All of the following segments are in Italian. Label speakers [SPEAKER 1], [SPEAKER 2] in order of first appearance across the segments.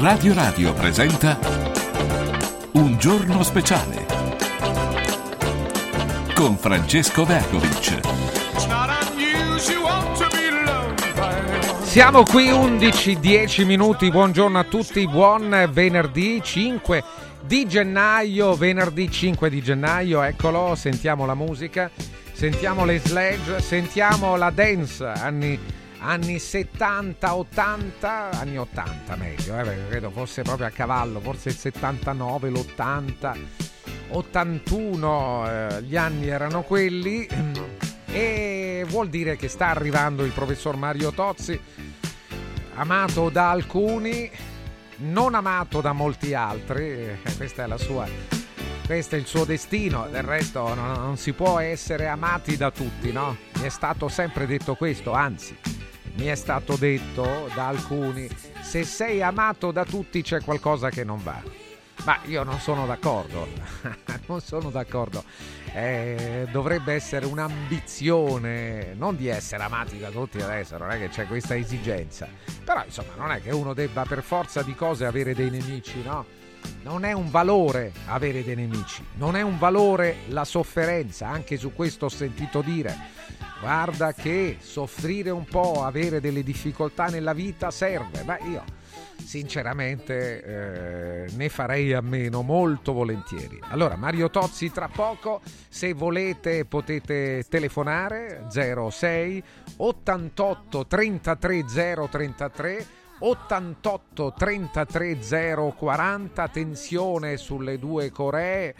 [SPEAKER 1] Radio Radio presenta Un giorno speciale con Francesco Vergovic.
[SPEAKER 2] Siamo qui 11, 10 minuti, buongiorno a tutti, buon venerdì 5 di gennaio, venerdì 5 di gennaio, eccolo, sentiamo la musica, sentiamo le sledge, sentiamo la dance, anni, anni 70, 80, anni 80 meglio, eh, credo fosse proprio a cavallo, forse il 79, l'80, 81, eh, gli anni erano quelli e vuol dire che sta arrivando il professor Mario Tozzi, amato da alcuni, non amato da molti altri, eh, questa è la sua questo è il suo destino, del resto non, non, si può essere amati da tutti, no? Mi è stato sempre detto questo, anzi, mi è stato detto da alcuni, se sei amato da tutti c'è qualcosa che non va. Ma io non sono d'accordo, non sono d'accordo. Eh, dovrebbe essere un'ambizione, non di essere amati da tutti adesso, non è che c'è questa esigenza. Però insomma non è che uno debba per forza di cose avere dei nemici, no? Non è un valore avere dei nemici, non è un valore la sofferenza, anche su questo ho sentito dire. Guarda che soffrire un po', avere delle difficoltà nella vita serve, ma io sinceramente eh, ne farei a meno molto volentieri. Allora, Mario Tozzi tra poco, se volete potete telefonare 06 88 33 033 88 33 040 tensione sulle due Coree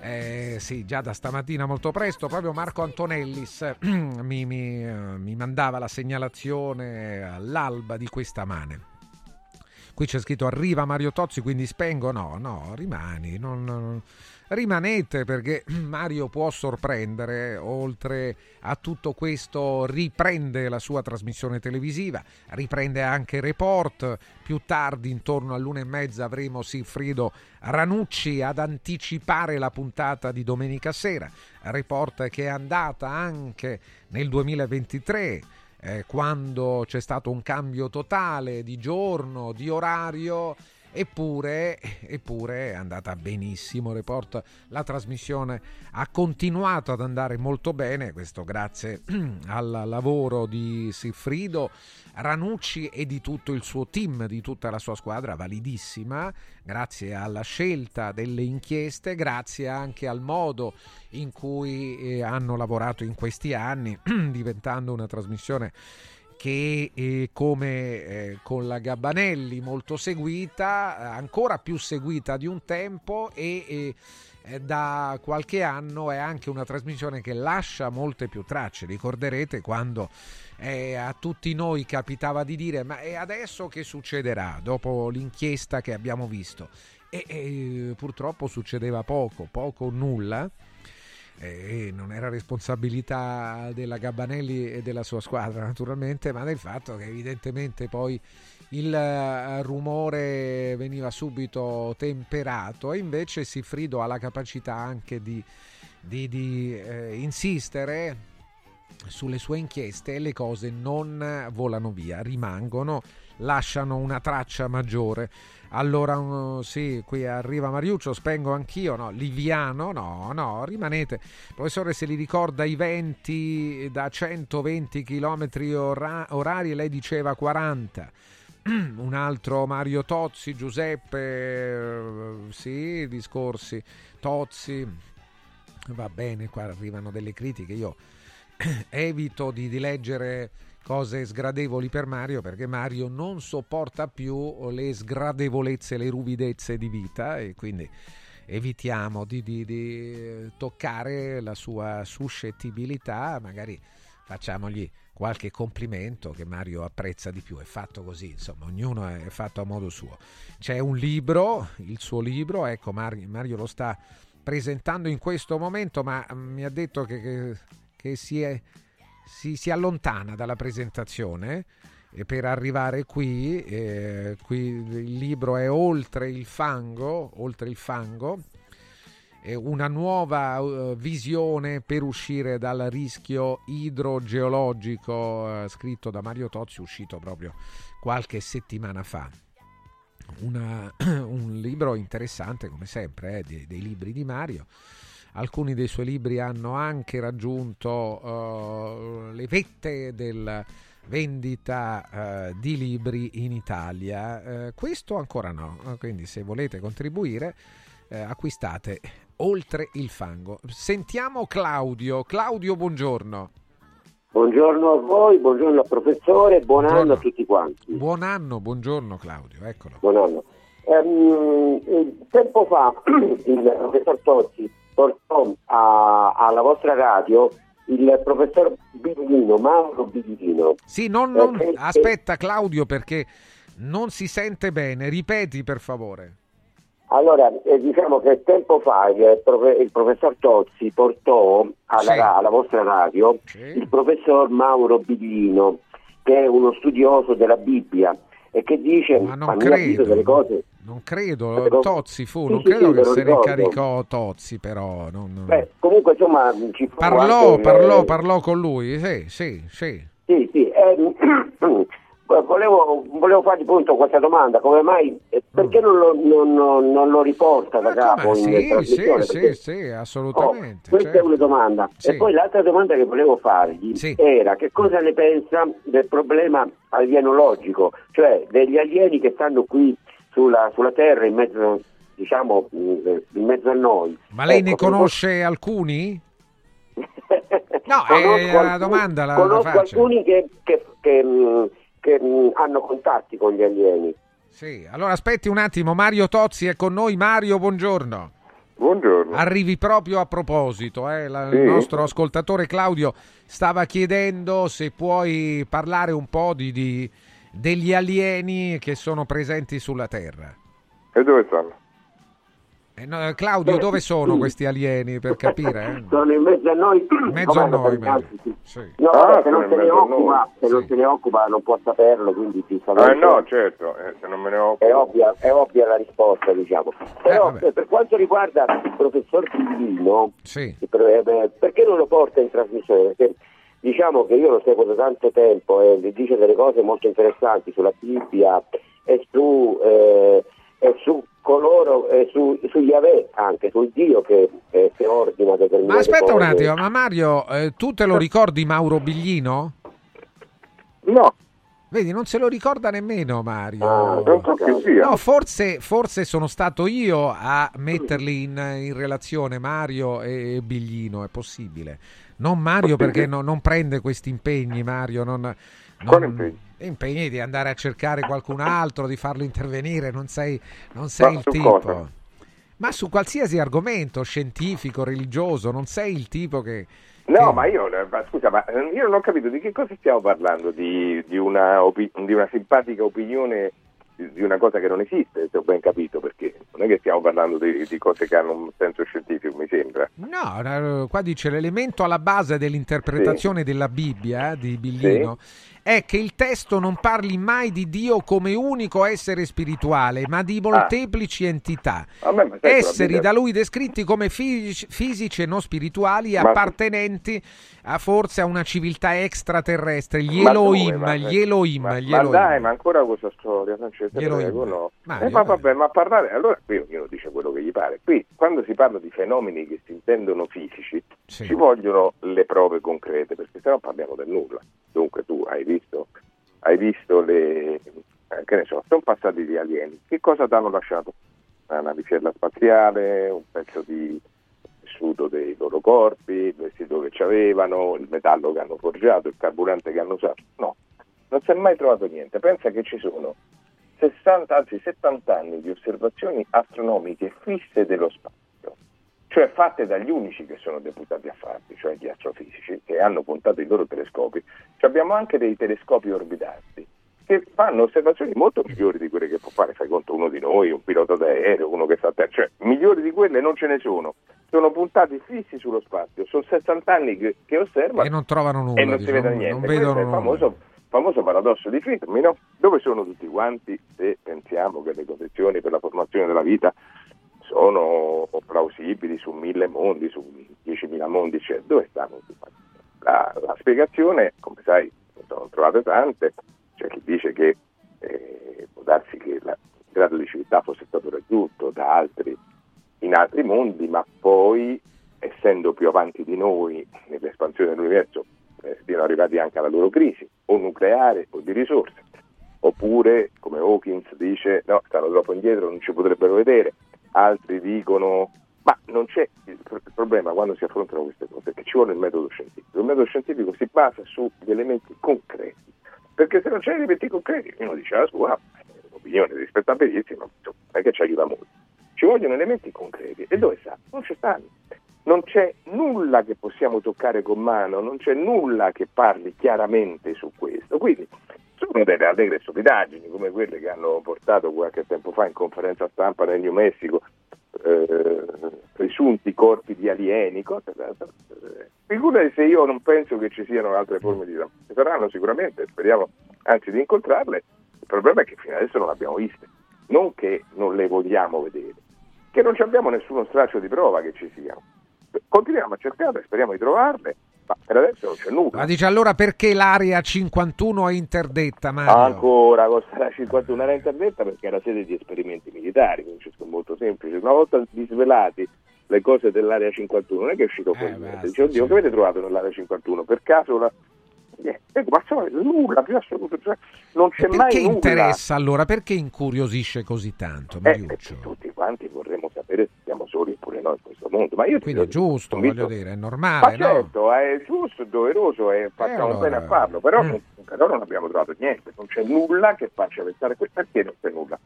[SPEAKER 2] eh, sì, già da stamattina molto presto, proprio Marco Antonellis mi, mi, mi mandava la segnalazione all'alba di questa mane. Qui c'è scritto arriva Mario Tozzi, quindi spengo. No, no, rimani. Non, rimanete perché Mario può sorprendere. Oltre a tutto questo, riprende la sua trasmissione televisiva, riprende anche report. Più tardi, intorno all'una e mezza, avremo Sigfrido Ranucci ad anticipare la puntata di domenica sera. Report che è andata anche nel 2023 eh, quando c'è stato un cambio totale di giorno, di orario. Eppure, eppure, è andata benissimo Report, la trasmissione ha continuato ad andare molto bene, questo grazie al lavoro di Siffrido, Ranucci e di tutto il suo team, di tutta la sua squadra validissima, grazie alla scelta delle inchieste, grazie anche al modo in cui eh, hanno lavorato in questi anni, diventando una trasmissione che eh, come eh, con la Gabbanelli molto seguita, ancora più seguita di un tempo e eh, da qualche anno è anche una trasmissione che lascia molte più tracce. Ricorderete quando eh, a tutti noi capitava di dire ma e adesso che succederà dopo l'inchiesta che abbiamo visto? E, e purtroppo succedeva poco, poco o nulla. E non era responsabilità della Gabbanelli e della sua squadra naturalmente, ma del fatto che evidentemente poi il eh, rumore veniva subito temperato e invece Sifrido ha la capacità anche di, di, di eh, insistere sulle sue inchieste e le cose non volano via, rimangono, lasciano una traccia maggiore. Allora, sì, qui arriva Mariuccio, spengo anch'io, no, Liviano, no, no, rimanete. Professore, se li ricorda i venti da 120 km ora- orari, lei diceva 40. Un altro Mario Tozzi, Giuseppe, uh, sì, discorsi, Tozzi, va bene, qua arrivano delle critiche, io evito di, di leggere cose sgradevoli per Mario perché Mario non sopporta più le sgradevolezze, le ruvidezze di vita e quindi evitiamo di, di, di toccare la sua suscettibilità, magari facciamogli qualche complimento che Mario apprezza di più, è fatto così, insomma, ognuno è fatto a modo suo. C'è un libro, il suo libro, ecco Mario, Mario lo sta presentando in questo momento, ma mi ha detto che, che che si, è, si, si allontana dalla presentazione per arrivare qui, eh, qui il libro è Oltre il fango, oltre il fango una nuova uh, visione per uscire dal rischio idrogeologico uh, scritto da Mario Tozzi uscito proprio qualche settimana fa una, un libro interessante come sempre, eh, dei, dei, libri di Mario. Alcuni dei suoi libri hanno anche raggiunto uh, le vette del vendita uh, di libri in Italia. Uh, questo ancora no, quindi se volete contribuire acquistate Oltre il fango. Sentiamo Claudio. Claudio, buongiorno.
[SPEAKER 3] Buongiorno a voi, buongiorno al professore, buon buongiorno. anno a tutti quanti.
[SPEAKER 2] Buon anno, buongiorno Claudio, eccolo.
[SPEAKER 3] Buon anno. Um, tempo fa il professor Tozzi portò a, alla vostra radio il professor Biglino, Mauro Biglino.
[SPEAKER 2] Sì, non, non, eh, aspetta Claudio perché non si sente bene, ripeti per favore.
[SPEAKER 3] Allora, eh, diciamo che tempo fa il, il professor Tozzi portò alla, sì. alla vostra radio sì. il professor Mauro Biglino, che è uno studioso della Bibbia e che dice,
[SPEAKER 2] Ma non credo. delle cose... Non credo, Tozzi fu, sì, non credo che se ne incaricò Tozzi però. Non, non...
[SPEAKER 3] Beh, comunque insomma ci
[SPEAKER 2] parlò, parlò, parlò con lui, sì, sì, sì.
[SPEAKER 3] Sì, sì, eh, Volevo, volevo, fargli appunto questa domanda, come mai, eh, perché mm. non lo, non, non lo riporta da capo
[SPEAKER 2] sì, in trasmissione? Sì, perché, sì, sì, assolutamente.
[SPEAKER 3] Oh, questa certo. è una domanda. Sì. E poi l'altra domanda che volevo fargli sì. era che cosa ne pensa del problema alienologico, cioè degli alieni che stanno qui sulla, sulla Terra in mezzo, diciamo, in mezzo a noi.
[SPEAKER 2] Ma lei ecco, ne conosce alcuni? no, è una domanda la,
[SPEAKER 3] conosco
[SPEAKER 2] la
[SPEAKER 3] alcuni che, che, che mm, che mh, mm, hanno contatti con gli alieni.
[SPEAKER 2] Sì, allora aspetti un attimo, Mario Tozzi è con noi. Mario, buongiorno.
[SPEAKER 4] Buongiorno.
[SPEAKER 2] Arrivi proprio a proposito, eh? La, sì. il nostro ascoltatore Claudio stava chiedendo se puoi parlare un po' di, di, degli alieni che sono presenti sulla Terra.
[SPEAKER 4] E dove stanno?
[SPEAKER 2] Eh, no, Claudio, dove sono questi alieni per capire?
[SPEAKER 3] Eh? Sono in mezzo a noi.
[SPEAKER 2] In mezzo a noi,
[SPEAKER 3] sì. No, ah, se, non se, ne occupa, se sì. non se ne occupa non può saperlo, quindi ti
[SPEAKER 4] saluto. Eh no, certo, eh, se non me ne occupo.
[SPEAKER 3] È ovvia, è ovvia la risposta, diciamo. Però eh, per quanto riguarda il professor Pillino, sì. Eh, perché non lo porta in trasmissione? Perché diciamo che io lo seguo da tanto tempo e dice delle cose molto interessanti sulla Bibbia e su... Eh, e su coloro, eh, su, su Yahweh anche, sul Dio che, eh, che ordina determinate
[SPEAKER 2] Ma aspetta
[SPEAKER 3] cose.
[SPEAKER 2] un attimo, ma Mario, eh, tu te lo ricordi Mauro Biglino?
[SPEAKER 4] No.
[SPEAKER 2] Vedi, non se lo ricorda nemmeno Mario.
[SPEAKER 4] Ah.
[SPEAKER 2] No, forse, forse, sono stato io a metterli in, in relazione Mario e Biglino, è possibile. Non Mario perché no, non prende questi impegni, Mario. Non, non,
[SPEAKER 4] Quali impegni?
[SPEAKER 2] Impegni di andare a cercare qualcun altro, di farlo intervenire, non sei, non sei il tipo. Cosa? Ma su qualsiasi argomento scientifico, religioso, non sei il tipo che...
[SPEAKER 4] No, che... ma io, ma scusa, ma io non ho capito di che cosa stiamo parlando, di, di, una, opi- di una simpatica opinione di una cosa che non esiste, se ho ben capito, perché non è che stiamo parlando di, di, cose che hanno un senso scientifico, mi sembra.
[SPEAKER 2] No, qua dice l'elemento alla base dell'interpretazione sì. della Bibbia eh, di Billino sì è che il testo non parli mai di Dio come unico essere spirituale, ma di molteplici ah. entità, me, esseri da lui descritti come fisici, fisici e non spirituali, ma... appartenenti a forse a una civiltà extraterrestre, gli ma Elohim, dove, gli Elohim,
[SPEAKER 4] ma,
[SPEAKER 2] gli Elohim.
[SPEAKER 4] Ma dai, ma ancora questa storia, Francesco, prego, no. Ma, eh, ma vabbè, ma parlare, allora qui ognuno dice quello che gli pare. Qui, quando si parla di fenomeni che si intendono fisici, sì. ci vogliono le prove concrete, perché sennò parliamo del nulla. Dunque tu hai visto, hai visto le, eh, che ne so, sono passati gli alieni, che cosa ti hanno lasciato? Una navicella spaziale, un pezzo di tessuto dei loro corpi, il vestito che avevano, il metallo che hanno forgiato, il carburante che hanno usato. No, non si è mai trovato niente. Pensa che ci sono 60, anzi 70 anni di osservazioni astronomiche fisse dello spazio cioè fatte dagli unici che sono deputati a farli, cioè gli astrofisici, che hanno puntato i loro telescopi. Cioè abbiamo anche dei telescopi orbitanti che fanno osservazioni molto migliori di quelle che può fare, fai conto, uno di noi, un pilota d'aereo, uno che sta a terra, cioè migliori di quelle non ce ne sono. Sono puntati fissi sullo spazio, sono 60 anni che, che osservano
[SPEAKER 2] e non trovano nulla
[SPEAKER 4] e non
[SPEAKER 2] diciamo,
[SPEAKER 4] si vede niente. Questo è il famoso, famoso paradosso di Fermi, no? Dove sono tutti quanti se pensiamo che le condizioni per la formazione della vita sono plausibili su mille mondi, su diecimila mondi, cioè, dove stanno? La, la spiegazione, come sai, ne sono trovate tante, c'è chi dice che eh, può darsi che la, grado di civiltà fosse stato raggiunto da altri in altri mondi, ma poi, essendo più avanti di noi nell'espansione dell'universo, eh, siano arrivati anche alla loro crisi, o nucleare o di risorse. Oppure, come Hawkins dice, no, stanno troppo indietro, non ci potrebbero vedere. Altri dicono, ma non c'è il problema quando si affrontano queste cose, che ci vuole il metodo scientifico. Il metodo scientifico si basa sugli elementi concreti, perché se non c'è elementi concreti, uno dice la sua, opinione rispettabilissima, non è che ci aiuta molto. Ci vogliono elementi concreti. E dove sta? Non ci stanno. Non c'è nulla che possiamo toccare con mano, non c'è nulla che parli chiaramente su questo. Quindi sono delle allegre stupidaggini come quelle che hanno portato qualche tempo fa in conferenza stampa nel New Mexico eh, presunti corpi di alieni. Cose, figurati se io non penso che ci siano altre forme di vita. Ci saranno sicuramente, speriamo anzi di incontrarle. Il problema è che fino adesso non le abbiamo viste, non che non le vogliamo vedere, che non abbiamo nessuno straccio di prova che ci siano. Continuiamo a cercarle, speriamo di trovarle ma per adesso non c'è nulla.
[SPEAKER 2] Ma dice allora perché l'area 51 è interdetta? Mario?
[SPEAKER 4] Ancora, l'area 51 era interdetta perché era sede di esperimenti militari, quindi è molto semplice. Una volta disvelati le cose dell'area 51, non è che è uscito fuori eh, niente. Dice, oddio, che avete trovato nell'area 51? Per caso Eh, ma nulla, più assoluto, cioè, non c'è
[SPEAKER 2] mai
[SPEAKER 4] nulla.
[SPEAKER 2] Perché interessa allora? Perché incuriosisce così tanto,
[SPEAKER 4] Eh, tutti quanti vorremmo sapere se siamo soli oppure no in questo mondo. Ma io
[SPEAKER 2] Quindi è giusto, voglio dire, è normale.
[SPEAKER 4] Ma certo, no? è giusto, è doveroso e facciamo allora... bene a farlo, però, mm. però, non abbiamo trovato niente, non c'è nulla che faccia pensare questo. Perché non c'è nulla?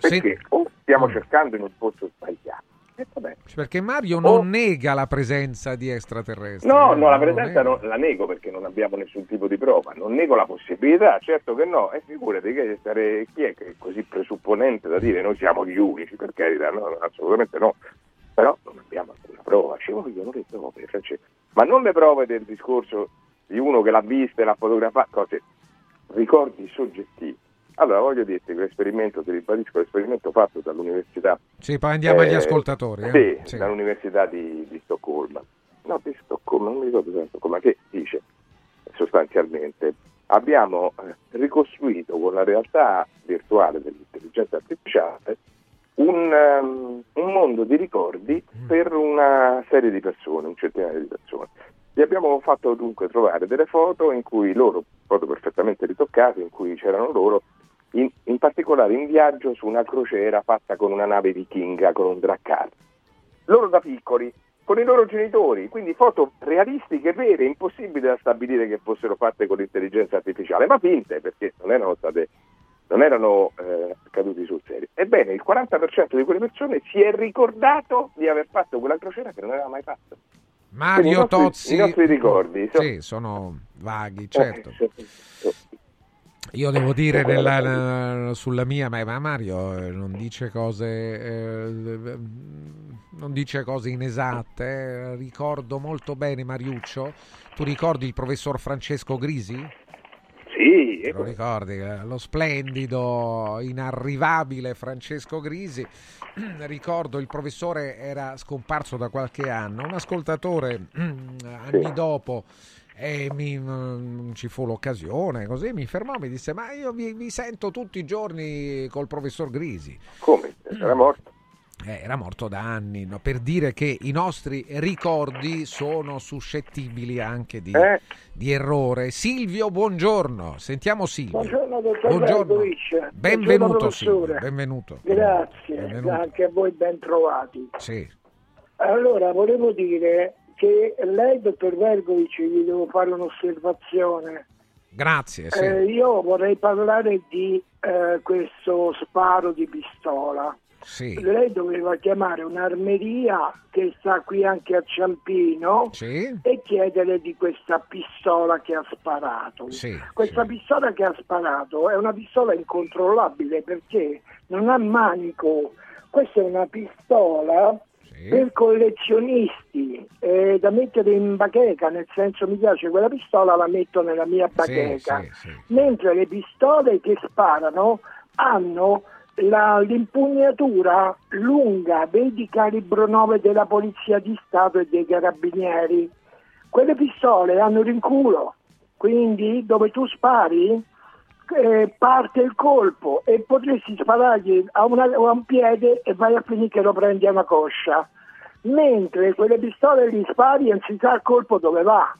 [SPEAKER 4] Perché Se... o stiamo mm. cercando in un posto sbagliato
[SPEAKER 2] perché Mario non oh. nega la presenza di extraterrestri.
[SPEAKER 4] No, eh? no, la presenza non, la nego perché non abbiamo nessun tipo di prova, non nego la possibilità, certo che no, e figurati che stare, chi è che è così presupponente da dire noi siamo gli unici, per carità, no, assolutamente no, però non abbiamo alcuna prova, ci vogliono le prove, cioè, ma non le prove del discorso di uno che l'ha vista e l'ha fotografata, cose, ricordi soggettivi. Allora, voglio dirti che l'esperimento, ti ribadisco, l'esperimento fatto dall'università...
[SPEAKER 2] Sì, poi andiamo eh, agli ascoltatori.
[SPEAKER 4] Eh? Sì, sì, dall'università di, di, Stoccolma. No, di Stoccolma, non mi ricordo se Stoccolma, che dice sostanzialmente abbiamo eh, ricostruito con la realtà virtuale dell'intelligenza artificiale un, um, un mondo di ricordi mm. per una serie di persone, un centinaio di persone. Gli abbiamo fatto dunque trovare delle foto in cui loro, foto perfettamente ritoccate, in cui c'erano loro in, in, particolare in viaggio su una crociera fatta con una nave vichinga, con un drakkar. Loro da piccoli, con i loro genitori, quindi foto realistiche, vere, impossibili da stabilire che fossero fatte con l'intelligenza artificiale, ma finte perché non erano state non erano eh, caduti sul serio. Ebbene, il 40% di quelle persone si è ricordato di aver fatto quella crociera che non aveva mai fatto.
[SPEAKER 2] Mario i nostri, Tozzi.
[SPEAKER 4] I nostri ricordi.
[SPEAKER 2] Sì, sono vaghi, certo. Io devo dire nella, sulla mia, ma Mario eh, non dice cose, eh, non dice cose inesatte. Eh. Ricordo molto bene Mariuccio. Tu ricordi il professor Francesco Grisi?
[SPEAKER 4] Sì,
[SPEAKER 2] Te lo ricordi? Lo splendido, inarrivabile Francesco Grisi. Ricordo il professore era scomparso da qualche anno. Un ascoltatore anni sì. dopo e mi, mh, ci fu l'occasione, così mi fermò, mi disse ma io vi, vi sento tutti i giorni col professor Grisi.
[SPEAKER 4] Come? Era morto?
[SPEAKER 2] Eh, era morto da anni, no? per dire che i nostri ricordi sono suscettibili anche di, eh? di errore. Silvio, buongiorno. Sentiamo Silvio.
[SPEAKER 5] Buongiorno, dottor buongiorno.
[SPEAKER 2] Benvenuto, buongiorno, Silvio. Benvenuto.
[SPEAKER 5] Grazie, Benvenuto. anche a voi ben trovati.
[SPEAKER 2] Sì.
[SPEAKER 5] Allora, volevo dire che lei, dottor Vergovic, gli devo fare un'osservazione.
[SPEAKER 2] Grazie. Sì.
[SPEAKER 5] Eh, io vorrei parlare di eh, questo sparo di pistola.
[SPEAKER 2] Sì.
[SPEAKER 5] Lei doveva chiamare un'armeria che sta qui anche a Ciampino
[SPEAKER 2] sì.
[SPEAKER 5] e chiedere di questa pistola che ha sparato.
[SPEAKER 2] Sì,
[SPEAKER 5] questa pistola che ha sparato è una pistola incontrollabile perché non ha manico. Questa è una pistola per collezionisti eh, da mettere in bacheca, nel senso mi piace quella pistola, la metto nella mia bacheca,
[SPEAKER 2] sì, sì, sì.
[SPEAKER 5] mentre le pistole che sparano hanno la, l'impugnatura lunga, vedi calibro 9 della Polizia di Stato e dei Carabinieri. Quelle pistole hanno rinculo, quindi dove tu spari eh, parte il colpo e potresti sparargli a, una, a, un piede e vai a finire che lo prendi a una coscia. Mentre quelle pistole gli spari e non si sa il colpo dove va.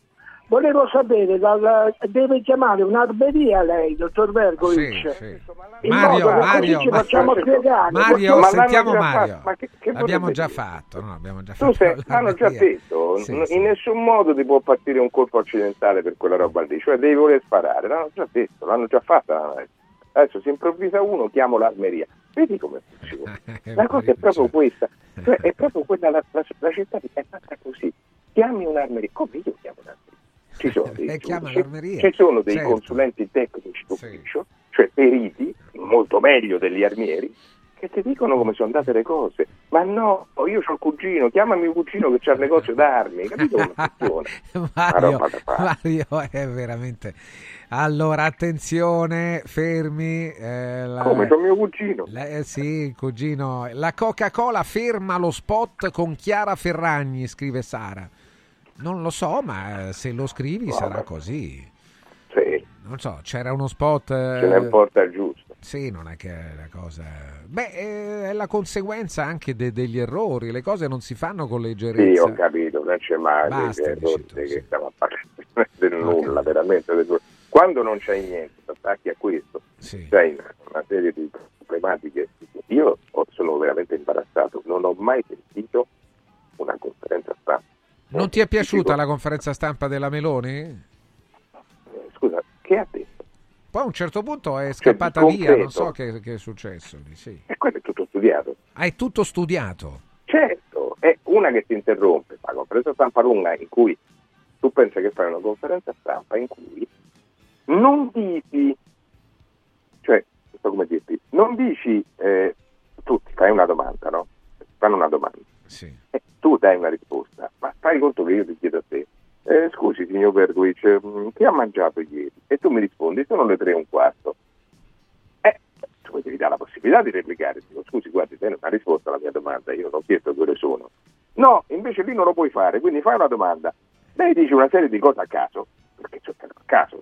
[SPEAKER 5] Volevo sapere, dal, deve chiamare un'arberia lei, dottor Vergovic. Sì,
[SPEAKER 2] sì. Mario, Mario, ci facciamo ma, spiegare. Mario, ma sentiamo Mario. Ma che, che l'abbiamo già dire? fatto, no, abbiamo già
[SPEAKER 4] tu sei, hanno già detto, sì, in sì. nessun modo ti può partire un colpo accidentale per quella roba lì, cioè devi voler sparare, l'hanno già detto, l'hanno già fatta. Adesso si improvvisa uno, chiamo l'armeria. Vedi come funziona? La cosa è proprio questa, cioè, è proprio quella, la, la, la città è fatta così. Chiami un'armeria, come io chiamo? Ci sono dei,
[SPEAKER 2] eh,
[SPEAKER 4] ci sono dei certo. consulenti tecnici d'ufficio, sì. cioè periti, molto meglio degli armieri, che ti dicono come sono andate le cose. Ma no, io ho il cugino, chiamami mio cugino che c'ha il negozio d'armi, capito come funziona?
[SPEAKER 2] Mario, Mario è veramente... Allora, attenzione, fermi.
[SPEAKER 4] Eh, la... Come, c'ho mio cugino?
[SPEAKER 2] La, eh, sì, il cugino. La Coca-Cola ferma lo spot con Chiara Ferragni, scrive Sara. Non lo so, ma se lo scrivi Vabbè. sarà così.
[SPEAKER 4] Sì.
[SPEAKER 2] Non so, c'era uno spot...
[SPEAKER 4] Ce ne importa il giusto.
[SPEAKER 2] Sì, non è che è la cosa... Beh, è la conseguenza anche de- degli errori, le cose non si fanno con leggerezza.
[SPEAKER 4] Sì, ho capito, non c'è mai Basta, errori tu, che sì. stiamo a parlare del nulla, okay. veramente. Del... Quando non c'è niente, attacchi a questo, sì. c'è una serie di problematiche. Io sono veramente imbarazzato, non ho mai sentito una conferenza stampa
[SPEAKER 2] non ti è piaciuta la conferenza stampa della Meloni?
[SPEAKER 4] Scusa, che ha detto?
[SPEAKER 2] Poi a un certo punto è cioè, scappata cioè, via, non so che, che è successo. Sì.
[SPEAKER 4] E quello è tutto studiato.
[SPEAKER 2] Ah, è tutto studiato?
[SPEAKER 4] Certo, è una che si interrompe, fa conferenza stampa lunga in cui tu pensi che fai una conferenza stampa in cui non dici, cioè, non so come dirti, non dici, eh, tu ti fai una domanda, no? Fanno una domanda.
[SPEAKER 2] Sì.
[SPEAKER 4] E tu dai una risposta, ma fai conto che io ti chiedo a te, eh, scusi signor Bergovic, mm, che ha mangiato ieri? E tu mi rispondi, sono le tre e un quarto. Eh, tu devi dare la possibilità di replicare, dico, scusi guardi, te non ha risposto alla mia domanda, io non ho chiesto ore sono. No, invece lì non lo puoi fare, quindi fai una domanda. Lei dice una serie di cose a caso, perché cioè, a caso,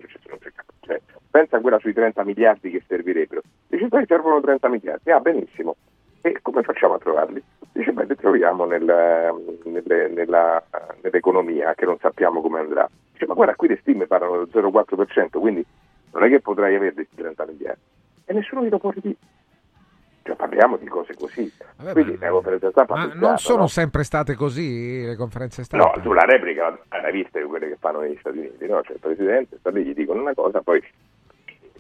[SPEAKER 4] cioè, pensa a quella sui 30 miliardi che servirebbero. Dice, poi servono 30 miliardi, ah benissimo, e come facciamo a trovarli? Dice, beh, li troviamo nel, nelle, nella, nell'economia che non sappiamo come andrà. Dice, ma guarda, qui le stime parlano del 0,4%, quindi non è che potrai avere questi 30 miliardi. E nessuno glielo può dire. Cioè, parliamo di cose così. Vabbè, Quindi ma, le conferenze stampa
[SPEAKER 2] ma non sono no? sempre state così le conferenze stampa?
[SPEAKER 4] No, tu la replica l'hai vista di quelle che fanno negli Stati Uniti, no? Cioè il presidente sta lì, gli dicono una cosa, poi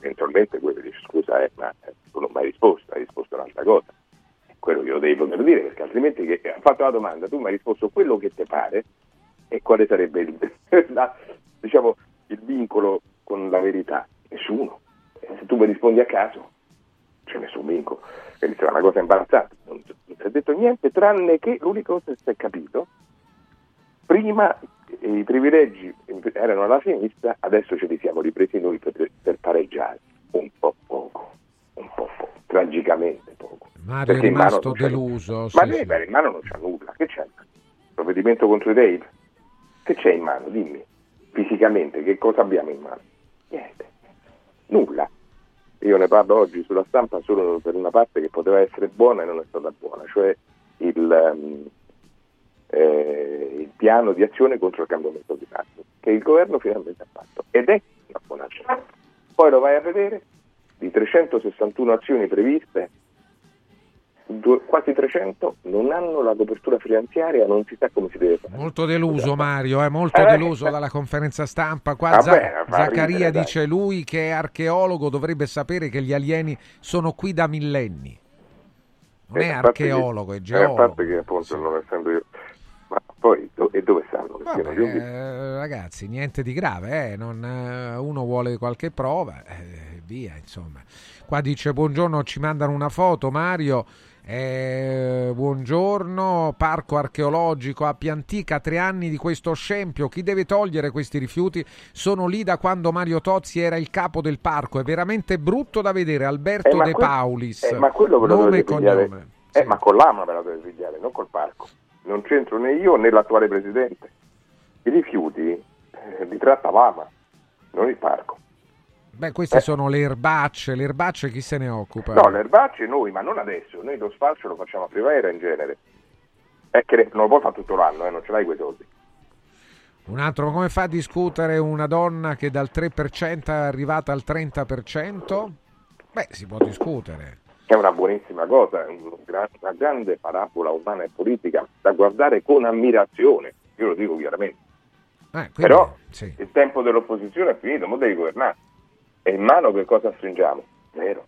[SPEAKER 4] eventualmente quello dice scusa, eh, ma tu non mi hai risposto, hai risposto un'altra cosa quello glielo devi poter dire, perché altrimenti che, ha fatto la domanda, tu mi hai risposto quello che ti pare e quale sarebbe il, la, diciamo, il vincolo con la verità? Nessuno. Se tu mi rispondi a caso, c'è nessun vincolo. Quindi è una cosa imbarazzante. Non, non si è detto niente, tranne che l'unica cosa che si è capito, prima i privilegi erano alla sinistra, adesso ce li siamo ripresi noi per, per pareggiare. Un po' poco, un po' poco, tragicamente poco.
[SPEAKER 2] Mario è rimasto deluso.
[SPEAKER 4] Sì, ma sì. in mano non c'ha nulla. Che c'è? Provvedimento contro i Dave? Che c'è in mano? Dimmi. Fisicamente, che cosa abbiamo in mano? Niente. Nulla. Io ne parlo oggi sulla stampa solo per una parte che poteva essere buona e non è stata buona, cioè il, um, eh, il piano di azione contro il cambiamento climatico, che il governo finalmente ha fatto. Ed è una buona azione. Poi lo vai a vedere, di 361 azioni previste, quasi 300 non hanno la copertura finanziaria, non si sa come si deve fare.
[SPEAKER 2] Molto deluso Mario, eh, molto eh, deluso dalla conferenza stampa. Qua vabbè, Zaccaria ridere, dice lui che è archeologo, dovrebbe sapere che gli alieni sono qui da millenni. Non eh, è archeologo, che, è geologo.
[SPEAKER 4] Eh, a parte che appunto sì. non essendo io... Ma poi e dove stanno?
[SPEAKER 2] Vabbè, eh, ragazzi, niente di grave, eh? non, eh, uno vuole qualche prova, eh, via, insomma. Qua dice buongiorno, ci mandano una foto, Mario. Eh, buongiorno, parco archeologico a Piantica, tre anni di questo scempio. Chi deve togliere questi rifiuti? Sono lì da quando Mario Tozzi era il capo del parco. È veramente brutto da vedere. Alberto eh, De que- Paulis,
[SPEAKER 4] eh, ma quello ve lo nome e cognome. Eh, sì. ma con l'AMA ve la dovete pigliare, non col parco. Non c'entro né io né l'attuale presidente. I rifiuti eh, li tratta l'AMA, non il parco.
[SPEAKER 2] Beh, queste eh. sono le erbacce, le erbacce chi se ne occupa?
[SPEAKER 4] No, le erbacce noi, ma non adesso, noi lo sfalcio lo facciamo a primavera in genere. È che non lo puoi fare tutto l'anno, eh, non ce l'hai quei soldi.
[SPEAKER 2] Un altro, come fa a discutere una donna che dal 3% è arrivata al 30%? Beh, si può discutere.
[SPEAKER 4] È una buonissima cosa, una grande parabola umana e politica da guardare con ammirazione, io lo dico chiaramente. Eh, quindi, Però sì. il tempo dell'opposizione è finito, ora devi governare. E in mano che cosa stringiamo? Zero.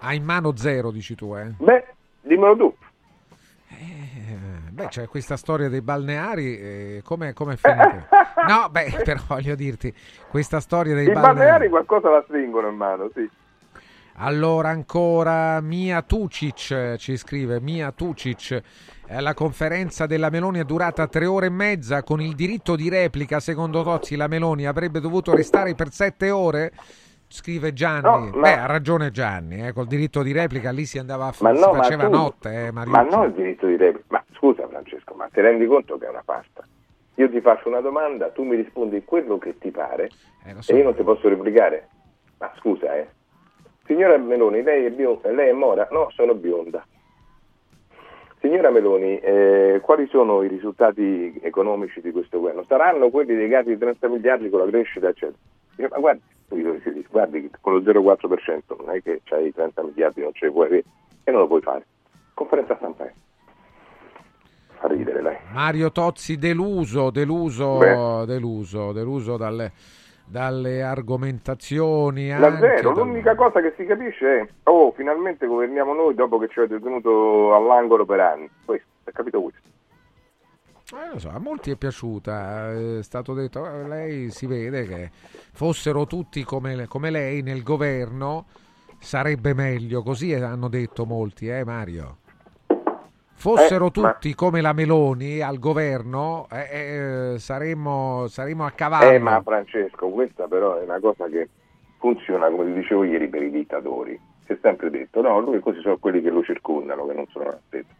[SPEAKER 2] Ha in mano zero, dici tu, eh?
[SPEAKER 4] Beh, dimmelo tu.
[SPEAKER 2] Beh, c'è questa storia dei balneari, eh, come è finita? no, beh, però voglio dirti, questa storia dei
[SPEAKER 4] I
[SPEAKER 2] balneari...
[SPEAKER 4] I balneari qualcosa la stringono in mano, sì.
[SPEAKER 2] Allora ancora Mia Tucic ci scrive, Mia Tucic, eh, la conferenza della Meloni è durata tre ore e mezza, con il diritto di replica secondo Tozzi la Meloni avrebbe dovuto restare per sette ore? Scrive Gianni, no, ma... beh ha ragione Gianni, eh, col diritto di replica lì si andava a fare, no, si faceva tu... notte. Eh,
[SPEAKER 4] ma non il diritto di replica, ma scusa Francesco, ma ti rendi conto che è una pasta? Io ti faccio una domanda, tu mi rispondi quello che ti pare eh, so. e io non ti posso replicare. Ma scusa, eh. Signora Meloni, lei è, bionda, lei è mora? No, sono bionda. Signora Meloni, eh, quali sono i risultati economici di questo governo? Saranno quelli legati ai 30 miliardi con la crescita, eccetera. Ma guardi, guardi, con lo 0,4% non è che c'hai 30 miliardi, non ce li puoi avere e non lo puoi fare. Conferenza stampa. Fa ridere lei.
[SPEAKER 2] Mario Tozzi deluso, deluso, Beh. deluso, deluso dalle, dalle argomentazioni.
[SPEAKER 4] Davvero, l'unica cosa che si capisce è, oh, finalmente governiamo noi dopo che ci avete tenuto all'angolo per anni. Questo, è capito questo.
[SPEAKER 2] Eh, so, a molti è piaciuta, è stato detto, eh, lei si vede che fossero tutti come, come, lei nel governo sarebbe meglio, così hanno detto molti, eh Mario? Fossero eh, tutti ma... come la Meloni al governo, eh, eh, saremmo, saremmo, a cavallo.
[SPEAKER 4] Eh, ma Francesco, questa però è una cosa che funziona, come ti dicevo ieri, per i dittatori. Si è sempre detto, no, lui così sono quelli che lo circondano, che non sono stessa.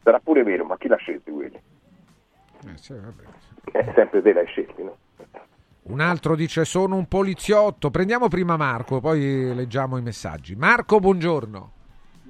[SPEAKER 4] Sarà pure vero, ma chi l'ha scelto quelli? Eh, sì, È sempre te l'hai scelti, no?
[SPEAKER 2] Un altro dice sono un poliziotto. Prendiamo prima Marco, poi leggiamo i messaggi. Marco, buongiorno.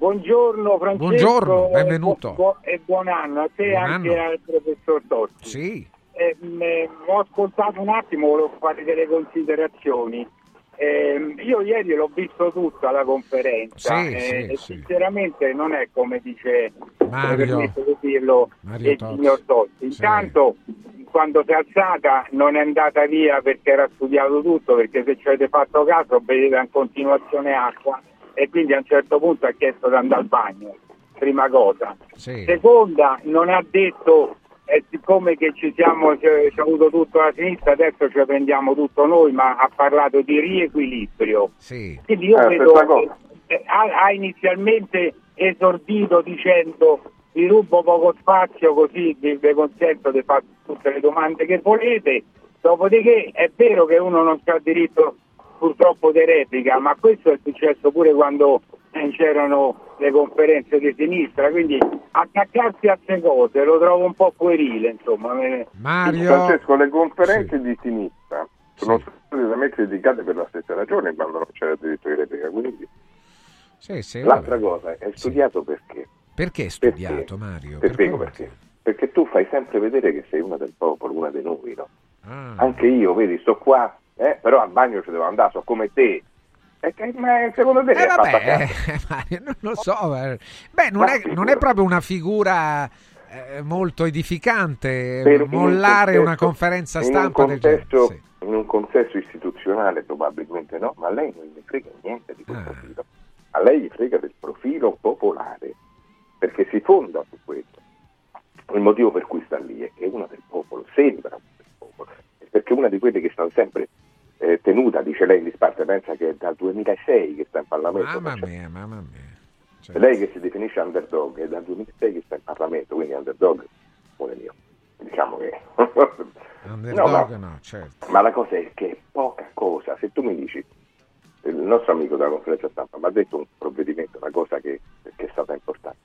[SPEAKER 6] Buongiorno Francesco.
[SPEAKER 2] Buongiorno, benvenuto.
[SPEAKER 6] E, bu- e buon anno a te e anche al professor Totti.
[SPEAKER 2] Sì.
[SPEAKER 6] Eh, mh, ho ascoltato un attimo, volevo fare delle considerazioni. Eh, io ieri l'ho visto tutta la conferenza
[SPEAKER 2] sì,
[SPEAKER 6] eh,
[SPEAKER 2] sì,
[SPEAKER 6] sinceramente non è come dice
[SPEAKER 2] Mario,
[SPEAKER 6] di dirlo Mario il Tozzi. signor Totti. Intanto quando si è alzata non è andata via perché era studiato tutto, perché se ci avete fatto caso vedete in continuazione acqua e quindi a un certo punto ha chiesto di andare al bagno, prima cosa. Seconda, non ha detto e siccome che ci siamo ci ha avuto tutto la sinistra adesso ci prendiamo tutto noi ma ha parlato di riequilibrio
[SPEAKER 2] sì.
[SPEAKER 6] quindi io eh, vedo che ha, ha, inizialmente esordito dicendo vi rubo poco spazio così vi, vi consento di fare tutte le domande che volete dopodiché è vero che uno non ha diritto purtroppo di replica ma questo è successo pure quando c'erano le conferenze di sinistra, quindi attaccarsi a queste cose lo trovo un po' puerile, insomma.
[SPEAKER 2] Mario...
[SPEAKER 4] Francesco, le conferenze sì. di sinistra sono sì. state da me criticate per la stessa ragione quando non c'era il diritto di replica, quindi
[SPEAKER 2] sì, sì,
[SPEAKER 4] l'altra cosa è studiato perché.
[SPEAKER 2] Perché è studiato perché? Mario?
[SPEAKER 4] Ti spiego perché. Perché tu fai sempre vedere che sei una del popolo, una di noi, no? Ah. Anche io, vedi, sto qua, eh, però al bagno ci devo andare, so come te, ma secondo te
[SPEAKER 2] eh, vabbè, Mario, non lo so. Beh, non, è, non è proprio una figura eh, molto edificante per mollare un contesto, una conferenza stampa
[SPEAKER 4] un contesto, sì. In un contesto istituzionale probabilmente no, ma a lei non gli frega niente di quel ah. profilo. A lei gli frega del profilo popolare, perché si fonda su questo. Il motivo per cui sta lì è che è una del popolo, sembra una del popolo, perché una di quelle che stanno sempre eh, tenuta, dice lei in disparte, pensa che è dal 2006 che sta in Parlamento.
[SPEAKER 2] Mamma mia, mamma mia.
[SPEAKER 4] Cioè... Lei che si definisce underdog è dal 2006 che sta in Parlamento, quindi underdog, pure mio. Diciamo che...
[SPEAKER 2] underdog no, no, certo.
[SPEAKER 4] Ma la cosa è che è poca cosa. Se tu mi dici, il nostro amico della conferenza stampa mi ha detto un provvedimento, una cosa che, che è stata importante.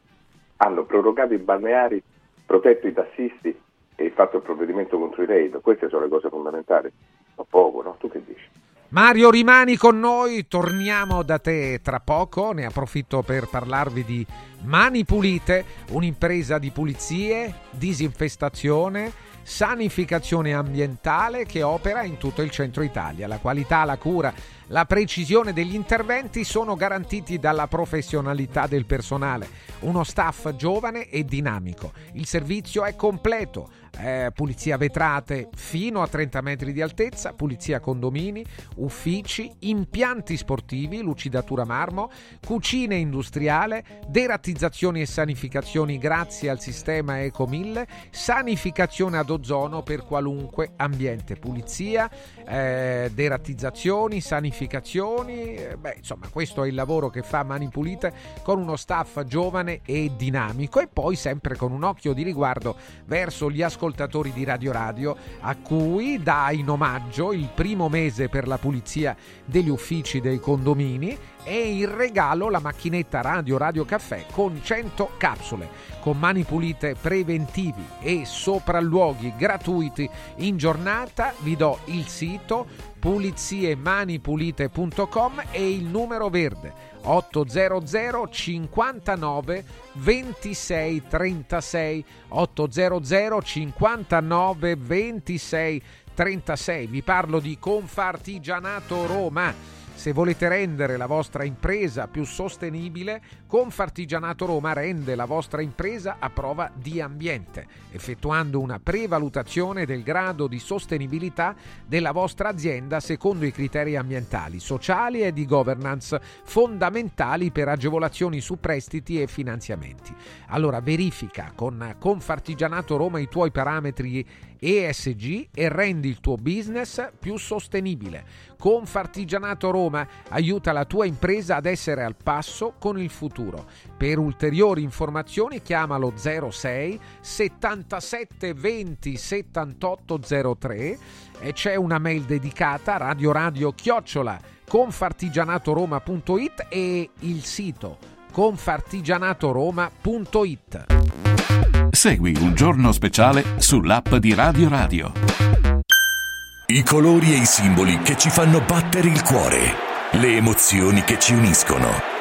[SPEAKER 4] Hanno prorogato i balneari, protetto i tassisti e fatto il provvedimento contro i raid. Queste sono le cose fondamentali. Ma poco, no? Tu che dici?
[SPEAKER 2] Mario rimani con noi, torniamo da te tra poco, ne approfitto per parlarvi di Mani Pulite, un'impresa di pulizie, disinfestazione, sanificazione ambientale che opera in tutto il centro Italia. La qualità, la cura, la precisione degli interventi sono garantiti dalla professionalità del personale, uno staff giovane e dinamico. Il servizio è completo eh, pulizia vetrate fino a 30 metri di altezza, pulizia condomini, uffici, impianti sportivi, lucidatura marmo, cucine industriale, derattizzazioni e sanificazioni grazie al sistema Eco 1000, sanificazione ad ozono per qualunque ambiente, pulizia, eh, derattizzazioni, sanificazioni, eh, beh, insomma questo è il lavoro che fa Mani Pulite con uno staff giovane e dinamico e poi sempre con un occhio di riguardo verso gli ascoltatori di Radio Radio a cui dà in omaggio il primo mese per la pulizia degli uffici dei condomini e in regalo la macchinetta Radio Radio Caffè con 100 capsule con mani pulite preventivi e sopralluoghi gratuiti in giornata. Vi do il sito puliziemanipulite.com e il numero verde 800 59 26 36 800 59 26 36 vi parlo di Confartigianato Roma. Se volete rendere la vostra impresa più sostenibile, Confartigianato Roma rende la vostra impresa a prova di ambiente, effettuando una prevalutazione del grado di sostenibilità della vostra azienda secondo i criteri ambientali, sociali e di governance fondamentali per agevolazioni su prestiti e finanziamenti. Allora verifica con Confartigianato Roma i tuoi parametri ESG e rendi il tuo business più sostenibile. Confartigianato Roma aiuta la tua impresa ad essere al passo con il futuro. Per ulteriori informazioni chiamalo 06 77 20 78 03 e c'è una mail dedicata radio radio chiocciola confartigianatoroma.it e il sito confartigianatoroma.it.
[SPEAKER 1] Segui un giorno speciale sull'app di Radio Radio.
[SPEAKER 7] I colori e i simboli che ci fanno battere il cuore, le emozioni che ci uniscono,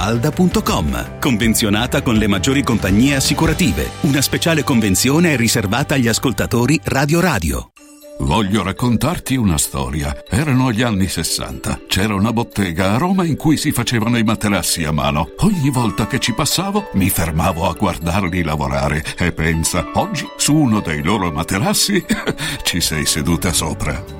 [SPEAKER 8] falda.com. Convenzionata con le maggiori compagnie assicurative. Una speciale convenzione è riservata agli ascoltatori Radio Radio.
[SPEAKER 1] Voglio raccontarti una storia. Erano gli anni 60. C'era una bottega a Roma in cui si facevano i materassi a mano. Ogni volta che ci passavo mi fermavo a guardarli lavorare e pensa, oggi su uno dei loro materassi ci sei seduta sopra.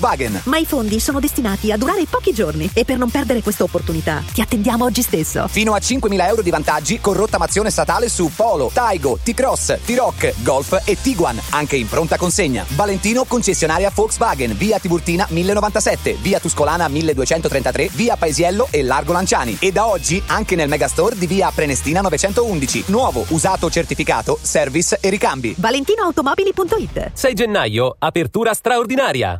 [SPEAKER 9] Ma i fondi sono destinati a durare pochi giorni e per non perdere questa opportunità ti attendiamo oggi stesso.
[SPEAKER 10] Fino a 5.000 euro di vantaggi con rottamazione statale su Polo, Taigo, T-Cross, T-Rock, Golf e Tiguan, anche in pronta consegna. Valentino concessionaria Volkswagen, via Tiburtina 1097, via Tuscolana 1233, via Paesiello e Largo Lanciani. E da oggi anche nel megastore di via Prenestina 911. Nuovo, usato certificato, service e ricambi.
[SPEAKER 9] ValentinoAutomobili.it
[SPEAKER 11] 6 gennaio, apertura straordinaria.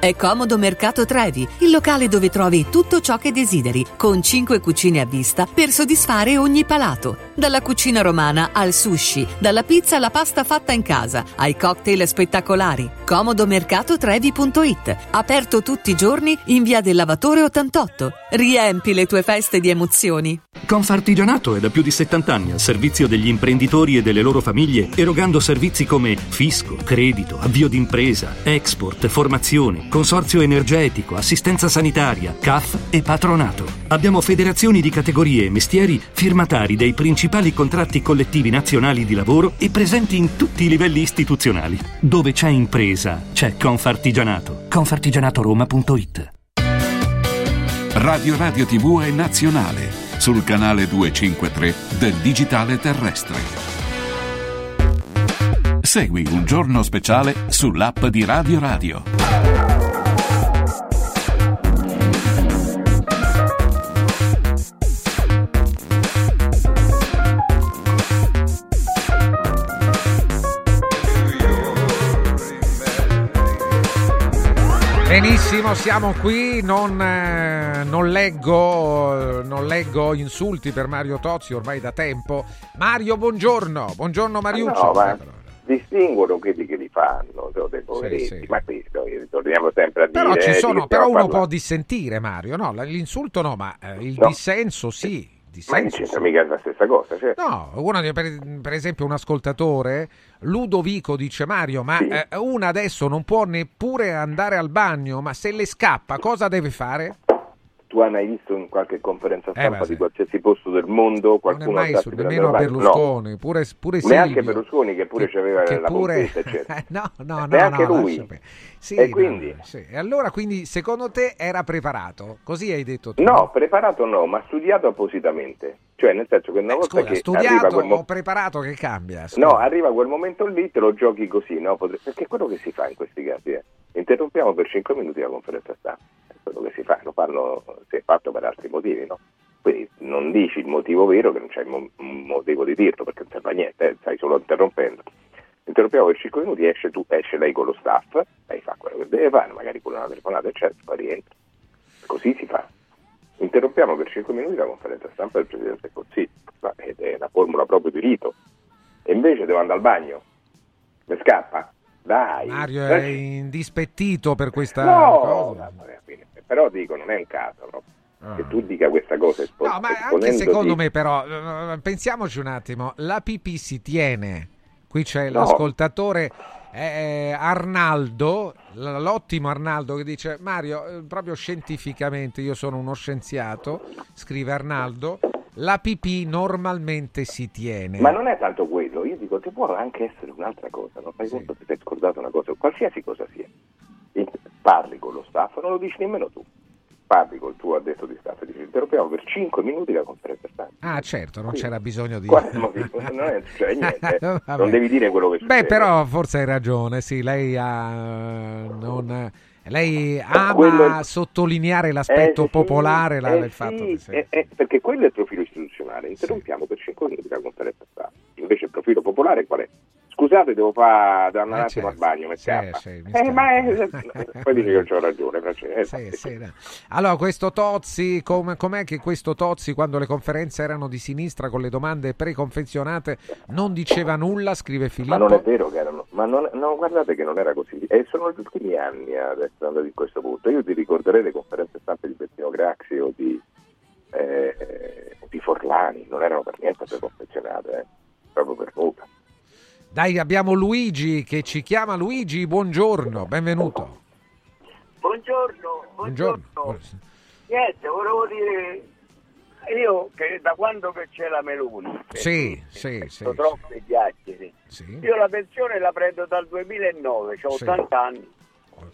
[SPEAKER 12] È Comodo Mercato Trevi, il locale dove trovi tutto ciò che desideri, con 5 cucine a vista per soddisfare ogni palato. Dalla cucina romana al sushi, dalla pizza alla pasta fatta in casa, ai cocktail spettacolari. Comodomercatotrevi.it, aperto tutti i giorni in via del Lavatore 88. Riempi le tue feste di emozioni.
[SPEAKER 13] Confartigianato è da più di 70 anni al servizio degli imprenditori e delle loro famiglie, erogando servizi come fisco, credito, avvio d'impresa, export, formazione consorzio energetico, assistenza sanitaria, CAF e patronato. Abbiamo federazioni di categorie e mestieri firmatari dei principali contratti collettivi nazionali di lavoro e presenti in tutti i livelli istituzionali. Dove c'è impresa, c'è Confartigianato. Confartigianatoroma.it
[SPEAKER 1] Radio Radio TV è nazionale sul canale 253 del digitale terrestre. Segui un giorno speciale sull'app di Radio Radio.
[SPEAKER 2] Benissimo, siamo qui, non, eh, non, leggo, non, leggo, insulti per Mario Tozzi ormai da tempo. Mario, buongiorno, buongiorno Mariuccio.
[SPEAKER 4] No, ma distinguono quelli che li fanno, dei poveretti, sì, sì. ma questo torniamo sempre a dire...
[SPEAKER 2] Però, ci sono, però uno può dissentire Mario, no, l'insulto no, ma eh, il no. dissenso sì.
[SPEAKER 4] Ma non c'entra mica la stessa cosa. Cioè.
[SPEAKER 2] No, uno, per, per, esempio un ascoltatore, Ludovico, dice Mario, ma sì. eh, una adesso non può neppure andare al bagno, ma se le scappa cosa deve fare?
[SPEAKER 4] Tu hai mai visto in qualche conferenza eh, stampa eh, di qualsiasi posto del mondo qualcuno
[SPEAKER 2] non è mai su, nemmeno Berlusconi, no. pure, pure
[SPEAKER 4] neanche Berlusconi che pure che, aveva che la pure...
[SPEAKER 2] eccetera. no, no, no,
[SPEAKER 4] neanche
[SPEAKER 2] no,
[SPEAKER 4] lui.
[SPEAKER 2] Sì,
[SPEAKER 4] e quindi?
[SPEAKER 2] No, sì. E allora quindi secondo te era preparato? Così hai detto tu?
[SPEAKER 4] No, preparato no, ma studiato appositamente. Cioè, nel senso che una eh, volta
[SPEAKER 2] scusa,
[SPEAKER 4] che
[SPEAKER 2] studiato
[SPEAKER 4] quel
[SPEAKER 2] mo- preparato che cambia?
[SPEAKER 4] Scusa. No, arriva quel momento lì, te lo giochi così, no? Perché è quello che si fa in questi casi. Eh. Interrompiamo per 5 minuti la conferenza stampa quello che si fa, lo fanno, si è fatto per altri motivi, no? Quindi non dici il motivo vero che non c'è un motivo di dirlo perché non serve a niente, eh, stai solo interrompendo. Interrompiamo per 5 minuti, esce, tu, esce lei con lo staff, lei fa quello che deve fare, magari con una telefonata eccetera, poi rientra. Così si fa. Interrompiamo per 5 minuti la conferenza stampa del Presidente del Consiglio, ed è la formula proprio di rito. E invece devo andare al bagno, mi scappa? Dai.
[SPEAKER 2] Mario è indispettito per questa
[SPEAKER 4] no,
[SPEAKER 2] cosa.
[SPEAKER 4] No, però dico, non è un caso, no? Ah. Che tu dica questa cosa
[SPEAKER 2] espo- No, ma anche secondo me però, eh, pensiamoci un attimo, la PP si tiene, qui c'è no. l'ascoltatore eh, Arnaldo, l'ottimo Arnaldo che dice Mario, eh, proprio scientificamente, io sono uno scienziato, scrive Arnaldo, la PP normalmente si tiene.
[SPEAKER 4] Ma non è tanto quello, io dico, ti può anche essere un'altra cosa, non fai sì. conto che ti hai scordato una cosa, qualsiasi cosa sia parli con lo staff, non lo dici nemmeno tu. parli col tuo addetto di Stato, dici interrompiamo per 5 minuti la conferenza stampa.
[SPEAKER 2] Ah certo, non
[SPEAKER 4] Quindi,
[SPEAKER 2] c'era bisogno di...
[SPEAKER 4] non, è, cioè, niente, non devi dire quello che succede.
[SPEAKER 2] Beh, però forse hai ragione, sì, lei ha... Non lei ama quello... sottolineare l'aspetto eh, popolare
[SPEAKER 4] sì,
[SPEAKER 2] la,
[SPEAKER 4] eh,
[SPEAKER 2] del fatto
[SPEAKER 4] sì, che eh, eh, perché quello è il profilo istituzionale. Interrompiamo sì. per 5 minuti la conferenza stampa. Invece il profilo popolare qual è? Scusate, devo fare da un attimo certo. al bagno, mi sì, sì, eh, ma è... Poi dice che ho ragione,
[SPEAKER 2] sì, sì, no. Allora, questo Tozzi, com- com'è che questo Tozzi, quando le conferenze erano di sinistra con le domande preconfezionate, non diceva nulla, scrive Filippo?
[SPEAKER 4] Ma non è vero che erano, ma non, no, guardate che non era così. E sono gli ultimi anni ad essere andati in questo punto. Io ti ricorderei le conferenze stampe di Bettino Graxi o di, eh, di Forlani, non erano per niente preconfezionate, eh, proprio per nulla.
[SPEAKER 2] Dai, abbiamo Luigi che ci chiama. Luigi, buongiorno, benvenuto.
[SPEAKER 14] Buongiorno, buongiorno. buongiorno. Niente, volevo dire, io che da quando che c'è la Meloni,
[SPEAKER 2] sì, sì,
[SPEAKER 14] sì, troppe chiacchiere, sì. io la pensione la prendo dal 2009, ho sì. 80 anni.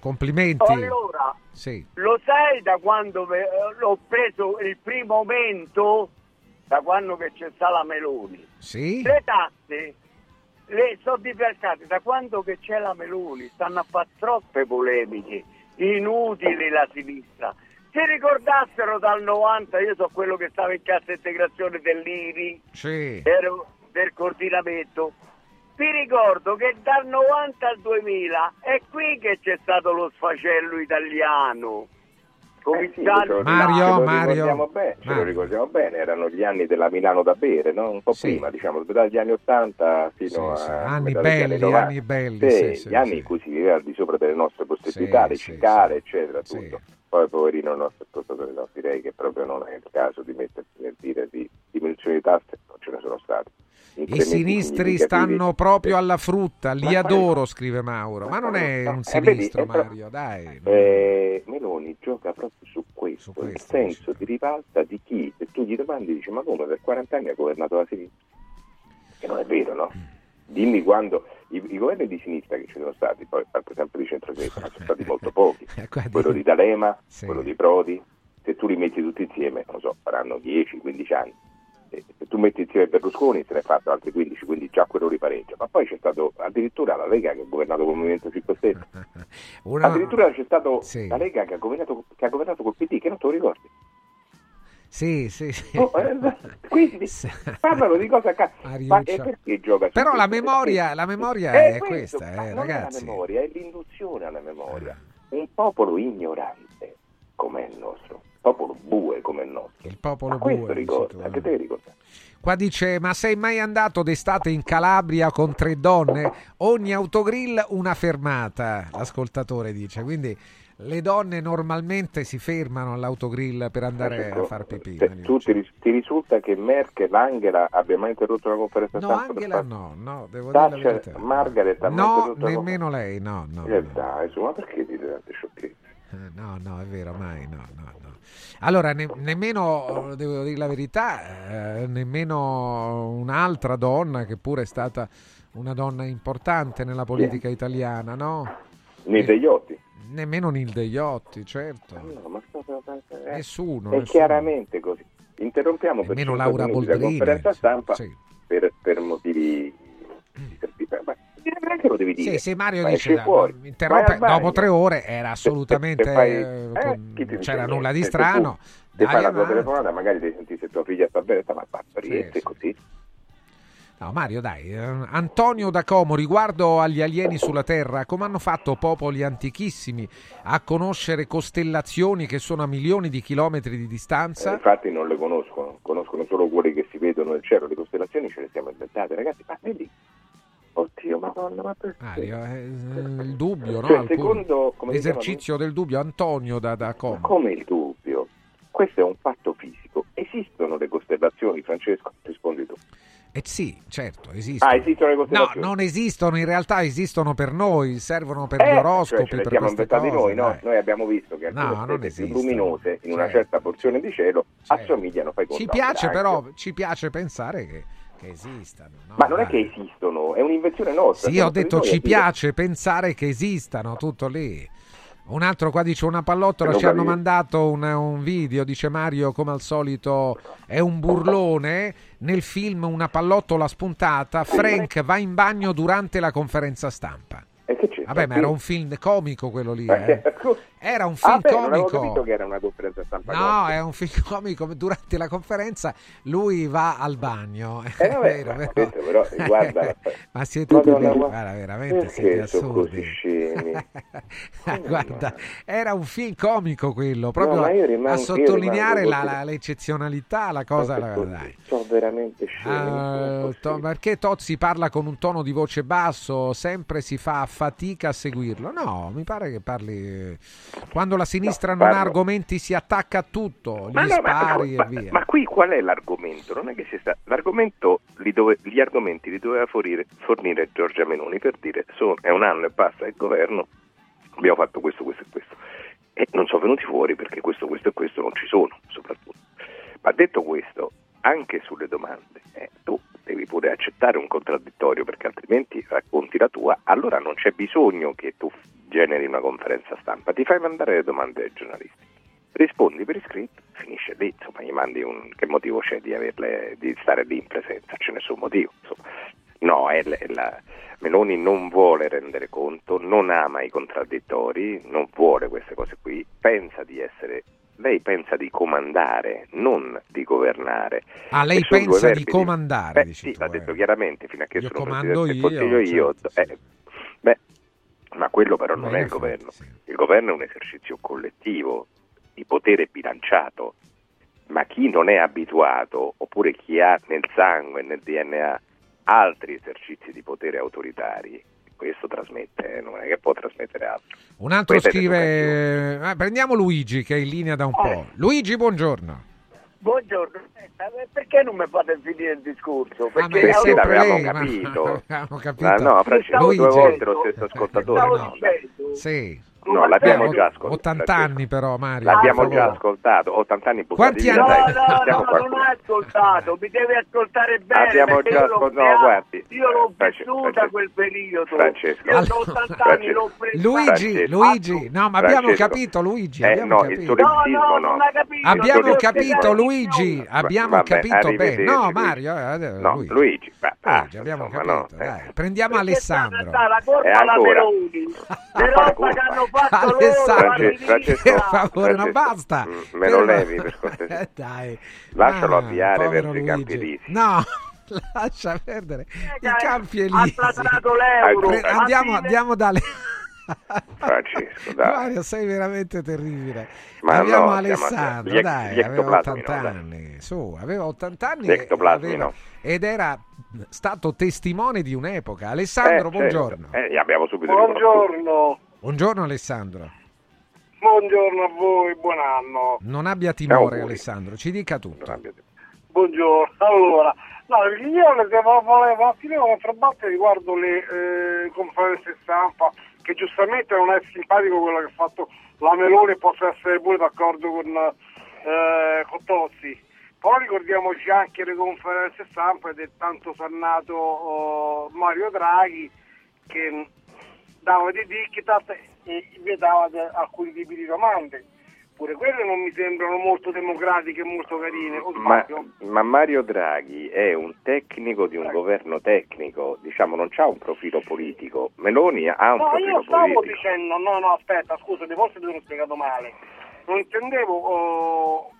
[SPEAKER 2] Complimenti.
[SPEAKER 14] Allora, sì. lo sai da quando l'ho preso il primo momento, da quando che c'è stata la Meloni?
[SPEAKER 2] Sì.
[SPEAKER 14] Le tasse le sono diversiate da quando che c'è la Meloni, stanno a fare troppe polemiche, inutili la sinistra. Si ricordassero dal 90, io so quello che stava in cassa integrazione dell'IRI,
[SPEAKER 2] sì.
[SPEAKER 14] per, per coordinamento, vi ricordo che dal 90 al 2000 è qui che c'è stato lo sfacello italiano
[SPEAKER 4] come sì,
[SPEAKER 2] Mario, Mario,
[SPEAKER 4] ricordiamo bene, ce lo ricordiamo bene, erano gli anni della Milano da bere, no? un po' sì. prima, diciamo, dagli anni 80 fino
[SPEAKER 2] sì,
[SPEAKER 4] a...
[SPEAKER 2] Anni belli, anni, belli.
[SPEAKER 4] Sì, gli anni in cui si viveva al di sopra delle nostre possibilità, recicare, eccetera, tutto. Poi poverino il nostro ascoltatore, no, direi che proprio non è il caso di mettersi nel dire di diminuzione di tasse, non ce ne sono stati.
[SPEAKER 2] I sinistri stanno proprio alla frutta, li ma adoro, poi... scrive Mauro. Ma non è un sinistro, eh, vedi, Mario, dai.
[SPEAKER 4] Eh, Meloni gioca proprio su questo, su questo il senso di rivalsa di chi, se tu gli domandi, dici ma come per 40 anni ha governato la sinistra? Che non è vero, no? Dimmi quando i, i, governi di sinistra che ci sono stati, poi per esempio di centro-sinistra, sono stati molto pochi. quello di D'Alema, sì. quello di Prodi, se tu li metti tutti insieme, non so, faranno 10-15 anni tu metti insieme Berlusconi se ne è fatto altri 15, quindi già quello ripareggia. Ma poi c'è stato addirittura la Lega che ha governato con il Movimento 5 Stelle. Una... Addirittura c'è stato sì. la Lega che ha, governato, che ha governato col PD, che non te lo ricordi.
[SPEAKER 2] Sì, sì, sì.
[SPEAKER 4] Oh, eh, quindi parlano di cosa ca- ma perché gioca
[SPEAKER 2] Però la memoria, la memoria è, è questo, questa, eh, ragazzi.
[SPEAKER 4] È la memoria, è l'induzione alla memoria. Un popolo ignorante come il nostro popolo bue come il nostro.
[SPEAKER 2] Il popolo bue.
[SPEAKER 4] Questo ricorda, anche te ricorda.
[SPEAKER 2] Qua dice, ma sei mai andato d'estate in Calabria con tre donne? Ogni autogrill una fermata, l'ascoltatore dice. Quindi le donne normalmente si fermano all'autogrill per andare ecco, a far pipì.
[SPEAKER 4] Te, tu ti, ti, risulta che Merkel, Angela abbia mai interrotto una conferenza
[SPEAKER 2] no,
[SPEAKER 4] stampa?
[SPEAKER 2] Angela no, no, devo
[SPEAKER 4] Thatcher, dire Margaret ha
[SPEAKER 2] No, nemmeno lei, no, no.
[SPEAKER 4] Eh, dai, ma perché dite tante sciocchezze?
[SPEAKER 2] Eh, no, no, è vero, mai, no, no, no. Allora, ne- nemmeno, devo dire la verità, eh, nemmeno un'altra donna che pure è stata una donna importante nella politica italiana, no?
[SPEAKER 4] Nilde Iotti.
[SPEAKER 2] Nemmeno Nilde Iotti, certo.
[SPEAKER 4] No, ma cosa,
[SPEAKER 2] eh, nessuno.
[SPEAKER 4] È nessuno. chiaramente così. Interrompiamo
[SPEAKER 2] nemmeno per Laura Boldrini,
[SPEAKER 4] la conferenza stampa sì. per, per motivi di servizio neanche lo devi dire.
[SPEAKER 2] Sì, sì, Mario Vai dice, fuori. interrompe dopo tre ore, era assolutamente, se, se fai, eh, eh c'era nulla di strano.
[SPEAKER 4] Se, tu, fai la tua telefonata, magari devi sentire se tua figlia sta bene, ma basta, riesce sì, così.
[SPEAKER 2] No, Mario, dai. Eh, Antonio da Como, riguardo agli alieni sulla Terra, come hanno fatto popoli antichissimi a conoscere costellazioni che sono a milioni di chilometri di distanza?
[SPEAKER 4] Eh, infatti non le conoscono, conoscono solo quelle che si vedono nel cielo, le costellazioni ce le siamo inventate, ragazzi, ma vedi, Oddio, madonna, ma perché?
[SPEAKER 2] Mario, è il dubbio, no? Cioè, secondo, L'esercizio del dubbio, Antonio da, da Como.
[SPEAKER 4] Come il dubbio? Questo è un fatto fisico. Esistono le costellazioni, Francesco? Rispondi tu.
[SPEAKER 2] Eh sì, certo, esistono.
[SPEAKER 4] Ah, esistono le costellazioni?
[SPEAKER 2] No, non esistono, in realtà esistono per noi, servono per eh, gli oroscopi, cioè, per siamo inventati
[SPEAKER 4] noi, no? Noi abbiamo visto che alcune no, stelle più luminose in una certo. certa porzione di cielo certo. assomigliano, fai
[SPEAKER 2] Ci piace però, ci piace pensare che che esistano. No?
[SPEAKER 4] Ma non è che esistono, è un'invenzione nostra.
[SPEAKER 2] Sì, ho detto ci piace pensare che esistano, tutto lì. Un altro qua dice una pallottola, ci hanno mandato un, un, video, dice Mario come al solito è un burlone, nel film una pallottola spuntata, Frank va in bagno durante la conferenza stampa. Vabbè, ma era un film comico quello lì. Eh. Era un ah, film ah, beh, comico.
[SPEAKER 4] Non che era una conferenza stampa.
[SPEAKER 2] No, è un film comico. Durante la conferenza lui va al bagno. Eh, vabbè, vero,
[SPEAKER 4] ma, vero. però, guarda,
[SPEAKER 2] ma siete Madonna, tutti guarda, veramente siete assurdi. guarda, era un film comico quello, proprio no, rimango, a sottolineare la, la, l'eccezionalità, la cosa. La,
[SPEAKER 4] dai. Sono veramente scemo.
[SPEAKER 2] Uh, to, perché Tozzi parla con un tono di voce basso, sempre si fa fatica a seguirlo. No, mi pare che parli quando la sinistra no, non parlo. ha argomenti si attacca a tutto, ma gli no, spari
[SPEAKER 4] ma,
[SPEAKER 2] e via.
[SPEAKER 4] Ma, qui qual è l'argomento? Non è che si sta... L'argomento, li dove... gli argomenti li doveva fornire, fornire Giorgia Meloni per dire sono, è un anno e passa il governo, abbiamo fatto questo, questo e questo. E non sono venuti fuori perché questo, questo e questo non ci sono, soprattutto. Ma detto questo, anche sulle domande, eh, tu devi pure accettare un contraddittorio perché altrimenti racconti la tua, allora non c'è bisogno che tu generi una conferenza stampa, ti fai mandare le domande ai giornalisti, rispondi per iscritto, finisce lì, insomma, gli mandi un che motivo c'è di, averle, di stare lì in presenza, c'è nessun motivo. Insomma. No, è la, è la, Meloni non vuole rendere conto, non ama i contraddittori, non vuole queste cose qui, pensa di essere lei pensa di comandare, non di governare.
[SPEAKER 2] Ah, lei pensa di comandare?
[SPEAKER 4] Beh, sì, l'ha detto chiaramente, fino a che io sono Presidente del Consiglio io. Certo, eh, beh, ma quello però non è il governo. Il governo è un esercizio collettivo di potere bilanciato, ma chi non è abituato, oppure chi ha nel sangue, nel DNA, altri esercizi di potere autoritari, questo trasmette, non è che può trasmettere altro.
[SPEAKER 2] Un altro Questa scrive, eh, prendiamo Luigi che è in linea da un oh. po'. Luigi, buongiorno.
[SPEAKER 14] Buongiorno, perché non mi fate finire il discorso?
[SPEAKER 4] Perché, ah, perché l'avevamo capito.
[SPEAKER 2] Capito. Ah,
[SPEAKER 4] no, Francesco, due volte lo stesso ascoltatore. No.
[SPEAKER 2] Sì.
[SPEAKER 4] No, l'abbiamo già ascoltato.
[SPEAKER 2] 80 anni però, Mario.
[SPEAKER 4] L'abbiamo già ascoltato, 80 anni
[SPEAKER 2] Quanti
[SPEAKER 14] anni? No, no, no, non hai ascoltato, mi devi ascoltare bene.
[SPEAKER 4] Abbiamo già ascoltato, no, guardi.
[SPEAKER 14] Io l'ho vissuta quel periodo.
[SPEAKER 4] Francesco.
[SPEAKER 14] Io ho 80 anni, l'ho
[SPEAKER 2] preso. Luigi, Luigi, no, ma abbiamo capito, Luigi.
[SPEAKER 4] Eh, no,
[SPEAKER 2] capito.
[SPEAKER 4] il solipsismo no.
[SPEAKER 2] Abbiamo capito, Luigi, abbiamo capito bene. No, Mario, eh,
[SPEAKER 4] eh, no, Luigi.
[SPEAKER 2] abbiamo capito, Prendiamo Alessandro.
[SPEAKER 14] La colpa alla Meloni. Le roba che hanno fatto
[SPEAKER 2] Alessandro, Francesco, per favore, non basta.
[SPEAKER 4] Mm, me lo levi per cortesia.
[SPEAKER 2] Dai.
[SPEAKER 4] Lascialo ah, avviare verso i campi lisi.
[SPEAKER 2] No. Lascia perdere
[SPEAKER 14] eh,
[SPEAKER 2] i campi elisi.
[SPEAKER 14] l'euro.
[SPEAKER 2] Andiamo, andiamo dalle.
[SPEAKER 4] Francesco, dai.
[SPEAKER 2] Mario, sei veramente terribile. Ma Abbiamo no, Alessandro, gli, dai, gli aveva 80 no, anni. Su, aveva 80 anni e aveva, ed era stato testimone di un'epoca. Alessandro,
[SPEAKER 4] eh,
[SPEAKER 2] buongiorno.
[SPEAKER 4] Certo. Eh, abbiamo subito
[SPEAKER 14] buongiorno.
[SPEAKER 2] Buongiorno Alessandro.
[SPEAKER 14] Buongiorno a voi, buon anno.
[SPEAKER 2] Non abbia timore Alessandro, ci dica tutto.
[SPEAKER 14] Buongiorno, allora, no, io volevo finire un'altra parte riguardo le eh, conferenze stampa, che giustamente non è simpatico quello che ha fatto la Meloni e posso essere pure d'accordo con, eh, con Tozzi. Poi ricordiamoci anche le conferenze stampa del tanto sannato oh, Mario Draghi che dava dei diktat e vietava alcuni tipi di domande. Pure quelle non mi sembrano molto democratiche e molto carine.
[SPEAKER 4] Ma, ma, Mario Draghi è un tecnico di un Draghi. governo tecnico, diciamo non ha un profilo politico. Meloni ha un
[SPEAKER 14] no,
[SPEAKER 4] profilo
[SPEAKER 14] politico. No, io stavo
[SPEAKER 4] politico.
[SPEAKER 14] dicendo, no, no, aspetta, scusami, forse ti ho spiegato male. Non intendevo, oh,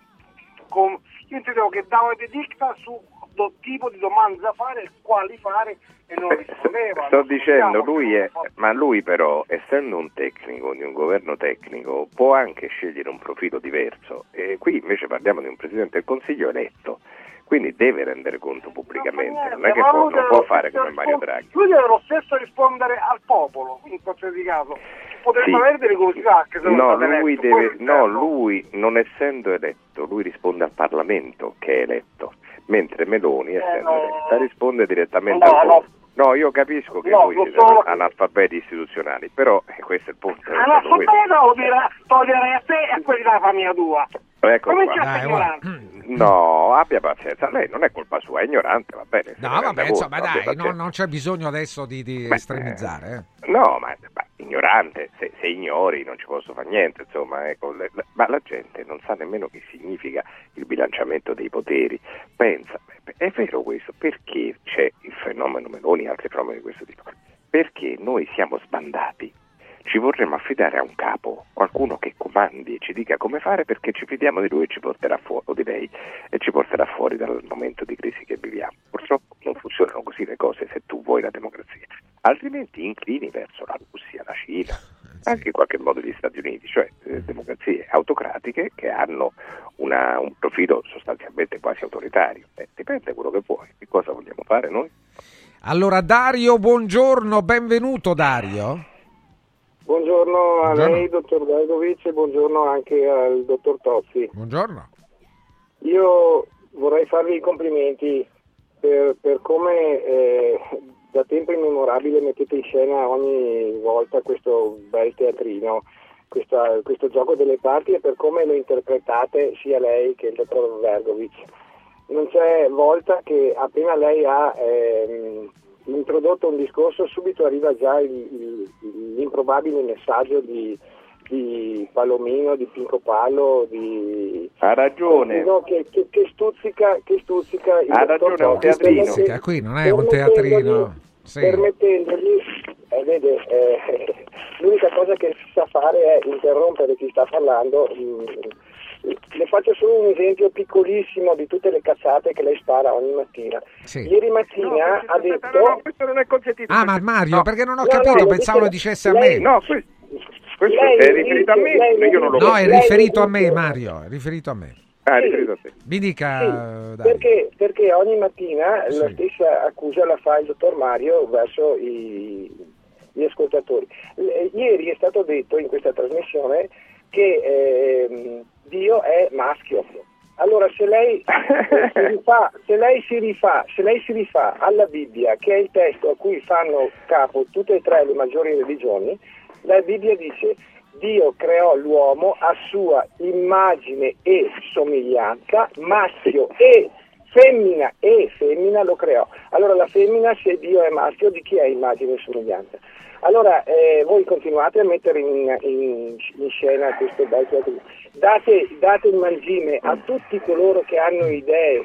[SPEAKER 14] con, io intendevo che dava dei diktat su do, tipo di domande da fare, quali fare e non rispondeva.
[SPEAKER 4] Sto dicendo, lui è, ma lui però, essendo un tecnico di un governo tecnico, può anche scegliere un profilo diverso. E qui invece parliamo di un Presidente del Consiglio eletto. Quindi deve rendere conto pubblicamente, non è che può, non può fare come Mario Draghi.
[SPEAKER 14] Lui deve lo stesso rispondere al popolo, in qualsiasi caso. Potrebbe sì. avere delle curiosità che sono
[SPEAKER 4] no, lui deve, no, lui non essendo eletto, lui risponde al Parlamento che è eletto mentre Meloni, eh, essendo eh, eletta, risponde direttamente no, al. No. no, io capisco che no, voi siete solo... analfabeti istituzionali, però eh, questo è il punto.
[SPEAKER 14] Analfabeto vuol dire togliere a te e a quelli della famiglia tua.
[SPEAKER 4] Ecco Come qua. No, abbia pazienza, lei non è colpa sua, è ignorante, va bene.
[SPEAKER 2] No, vabbè, insomma, dai, non, non, c'è bisogno adesso di, di Beh, estremizzare.
[SPEAKER 4] Eh. No, ma, ma ignorante, se, se, ignori non ci posso fare niente, insomma, ecco, le, le, ma la gente non sa nemmeno che significa il bilanciamento dei poteri. Pensa, è vero questo, perché c'è il fenomeno Meloni e altri fenomeni di questo tipo? Perché noi siamo sbandati ci vorremmo affidare a un capo, qualcuno che comandi e ci dica come fare perché ci fidiamo di lui e ci porterà fuori, o di lei, e ci porterà fuori dal momento di crisi che viviamo. Purtroppo non funzionano così le cose se tu vuoi la democrazia, altrimenti inclini verso la Russia, la Cina, anche in qualche modo gli Stati Uniti, cioè eh, democrazie autocratiche che hanno una, un profilo sostanzialmente quasi autoritario. Eh, dipende quello che vuoi, che cosa vogliamo fare noi?
[SPEAKER 2] Allora Dario, buongiorno, benvenuto Dario.
[SPEAKER 15] Buongiorno a buongiorno. lei, dottor Gaidovic, e buongiorno anche al dottor Tozzi.
[SPEAKER 2] Buongiorno.
[SPEAKER 15] Io vorrei farvi i complimenti per, per come eh, da tempo immemorabile mettete in scena ogni volta questo bel teatrino, questa, questo gioco delle parti e per come lo interpretate sia lei che il dottor Vergovic. Non c'è volta che appena lei ha... Eh, introdotto un discorso subito arriva già il, il, l'improbabile messaggio di, di Palomino, di Pinco Pallo, di...
[SPEAKER 4] Ha ragione.
[SPEAKER 15] No, che, che, che, stuzzica, che stuzzica
[SPEAKER 4] il Ha ragione, è un teatrino.
[SPEAKER 2] Stuzzica, qui non è un teatrino.
[SPEAKER 15] Sì. Permettendogli, eh, vede, eh, l'unica cosa che si sa fare è interrompere chi sta parlando. Mh, mm, le faccio solo un esempio piccolissimo di tutte le cazzate che lei spara ogni mattina. Sì. Ieri mattina no, ha detto... No,
[SPEAKER 4] questo non è consentito.
[SPEAKER 2] Ah, ma Mario, no. perché non ho no, capito, pensavo lo dicesse lei, a me.
[SPEAKER 4] No, questo, questo è riferito dice, a me, io non lo
[SPEAKER 2] No, è riferito a me, Mario, è riferito a me.
[SPEAKER 4] Ah, riferito a te.
[SPEAKER 2] Mi dica...
[SPEAKER 15] Sì, perché, perché, ogni mattina sì. la stessa accusa la fa il dottor Mario verso i, gli ascoltatori. Ieri è stato detto in questa trasmissione che... Eh, Dio è maschio. Allora se lei, si rifà, se, lei si rifà, se lei si rifà alla Bibbia, che è il testo a cui fanno capo tutte e tre le maggiori religioni, la Bibbia dice Dio creò l'uomo a sua immagine e somiglianza, maschio e femmina e femmina lo creò. Allora la femmina se Dio è maschio di chi è immagine e somiglianza? Allora eh, voi continuate a mettere in, in, in scena questo bel teatro. Date, date il mangime a tutti coloro che hanno idee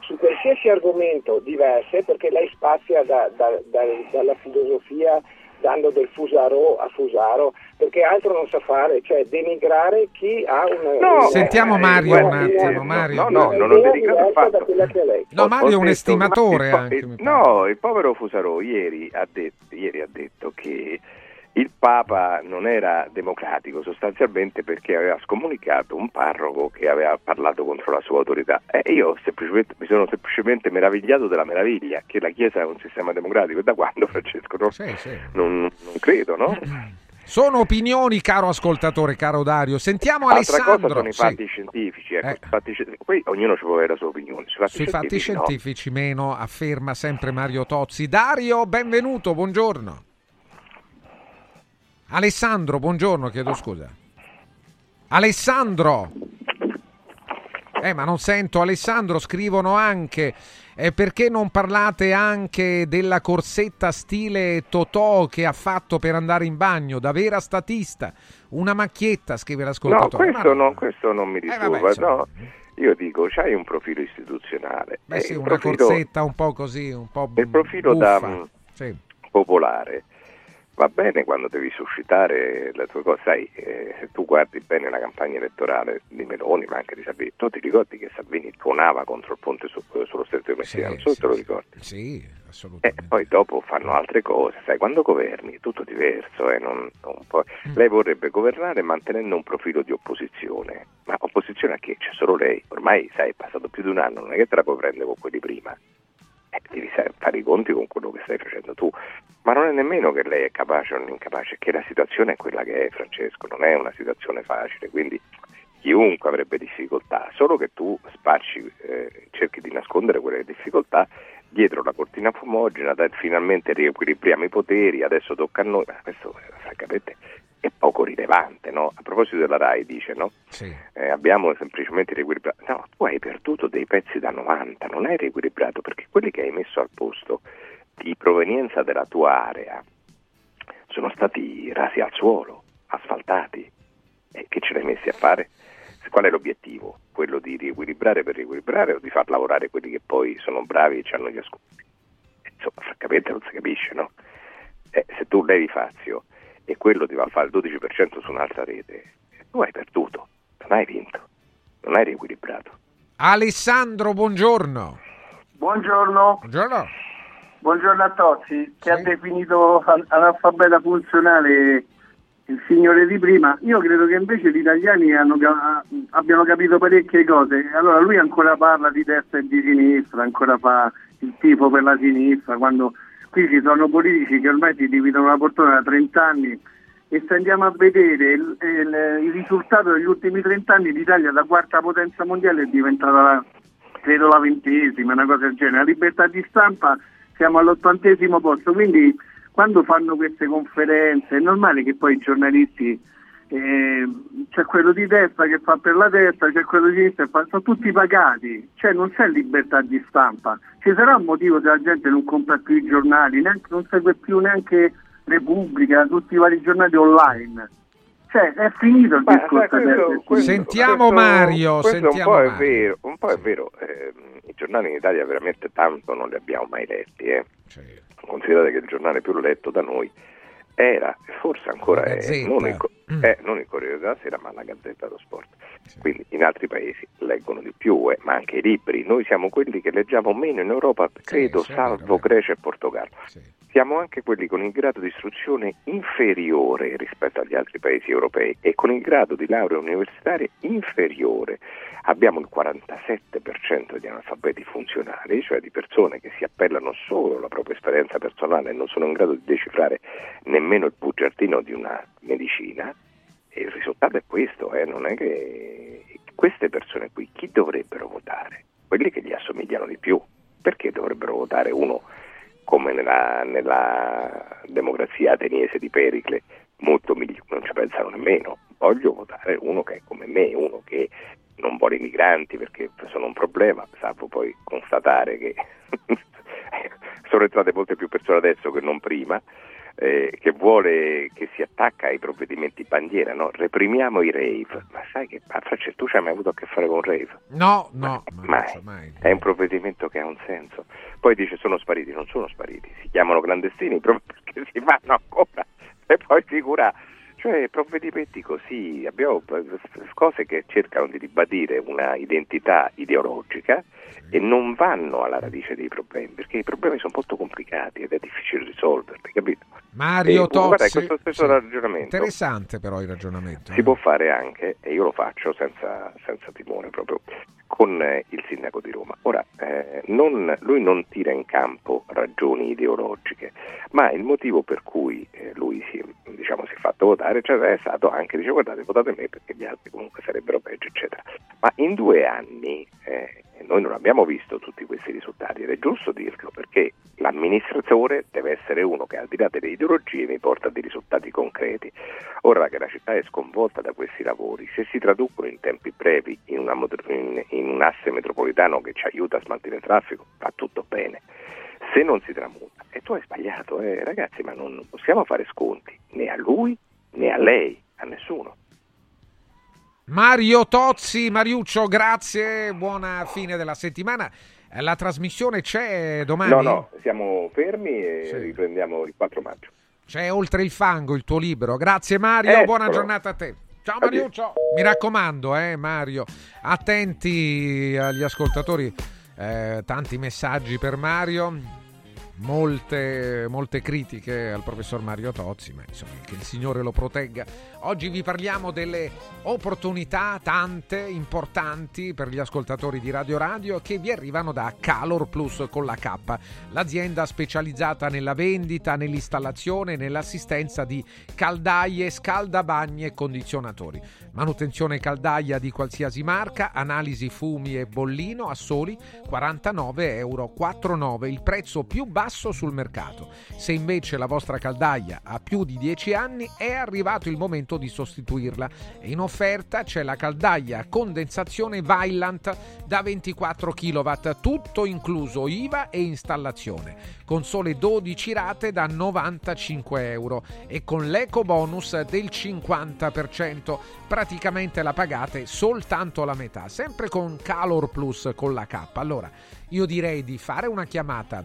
[SPEAKER 15] su qualsiasi argomento diverse, perché lei spazia da, da, da, dalla filosofia dando del fusaro a fusaro, perché altro non sa fare, cioè denigrare chi ha un...
[SPEAKER 2] No, sentiamo Mario un attimo, Mario.
[SPEAKER 4] No, no, no non ho denigrato affatto.
[SPEAKER 2] No, Mario è un estimatore anche.
[SPEAKER 4] No, il povero Fusaro ieri ha detto, ieri ha detto che il Papa non era democratico sostanzialmente perché aveva scomunicato un parroco che aveva parlato contro la sua autorità e io mi sono semplicemente meravigliato della meraviglia che la Chiesa è un sistema democratico e da quando Francesco non, sì, sì. non, non credo no?
[SPEAKER 2] Sono opinioni, caro ascoltatore, caro Dario. Sentiamo
[SPEAKER 4] Altra
[SPEAKER 2] Alessandro.
[SPEAKER 4] cosa sono i fatti sì. scientifici. Ecco, eh. fatti, poi ognuno ci può avere la sua opinione.
[SPEAKER 2] Sui fatti, Sui fatti scientifici, no. meno, afferma sempre Mario Tozzi. Dario, benvenuto, buongiorno. Alessandro, buongiorno, chiedo scusa. Alessandro! Eh, ma non sento Alessandro, scrivono anche eh, perché non parlate anche della corsetta stile Totò che ha fatto per andare in bagno, da vera statista, una macchietta, scrive l'ascoltatore.
[SPEAKER 4] No, questo, no. non, questo non mi disturba, eh, vabbè, no. Io dico, c'hai un profilo istituzionale.
[SPEAKER 2] Beh sì, una profilo, corsetta un po' così, un po'
[SPEAKER 4] Il profilo
[SPEAKER 2] buffa.
[SPEAKER 4] da mm, sì. popolare va bene quando devi suscitare le tue cose, sai, eh, se tu guardi bene la campagna elettorale di Meloni, ma anche di Salvini, tu ti ricordi che Salvini tuonava contro il ponte su, sullo stretto di Messina, non so se te lo ricordi.
[SPEAKER 2] Sì, assolutamente.
[SPEAKER 4] E poi dopo fanno altre cose, sai, quando governi è tutto diverso, eh, non, non mm. lei vorrebbe governare mantenendo un profilo di opposizione, ma opposizione a che? C'è solo lei, ormai sai, è passato più di un anno, non è che te la puoi prendere con quelli prima eh, devi fare i conti con quello che stai facendo tu. Ma non è nemmeno che lei è capace o non incapace, è che la situazione è quella che è, Francesco, non è una situazione facile, quindi chiunque avrebbe difficoltà, solo che tu spacci, eh, cerchi di nascondere quelle difficoltà dietro la cortina fumogena, finalmente riequilibriamo i poteri, adesso tocca a noi, ma questo francamente è poco rilevante, no? A proposito della RAI dice, no?
[SPEAKER 2] Sì.
[SPEAKER 4] Eh, abbiamo semplicemente riequilibrato. No, tu hai perduto dei pezzi da 90, non hai riequilibrato perché quelli che hai messo al posto di provenienza della tua area sono stati rasi al suolo, asfaltati. E che ce l'hai messi a fare? Qual è l'obiettivo? Quello di riequilibrare per riequilibrare o di far lavorare quelli che poi sono bravi e hanno gli ascolti? Insomma, francamente non si capisce, no? Eh, se tu levi Fazio e quello ti va a fare il 12% su un'altra rete, tu hai perduto, non hai vinto, non hai riequilibrato.
[SPEAKER 2] Alessandro, buongiorno.
[SPEAKER 16] Buongiorno.
[SPEAKER 2] Buongiorno.
[SPEAKER 16] Buongiorno a Tozzi, che sì. ha definito analfabeta funzionale il signore di prima. Io credo che invece gli italiani hanno, abbiano capito parecchie cose. Allora lui ancora parla di destra e di sinistra, ancora fa il tifo per la sinistra, quando qui ci sono politici che ormai si dividono la portone da 30 anni e se andiamo a vedere il, il, il risultato degli ultimi 30 anni l'Italia da quarta potenza mondiale è diventata la, credo la ventesima, una cosa del genere. La libertà di stampa siamo all'ottantesimo posto, quindi quando fanno queste conferenze è normale che poi i giornalisti eh, c'è quello di destra che fa per la destra, c'è quello di sinistra che fa, sono tutti pagati, cioè non c'è libertà di stampa. Ci sarà un motivo se la gente non compra più i giornali, neanche, non segue più neanche Repubblica, tutti i vari giornali online. Cioè, è finito il Beh, discorso. Questo,
[SPEAKER 2] questo, sentiamo questo, Mario.
[SPEAKER 4] Questo
[SPEAKER 2] sentiamo
[SPEAKER 4] un po'
[SPEAKER 2] Mario.
[SPEAKER 4] è vero, un po' è vero. Eh, I giornali in Italia veramente tanto non li abbiamo mai letti. Eh. Certo. Considerate che il giornale più letto da noi era, forse ancora è, non il, mm. eh, non il Corriere della Sera, ma la Gazzetta dello Sport. Sì. Quindi in altri paesi leggono di più, eh, ma anche i libri. Noi siamo quelli che leggiamo meno in Europa, credo, sì, salvo Grecia e Portogallo. Sì. Siamo anche quelli con il grado di istruzione inferiore rispetto agli altri paesi europei e con il grado di laurea universitaria inferiore abbiamo il 47% di analfabeti funzionali, cioè di persone che si appellano solo alla propria esperienza personale e non sono in grado di decifrare nemmeno il bugiardino di una medicina. E il risultato è questo, eh? non è che queste persone qui chi dovrebbero votare? Quelli che gli assomigliano di più. Perché dovrebbero votare uno come nella, nella democrazia ateniese di Pericle, molto migliore, non ci pensano nemmeno. Voglio votare uno che è come me, uno che non vuole i migranti perché sono un problema, salvo poi constatare che sono entrate molte più persone adesso che non prima, eh, che vuole che si attacca ai provvedimenti bandiera, no? reprimiamo i rave. Ma sai che a Francesco tu ci hai mai avuto a che fare con rave?
[SPEAKER 2] No, no,
[SPEAKER 4] ma, mai. mai. È un provvedimento che ha un senso. Poi dice sono spariti, non sono spariti, si chiamano clandestini proprio perché si fanno ancora. E poi figura cioè provvedimenti così, abbiamo cose che cercano di ribadire una identità ideologica e non vanno alla radice dei problemi, perché i problemi sono molto complicati ed è difficile risolverli, capito?
[SPEAKER 2] Mario e, Tozzi,
[SPEAKER 4] guarda, questo stesso sì. ragionamento.
[SPEAKER 2] Interessante però il ragionamento.
[SPEAKER 4] Si eh? può fare anche, e io lo faccio senza, senza timore proprio, con eh, il sindaco di Roma. Ora, eh, non, lui non tira in campo ragioni ideologiche, ma il motivo per cui eh, lui si, diciamo, si, è fatto votare cioè, è stato anche, dice guardate votate me perché gli altri comunque sarebbero peggio, eccetera. Ma in due anni eh, noi non abbiamo visto tutti questi risultati ed è giusto dirlo perché l'amministratore deve essere uno che al di là delle ideologie mi porta dei risultati concreti. Ora che la città è sconvolta da questi lavori, se si traducono in tempi brevi in, una, in, in un asse metropolitano che ci aiuta a smaltire il traffico, va tutto bene. Se non si tramuta, e tu hai sbagliato, eh, ragazzi, ma non possiamo fare sconti né a lui né a lei, a nessuno.
[SPEAKER 2] Mario Tozzi, Mariuccio, grazie, buona fine della settimana. La trasmissione c'è domani?
[SPEAKER 4] No, no, siamo fermi e sì. riprendiamo il 4 maggio.
[SPEAKER 2] C'è Oltre il fango, il tuo libro. Grazie Mario, eh, buona giornata a te. Ciao Mariuccio. Mi raccomando, eh, Mario, attenti agli ascoltatori, eh, tanti messaggi per Mario molte, molte critiche al professor Mario Tozzi, ma insomma che il Signore lo protegga. Oggi vi parliamo delle opportunità tante, importanti per gli ascoltatori di Radio Radio che vi arrivano da Calor Plus con la K, l'azienda specializzata nella vendita, nell'installazione e nell'assistenza di caldaie, scaldabagni e condizionatori. Manutenzione caldaia di qualsiasi marca, analisi fumi e bollino a soli 49,49 euro, il prezzo più basso sul mercato. Se invece la vostra caldaia ha più di 10 anni è arrivato il momento di sostituirla. In offerta c'è la caldaia a condensazione Vailant da 24 kW, tutto incluso IVA e installazione, con sole 12 rate da 95 euro e con l'eco bonus del 50%. Praticamente la pagate soltanto la metà, sempre con Calor Plus con la K. Allora, io direi di fare una chiamata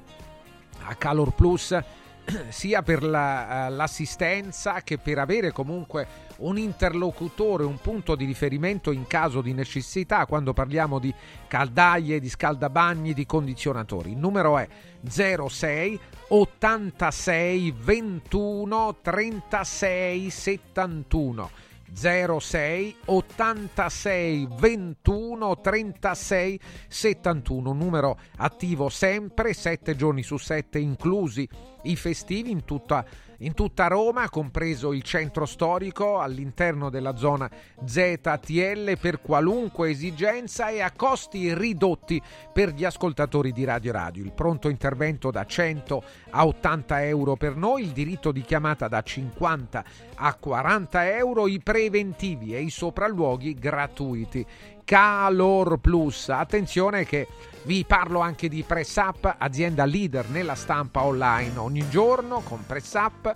[SPEAKER 2] a Calor Plus sia per la, uh, l'assistenza che per avere comunque un interlocutore, un punto di riferimento in caso di necessità quando parliamo di caldaie, di scaldabagni, di condizionatori. Il numero è 06 86 21 36 71. 06 86 21 36 71 numero attivo sempre 7 giorni su 7 inclusi i festivi in tutta in tutta Roma, compreso il centro storico all'interno della zona ZTL per qualunque esigenza e a costi ridotti per gli ascoltatori di Radio Radio. Il pronto intervento da 100 a 80 euro per noi, il diritto di chiamata da 50 a 40 euro, i preventivi e i sopralluoghi gratuiti. Calor Plus. Attenzione che vi parlo anche di Press Up, azienda leader nella stampa online. Ogni giorno con Press Up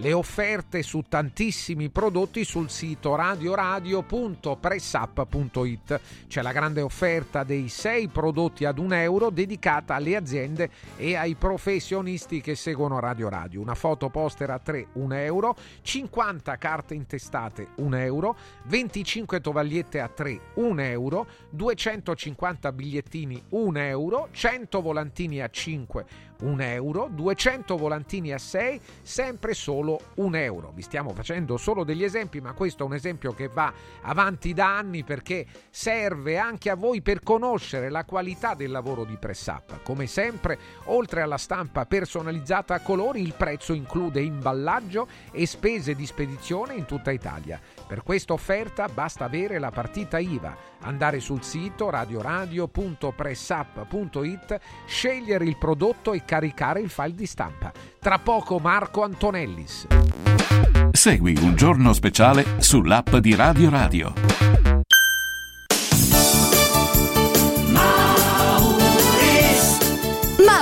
[SPEAKER 2] le offerte su tantissimi prodotti sul sito radioradio.pressup.it. C'è la grande offerta dei 6 prodotti ad un euro dedicata alle aziende e ai professionisti che seguono Radio Radio. Una foto poster a 3, 1 euro, 50 carte intestate 1 euro, 25 tovagliette a 3, 1 euro, 250 bigliettini 1 euro, 100 volantini a 5, 1 euro, 200 volantini a 6, sempre solo 1 euro. Vi stiamo facendo solo degli esempi, ma questo è un esempio che va avanti da anni perché serve anche a voi per conoscere la qualità del lavoro di Press. Come sempre, oltre alla stampa personalizzata a colori, il prezzo include imballaggio e spese di spedizione in tutta Italia. Per questa offerta basta avere la partita IVA, andare sul sito radioradio.pressup.it, scegliere il prodotto e caricare il file di stampa. Tra poco Marco Antonellis.
[SPEAKER 1] Segui un giorno speciale sull'app di Radio Radio.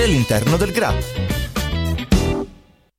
[SPEAKER 7] all'interno del GRA.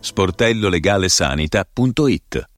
[SPEAKER 17] sportellolegalesanita.it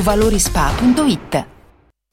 [SPEAKER 18] valorispa.it.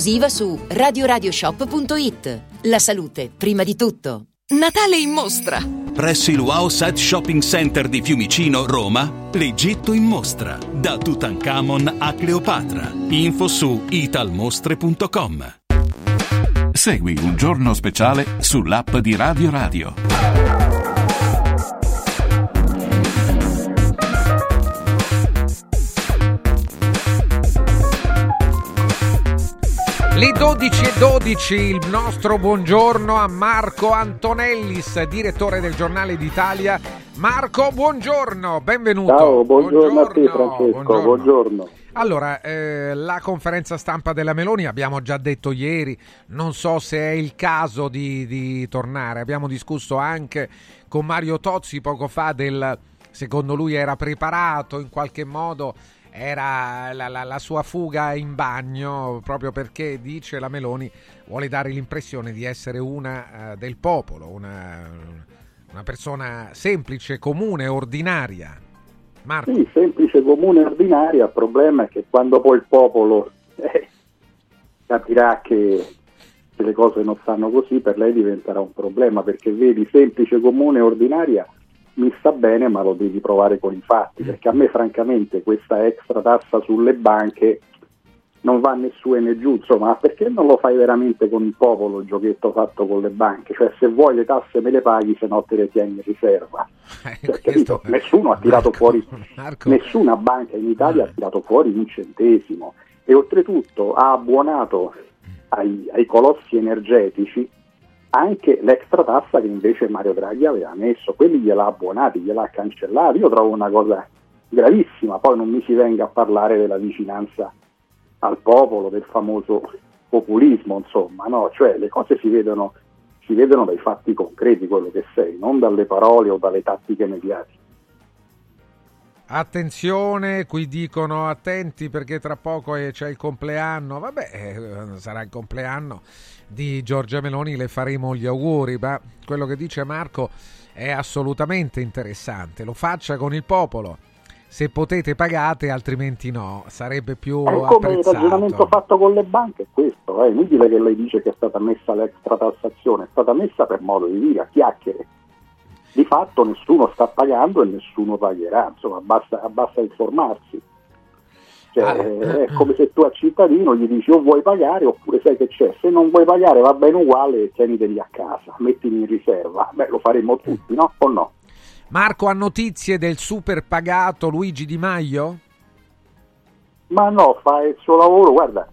[SPEAKER 19] esclusiva su radioradioshop.it. La salute, prima di tutto.
[SPEAKER 18] Natale in mostra.
[SPEAKER 8] Presso il Wow Set Shopping Center di Fiumicino, Roma, l'Egitto in mostra. Da Tutankhamon a Cleopatra. Info su italmostre.com.
[SPEAKER 1] Segui un giorno speciale sull'app di Radio Radio.
[SPEAKER 2] Le 12 e 12, il nostro buongiorno a Marco Antonellis, direttore del Giornale d'Italia. Marco, buongiorno, benvenuto.
[SPEAKER 20] Ciao, buongiorno, buongiorno a te Francesco, buongiorno. buongiorno.
[SPEAKER 2] Allora, eh, la conferenza stampa della Meloni, abbiamo già detto ieri, non so se è il caso di, di tornare, abbiamo discusso anche con Mario Tozzi poco fa del, secondo lui era preparato in qualche modo era la, la, la, sua fuga in bagno proprio perché dice la Meloni vuole dare l'impressione di essere una uh, del popolo, una, una, persona semplice, comune, ordinaria. Marco.
[SPEAKER 20] Sì, semplice, comune, ordinaria. Il problema è che quando poi il popolo eh, capirà che, che le cose non stanno così, per lei diventerà un problema perché vedi semplice, comune, ordinaria mi sta bene ma lo devi provare con i fatti, perché a me francamente questa extra tassa sulle banche non va né su né giù, insomma, perché non lo fai veramente con il popolo il giochetto fatto con le banche? Cioè se vuoi le tasse me le paghi, se no te le tieni in riserva. Eh, cioè, Nessuno ha tirato Marco, fuori, Marco. nessuna banca in Italia ha eh. tirato fuori un centesimo e oltretutto ha abbuonato ai, ai colossi energetici anche l'extra tassa che invece Mario Draghi aveva messo, quelli gliel'ha abbonati, gliel'ha cancellati, io trovo una cosa gravissima, poi non mi si venga a parlare della vicinanza al popolo, del famoso populismo, insomma, no? cioè le cose si vedono, si vedono dai fatti concreti quello che sei, non dalle parole o dalle tattiche mediatiche.
[SPEAKER 2] Attenzione, qui dicono attenti perché tra poco c'è il compleanno. Vabbè, eh, sarà il compleanno di Giorgia Meloni, le faremo gli auguri, ma quello che dice Marco è assolutamente interessante. Lo faccia con il popolo. Se potete pagate, altrimenti no, sarebbe più è
[SPEAKER 20] come il ragionamento fatto con le banche è questo, è inutile che lei dice che è stata messa l'extra tassazione, è stata messa per modo di dire, a chiacchiere di fatto nessuno sta pagando e nessuno pagherà, insomma basta, basta informarsi. Cioè, ah, è come se tu al cittadino gli dici o vuoi pagare oppure sai che c'è, se non vuoi pagare va bene uguale, tieniteli a casa, mettili in riserva, beh lo faremo tutti, no? O no?
[SPEAKER 2] Marco ha notizie del super pagato Luigi Di Maio?
[SPEAKER 20] Ma no, fa il suo lavoro, guarda,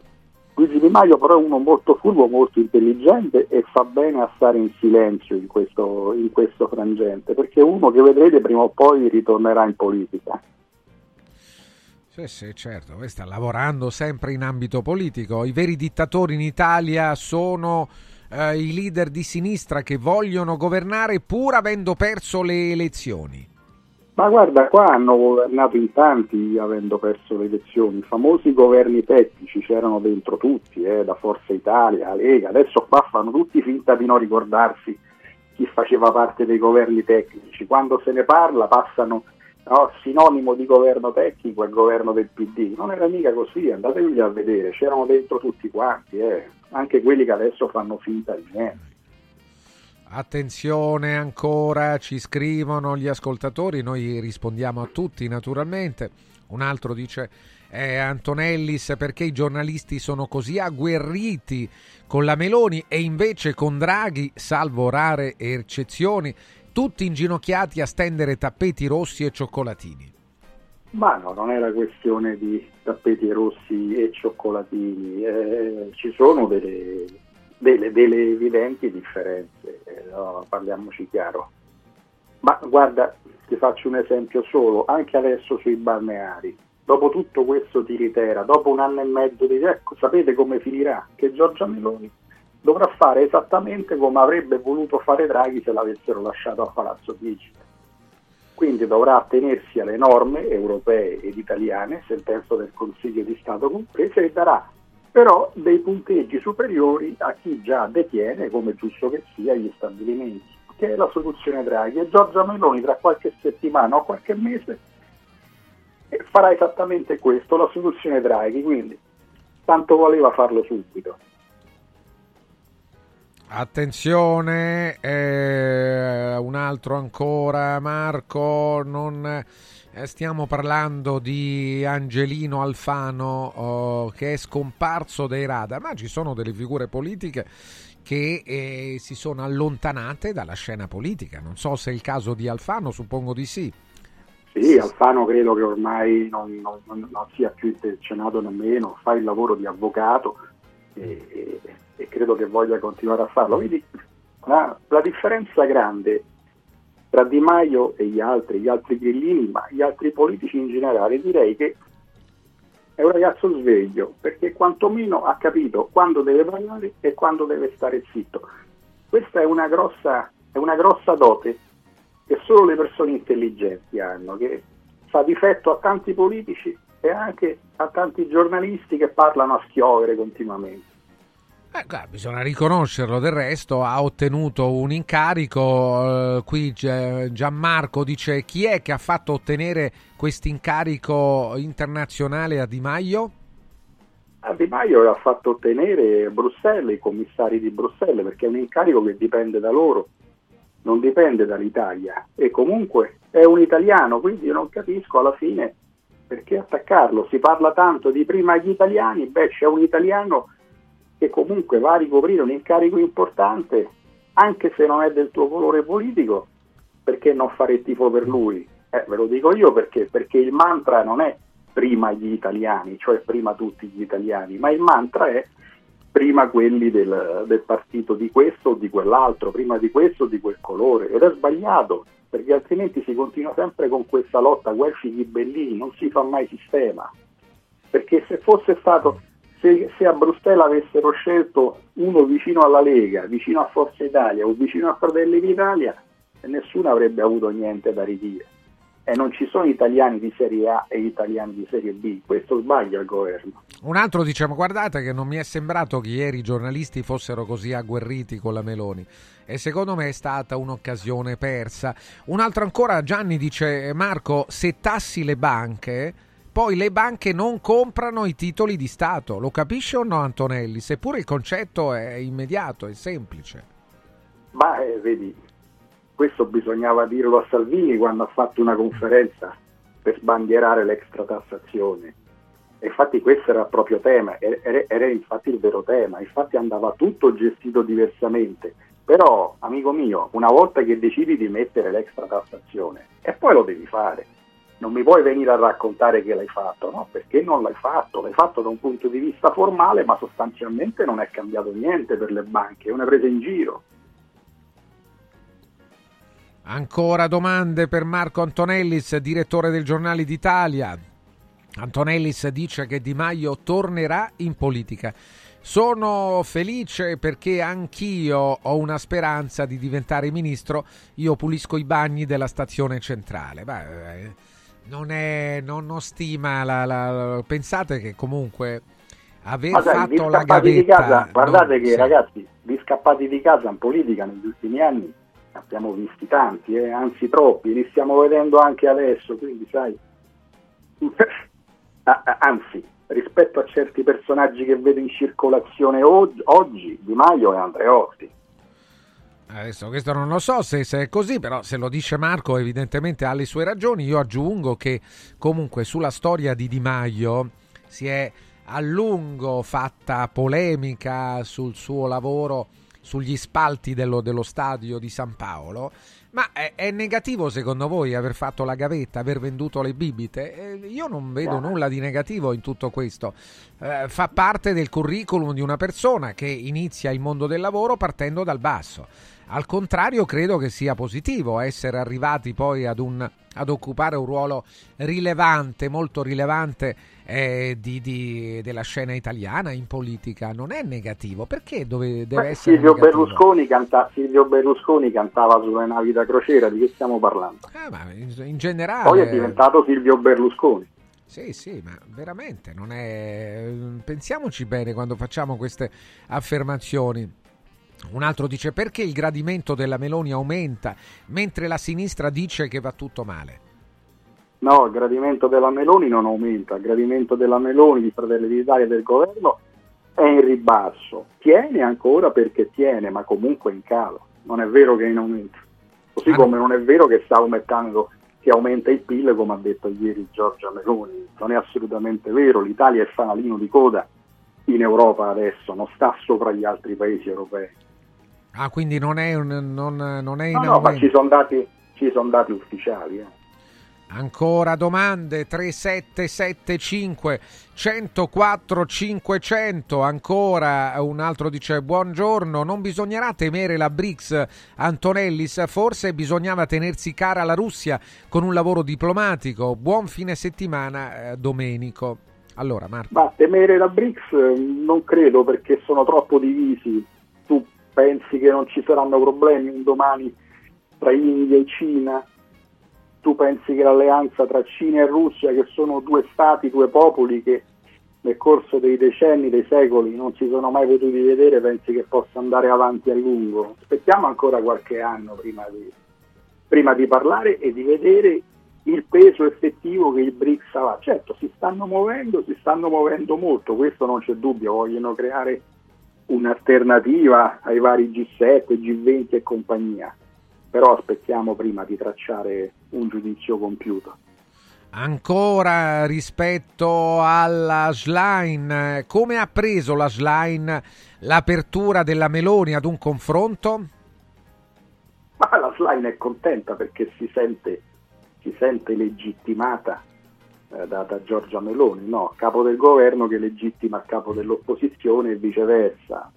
[SPEAKER 20] Luigi Di Maio però è uno molto furbo, molto intelligente e fa bene a stare in silenzio in questo, in questo frangente, perché è uno che vedrete prima o poi ritornerà in politica.
[SPEAKER 2] Sì, sì, certo, lui sta lavorando sempre in ambito politico. I veri dittatori in Italia sono eh, i leader di sinistra che vogliono governare pur avendo perso le elezioni.
[SPEAKER 20] Ma guarda, qua hanno governato in tanti avendo perso le elezioni, i famosi governi tecnici c'erano dentro tutti, eh, da Forza Italia, Lega, adesso qua fanno tutti finta di non ricordarsi chi faceva parte dei governi tecnici, quando se ne parla passano no, sinonimo di governo tecnico al governo del PD, non era mica così, andatevi a vedere, c'erano dentro tutti quanti, eh, anche quelli che adesso fanno finta di niente.
[SPEAKER 2] Attenzione ancora, ci scrivono gli ascoltatori, noi rispondiamo a tutti naturalmente. Un altro dice eh, Antonellis perché i giornalisti sono così agguerriti con la Meloni e invece con Draghi, salvo rare eccezioni, tutti inginocchiati a stendere tappeti rossi e cioccolatini.
[SPEAKER 20] Ma no, non la questione di tappeti rossi e cioccolatini, eh, ci sono delle delle, delle evidenti differenze, eh, no? parliamoci chiaro. Ma guarda, ti faccio un esempio solo, anche adesso sui balneari, dopo tutto questo tiritera, dopo un anno e mezzo di ecco, sapete come finirà? Che Giorgia Meloni dovrà fare esattamente come avrebbe voluto fare Draghi se l'avessero lasciato a Palazzo Chigi. Quindi dovrà attenersi alle norme europee ed italiane, sentenza del Consiglio di Stato comprese, e darà però dei punteggi superiori a chi già detiene, come giusto che sia, gli stabilimenti, che è la soluzione Draghi. E Giorgia Meloni tra qualche settimana o qualche mese farà esattamente questo, la soluzione Draghi, quindi tanto voleva farlo subito.
[SPEAKER 2] Attenzione, eh, un altro ancora, Marco, non stiamo parlando di Angelino Alfano oh, che è scomparso dai radar, ma ci sono delle figure politiche che eh, si sono allontanate dalla scena politica. Non so se è il caso di Alfano, suppongo di sì.
[SPEAKER 20] Sì, Alfano credo che ormai non, non, non sia più intenzionato nemmeno, fa il lavoro di avvocato e, e, e credo che voglia continuare a farlo. Quindi la, la differenza grande tra Di Maio e gli altri, gli altri grillini, ma gli altri politici in generale, direi che è un ragazzo sveglio, perché quantomeno ha capito quando deve parlare e quando deve stare zitto. Questa è una grossa, è una grossa dote che solo le persone intelligenti hanno, che fa difetto a tanti politici e anche a tanti giornalisti che parlano a schiovere continuamente.
[SPEAKER 2] Eh, bisogna riconoscerlo, del resto ha ottenuto un incarico, eh, qui Gianmarco dice chi è che ha fatto ottenere questo incarico internazionale a Di Maio?
[SPEAKER 20] A Di Maio l'ha fatto ottenere Bruxelles, i commissari di Bruxelles, perché è un incarico che dipende da loro, non dipende dall'Italia e comunque è un italiano, quindi io non capisco alla fine perché attaccarlo. Si parla tanto di prima gli italiani, beh c'è un italiano che comunque va a ricoprire un incarico importante, anche se non è del tuo colore politico, perché non fare tifo per lui? Eh, ve lo dico io perché, perché il mantra non è prima gli italiani, cioè prima tutti gli italiani, ma il mantra è prima quelli del, del partito di questo o di quell'altro, prima di questo o di quel colore, ed è sbagliato, perché altrimenti si continua sempre con questa lotta guelfi ghibellini, non si fa mai sistema, perché se fosse stato se, se, a Bruxelles avessero scelto uno vicino alla Lega, vicino a Forza Italia o vicino a Fratelli d'Italia, nessuno avrebbe avuto niente da ridire. e non ci sono italiani di serie A e italiani di serie B, questo sbaglia il governo.
[SPEAKER 2] Un altro diciamo, guardate che non mi è sembrato che ieri i giornalisti fossero così agguerriti con la Meloni e secondo me è stata un'occasione persa. Un altro ancora, Gianni dice, Marco, se tassi le banche, poi le banche non comprano i titoli di Stato, lo capisce o no Antonelli? Seppure il concetto è immediato, è semplice.
[SPEAKER 20] Ma eh, vedi, questo bisognava dirlo a Salvini quando ha fatto una conferenza per sbandierare l'extra tassazione. E infatti questo era il proprio tema, era, era, infatti il vero tema, infatti andava tutto gestito diversamente. Però, amico mio, una volta che decidi di mettere l'extra tassazione, e poi lo devi fare, non mi puoi venire a raccontare che l'hai fatto, no? Perché non l'hai fatto? L'hai fatto da un punto di vista formale, ma sostanzialmente non è cambiato niente per le banche, è una presa in giro.
[SPEAKER 2] Ancora domande per Marco Antonellis, direttore del Giornale d'Italia. Antonellis dice che Di Maio tornerà in politica. Sono felice perché anch'io ho una speranza di diventare ministro. Io pulisco i bagni della stazione centrale. Beh, eh, non, è, non, non stima la, la, Pensate che comunque aver Ma fatto la gavetta...
[SPEAKER 20] Casa, guardate che sì. ragazzi, di scappati di casa in politica negli ultimi anni abbiamo visti tanti, eh, anzi troppi, li stiamo vedendo anche adesso, quindi sai, anzi rispetto a certi personaggi che vedo in circolazione oggi, oggi Di Maio e Andreotti.
[SPEAKER 2] Adesso questo non lo so se, se, è così, però se lo dice Marco evidentemente ha le sue ragioni. Io aggiungo che comunque sulla storia di Di Maio si è a lungo fatta polemica sul suo lavoro sugli spalti dello, dello stadio di San Paolo. Ma è, è, negativo secondo voi aver fatto la gavetta, aver venduto le bibite? Eh, io non vedo nulla di negativo in tutto questo. Eh, fa parte del curriculum di una persona che inizia il mondo del lavoro partendo dal basso. Al contrario, credo che sia positivo essere arrivati poi ad, un, ad occupare un ruolo rilevante, molto rilevante eh, di, di, della scena italiana in politica. Non è negativo, perché dove deve Beh, essere
[SPEAKER 20] Silvio Berlusconi, canta, Silvio Berlusconi, cantava sulle navi da crociera, di che stiamo parlando?
[SPEAKER 2] Eh, in, in generale...
[SPEAKER 20] Poi è diventato Silvio Berlusconi.
[SPEAKER 2] Sì, sì, ma veramente non è. Pensiamoci bene quando facciamo queste affermazioni. Un altro dice perché il gradimento della Meloni aumenta mentre la sinistra dice che va tutto male.
[SPEAKER 20] No, il gradimento della Meloni non aumenta, il gradimento della Meloni di Fratelli d'Italia e del governo è in ribasso. Tiene ancora perché tiene, ma comunque in calo. Non è vero che è in aumento. Così ah, come non è vero che sta aumentando, che aumenta il PIL, come ha detto ieri Giorgia Meloni. Non è assolutamente vero. L'Italia è fanalino di coda in Europa adesso, non sta sopra gli altri paesi europei.
[SPEAKER 2] Ah, quindi non è, un, non, non è in
[SPEAKER 20] no, no, ma ci sono dati, ci son dati ufficiali. Eh.
[SPEAKER 2] Ancora domande? 3775 104 500 ancora un altro dice buongiorno non bisognerà temere la BRICS Antonellis? Forse bisognava tenersi cara la Russia con un lavoro diplomatico. Buon fine settimana eh, Domenico. Allora Marco.
[SPEAKER 20] Ma temere la BRICS non credo perché sono troppo divisi pensi che non ci saranno problemi un domani tra India e Cina? Tu pensi che l'alleanza tra Cina e Russia, che sono due stati, due popoli che nel corso dei decenni, dei secoli non si sono mai potuti vedere, pensi che possa andare avanti a lungo? Aspettiamo ancora qualche anno prima di, prima di parlare e di vedere il peso effettivo che il BRICS ha. Certo, si stanno muovendo, si stanno muovendo molto, questo non c'è dubbio, vogliono creare un'alternativa ai vari G7, G20 e compagnia, però aspettiamo prima di tracciare un giudizio compiuto.
[SPEAKER 2] Ancora rispetto alla Schlein, come ha preso la Schlein l'apertura della Meloni ad un confronto?
[SPEAKER 20] Ma la Schlein è contenta perché si sente, si sente legittimata eh, da, da, Giorgia Meloni, no, capo del governo che legittima il capo dell'opposizione e viceversa.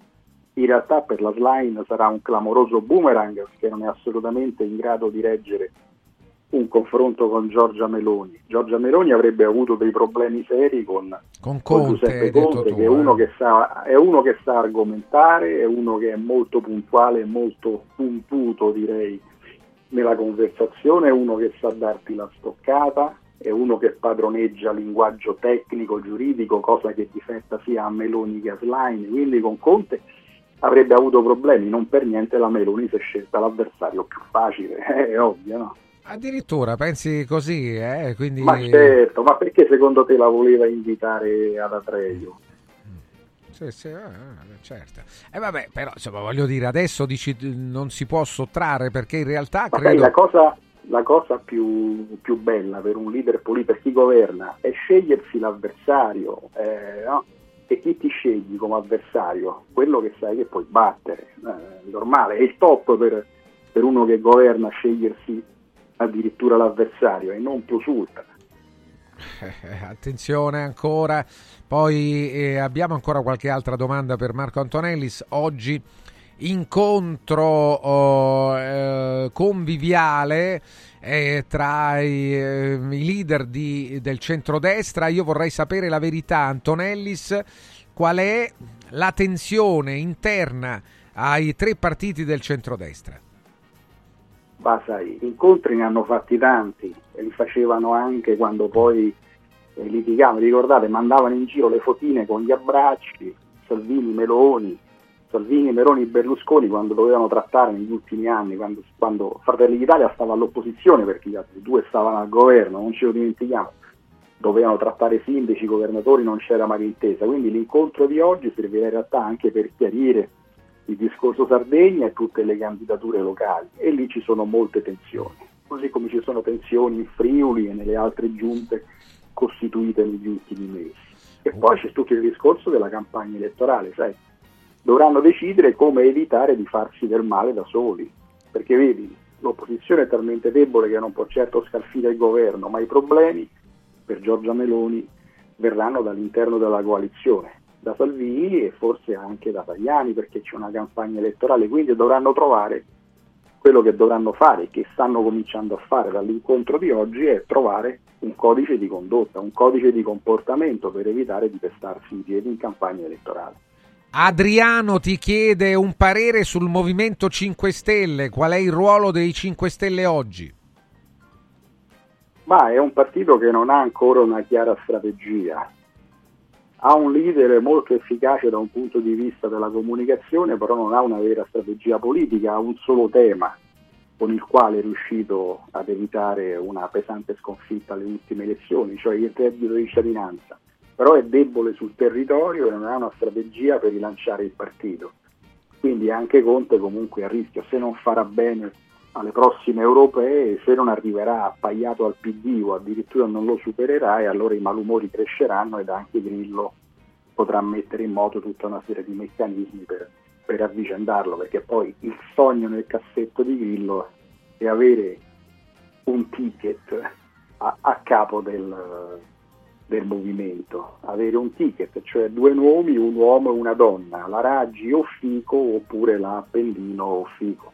[SPEAKER 20] In realtà per la Slime sarà un clamoroso boomerang perché non è assolutamente in grado di reggere un confronto con Giorgia Meloni. Giorgia Meloni avrebbe avuto dei problemi seri con,
[SPEAKER 2] con, Conte, con
[SPEAKER 20] Giuseppe Conte, che è uno che, sa, è uno che sa argomentare, è uno che è molto puntuale, molto puntuto direi nella conversazione uno che sa darti la stoccata, è uno che padroneggia linguaggio tecnico, giuridico, cosa che difetta sia a Meloni che a Slime, quindi con Conte avrebbe avuto problemi, non per niente la Meloni si è scelta l'avversario più facile, è ovvio, no?
[SPEAKER 2] Addirittura pensi così, eh? Quindi...
[SPEAKER 20] Ma certo, ma perché secondo te la voleva invitare ad Atreio?
[SPEAKER 2] Sì, sì, eh, certo. E eh, vabbè, però insomma, voglio dire, adesso dici non si può sottrarre perché in realtà
[SPEAKER 20] ma
[SPEAKER 2] credo...
[SPEAKER 20] la cosa, la cosa più, più, bella per un leader politico, per chi governa, è scegliersi l'avversario, eh, no? E chi ti scegli come avversario? Quello che sai che puoi battere, eh, normale, è il top per, per uno che governa scegliersi addirittura l'avversario e non plus ultra.
[SPEAKER 2] Eh, attenzione ancora, poi eh, abbiamo ancora qualche altra domanda per Marco Antonellis. Oggi incontro oh, eh, conviviale eh, tra i, eh, i leader di, del centrodestra. Io vorrei sapere la verità, Antonellis, qual è la tensione interna ai tre partiti del centrodestra?
[SPEAKER 20] Ma sai, incontri ne hanno fatti tanti e li facevano anche quando poi eh, litigavano, ricordate, mandavano in giro le fotine con gli abbracci, Salvini, Meloni, Salvini, Meloni, Berlusconi quando dovevano trattare negli ultimi anni, quando, quando Fratelli d'Italia stava all'opposizione perché gli altri due stavano al governo, non ce lo dimentichiamo, dovevano trattare sindaci, governatori, non c'era mai intesa, quindi l'incontro di oggi servirà in realtà anche per chiarire il discorso Sardegna e tutte le candidature locali. E lì ci sono molte tensioni, così come ci sono tensioni in Friuli e nelle altre giunte costituite negli ultimi mesi. E poi c'è tutto il discorso della campagna elettorale, sai, dovranno decidere come evitare di farsi del male da soli, perché vedi, l'opposizione è talmente debole che non può certo scalfire il governo, ma i problemi per Giorgia Meloni verranno dall'interno della coalizione da Salvini e forse anche da Tajani perché c'è una campagna elettorale, quindi dovranno trovare quello che dovranno fare, che stanno cominciando a fare dall'incontro di oggi, è trovare un codice di condotta, un codice di comportamento per evitare di pestarsi in piedi in campagna elettorale.
[SPEAKER 2] Adriano ti chiede un parere sul Movimento 5 Stelle, qual è il ruolo dei 5 Stelle oggi?
[SPEAKER 20] Ma è un partito che non ha ancora una chiara strategia, ha un leader molto efficace da un punto di vista della comunicazione, però non ha una vera strategia politica, ha un solo tema con il quale è riuscito ad evitare una pesante sconfitta alle ultime elezioni, cioè il reddito di cittadinanza, però è debole sul territorio e non ha una strategia per rilanciare il partito. Quindi anche Conte comunque a rischio, se non farà bene alle prossime europee, se non arriverà appaiato al PD o addirittura non lo supererà e allora i malumori cresceranno ed anche Grillo potrà mettere in moto tutta una serie di meccanismi per, per avvicendarlo, perché poi il sogno nel cassetto di Grillo è avere un ticket a, a capo del, del movimento, avere un ticket, cioè due nomi, un uomo e una donna, la Raggi o Fico oppure la Appendino o Fico.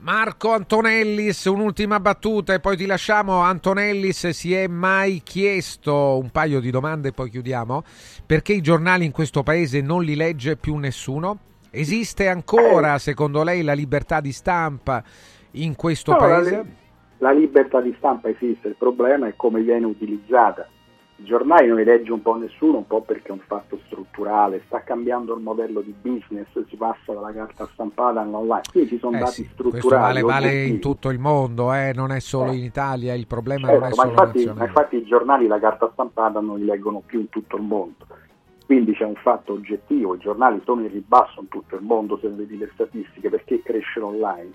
[SPEAKER 2] Marco Antonellis, un'ultima battuta e poi ti lasciamo. Antonellis si è mai chiesto un paio di domande e poi chiudiamo. Perché i giornali in questo paese non li legge più nessuno? Esiste ancora, secondo lei, la libertà di stampa in questo no, paese?
[SPEAKER 20] La, libertà di stampa esiste, il problema è come viene utilizzata i giornali non li legge un po' nessuno, un po' perché è un fatto strutturale, sta cambiando il modello di business, si passa dalla carta stampata all'online, qui ci sono
[SPEAKER 2] eh
[SPEAKER 20] dati
[SPEAKER 2] sì,
[SPEAKER 20] strutturali.
[SPEAKER 2] Questo vale, vale in tutto il mondo, eh? non è solo eh. in Italia, il problema
[SPEAKER 20] certo,
[SPEAKER 2] non è
[SPEAKER 20] ma
[SPEAKER 2] solo
[SPEAKER 20] infatti, ma infatti i giornali la carta stampata non li leggono più in tutto il mondo. Quindi c'è un fatto oggettivo, i giornali sono in ribasso in tutto il mondo se vedi le statistiche perché crescono online.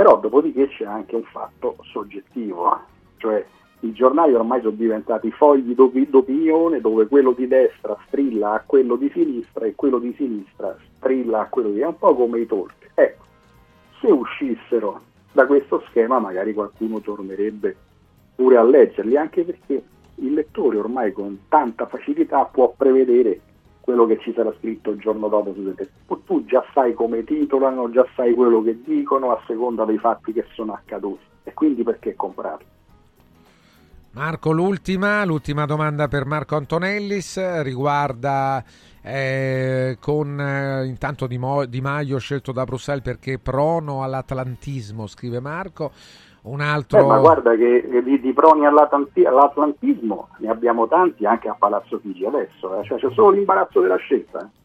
[SPEAKER 20] Però dopodiché c'è anche un fatto soggettivo, cioè i giornali ormai sono diventati fogli d'opinione dove quello di destra strilla a quello di sinistra e quello di sinistra strilla a quello di... è un po' come i talk. Ecco, se uscissero da questo schema magari qualcuno tornerebbe pure a leggerli, anche perché il lettore ormai con tanta facilità può prevedere quello che ci sarà scritto il giorno dopo su te. Tu già sai come titolano, già sai quello che dicono a seconda dei fatti che sono accaduti e quindi perché comprarli?
[SPEAKER 2] Marco, l'ultima, l'ultima domanda per Marco Antonellis riguarda eh, con eh, intanto Di, Mo- Di Maio scelto da Bruxelles perché prono all'atlantismo, scrive Marco. Un altro...
[SPEAKER 20] Eh, ma guarda che di, di proni all'atlantismo ne abbiamo tanti anche a Palazzo Figi adesso, eh? cioè, c'è solo l'imbarazzo della scelta. Eh.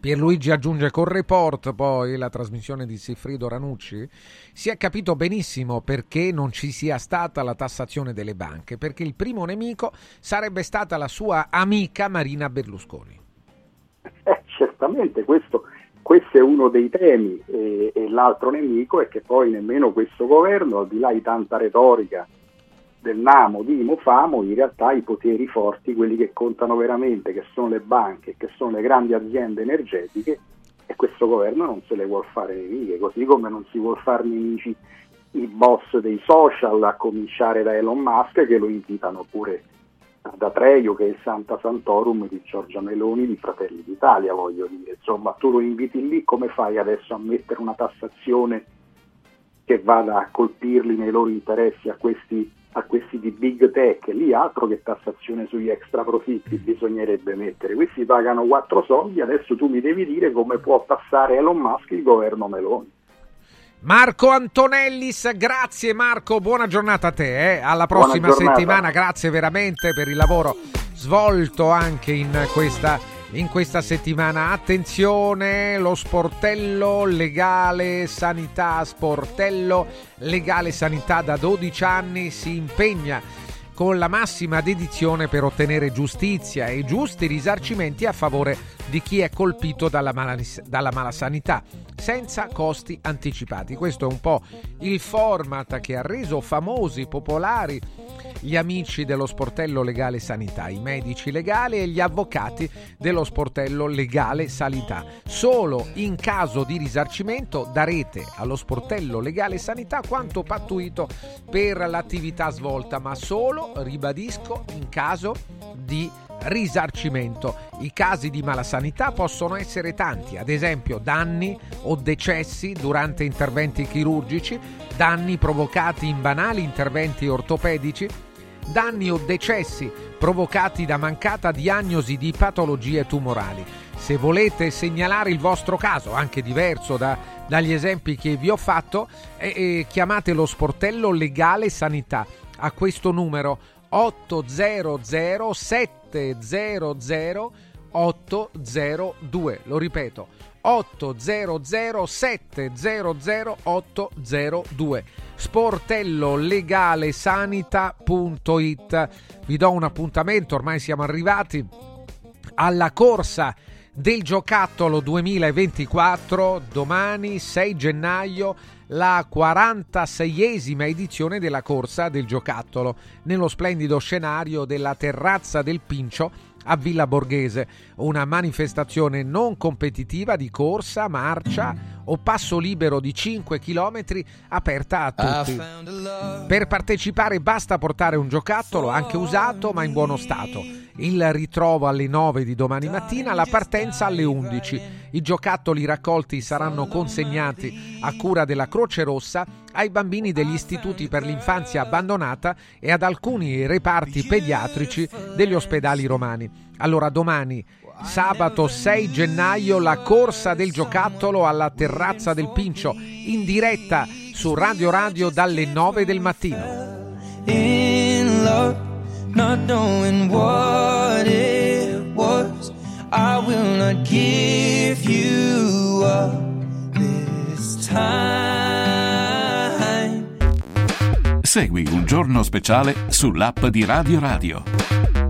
[SPEAKER 2] Pierluigi aggiunge con report poi la trasmissione di Siffrido Ranucci. Si è capito benissimo perché non ci sia stata la tassazione delle banche, perché il primo nemico sarebbe stata la sua amica Marina Berlusconi.
[SPEAKER 20] Eh, certamente questo, questo, è uno dei temi e, e l'altro nemico è che poi nemmeno questo governo, al di là di tanta retorica del Namo, Dimo, Famo, in realtà i poteri forti, quelli che contano veramente, che sono le banche, che sono le grandi aziende energetiche, e questo governo non se le vuol fare nemiche, così come non si vuol fare nemici i boss dei social, a cominciare da Elon Musk, che lo invitano pure ad Atreio, che è il Santa Santorum di Giorgia Meloni di Fratelli d'Italia, voglio dire. Insomma, tu lo inviti lì, come fai adesso a mettere una tassazione che vada a colpirli nei loro interessi a questi a questi di big tech, lì altro che tassazione sugli extra profitti bisognerebbe mettere. Questi pagano quattro soldi, adesso tu mi devi dire come può tassare Elon Musk il governo Meloni.
[SPEAKER 2] Marco Antonellis, grazie Marco, buona giornata a te, eh? alla prossima settimana, grazie veramente per il lavoro svolto anche in questa in questa settimana. Attenzione, lo sportello legale sanità, sportello legale sanità da 12 anni si impegna con la massima dedizione per ottenere giustizia e giusti risarcimenti a favore di chi è colpito dalla, malas- dalla malasanità, senza costi anticipati. Questo è un po' il format che ha reso famosi, popolari gli amici dello sportello legale sanità, i medici legali e gli avvocati dello sportello legale sanità. Solo in caso di risarcimento darete allo sportello legale sanità quanto pattuito per l'attività svolta, ma solo, ribadisco, in caso di risarcimento. I casi di malasanità possono essere tanti, ad esempio danni o decessi durante interventi chirurgici, danni provocati in banali interventi ortopedici, danni o decessi provocati da mancata diagnosi di patologie tumorali. Se volete segnalare il vostro caso, anche diverso da, dagli esempi che vi ho fatto, eh, eh, chiamate lo sportello legale sanità a questo numero 800 700 802. Lo ripeto, 800 700 802 sportellolegalesanita.it vi do un appuntamento ormai siamo arrivati alla corsa del giocattolo 2024 domani 6 gennaio la 46esima edizione della corsa del giocattolo. Nello splendido scenario della terrazza del Pincio a Villa Borghese, una manifestazione non competitiva di corsa, marcia o passo libero di 5 km aperta a tutti. Per partecipare basta portare un giocattolo anche usato ma in buono stato. Il ritrovo alle 9 di domani mattina, la partenza alle 11. I giocattoli raccolti saranno consegnati a cura della Croce Rossa ai bambini degli istituti per l'infanzia abbandonata e ad alcuni reparti pediatrici degli ospedali romani. Allora domani Sabato 6 gennaio la corsa del giocattolo alla terrazza del Pincio in diretta su Radio Radio dalle 9 del mattino. In love, not knowing what it was, I will not give you up this time.
[SPEAKER 8] Segui un giorno speciale sull'app di Radio Radio.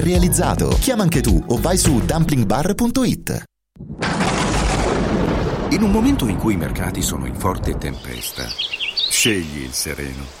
[SPEAKER 7] realizzato. Chiama anche tu o vai su dumplingbar.it.
[SPEAKER 21] In un momento in cui i mercati sono in forte tempesta, scegli il sereno.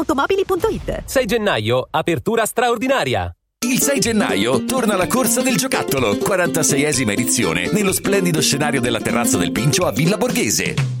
[SPEAKER 9] automobili.it
[SPEAKER 22] 6 gennaio, apertura straordinaria.
[SPEAKER 1] Il 6 gennaio torna la corsa del giocattolo, 46esima edizione, nello splendido scenario della terrazza del Pincio a Villa Borghese.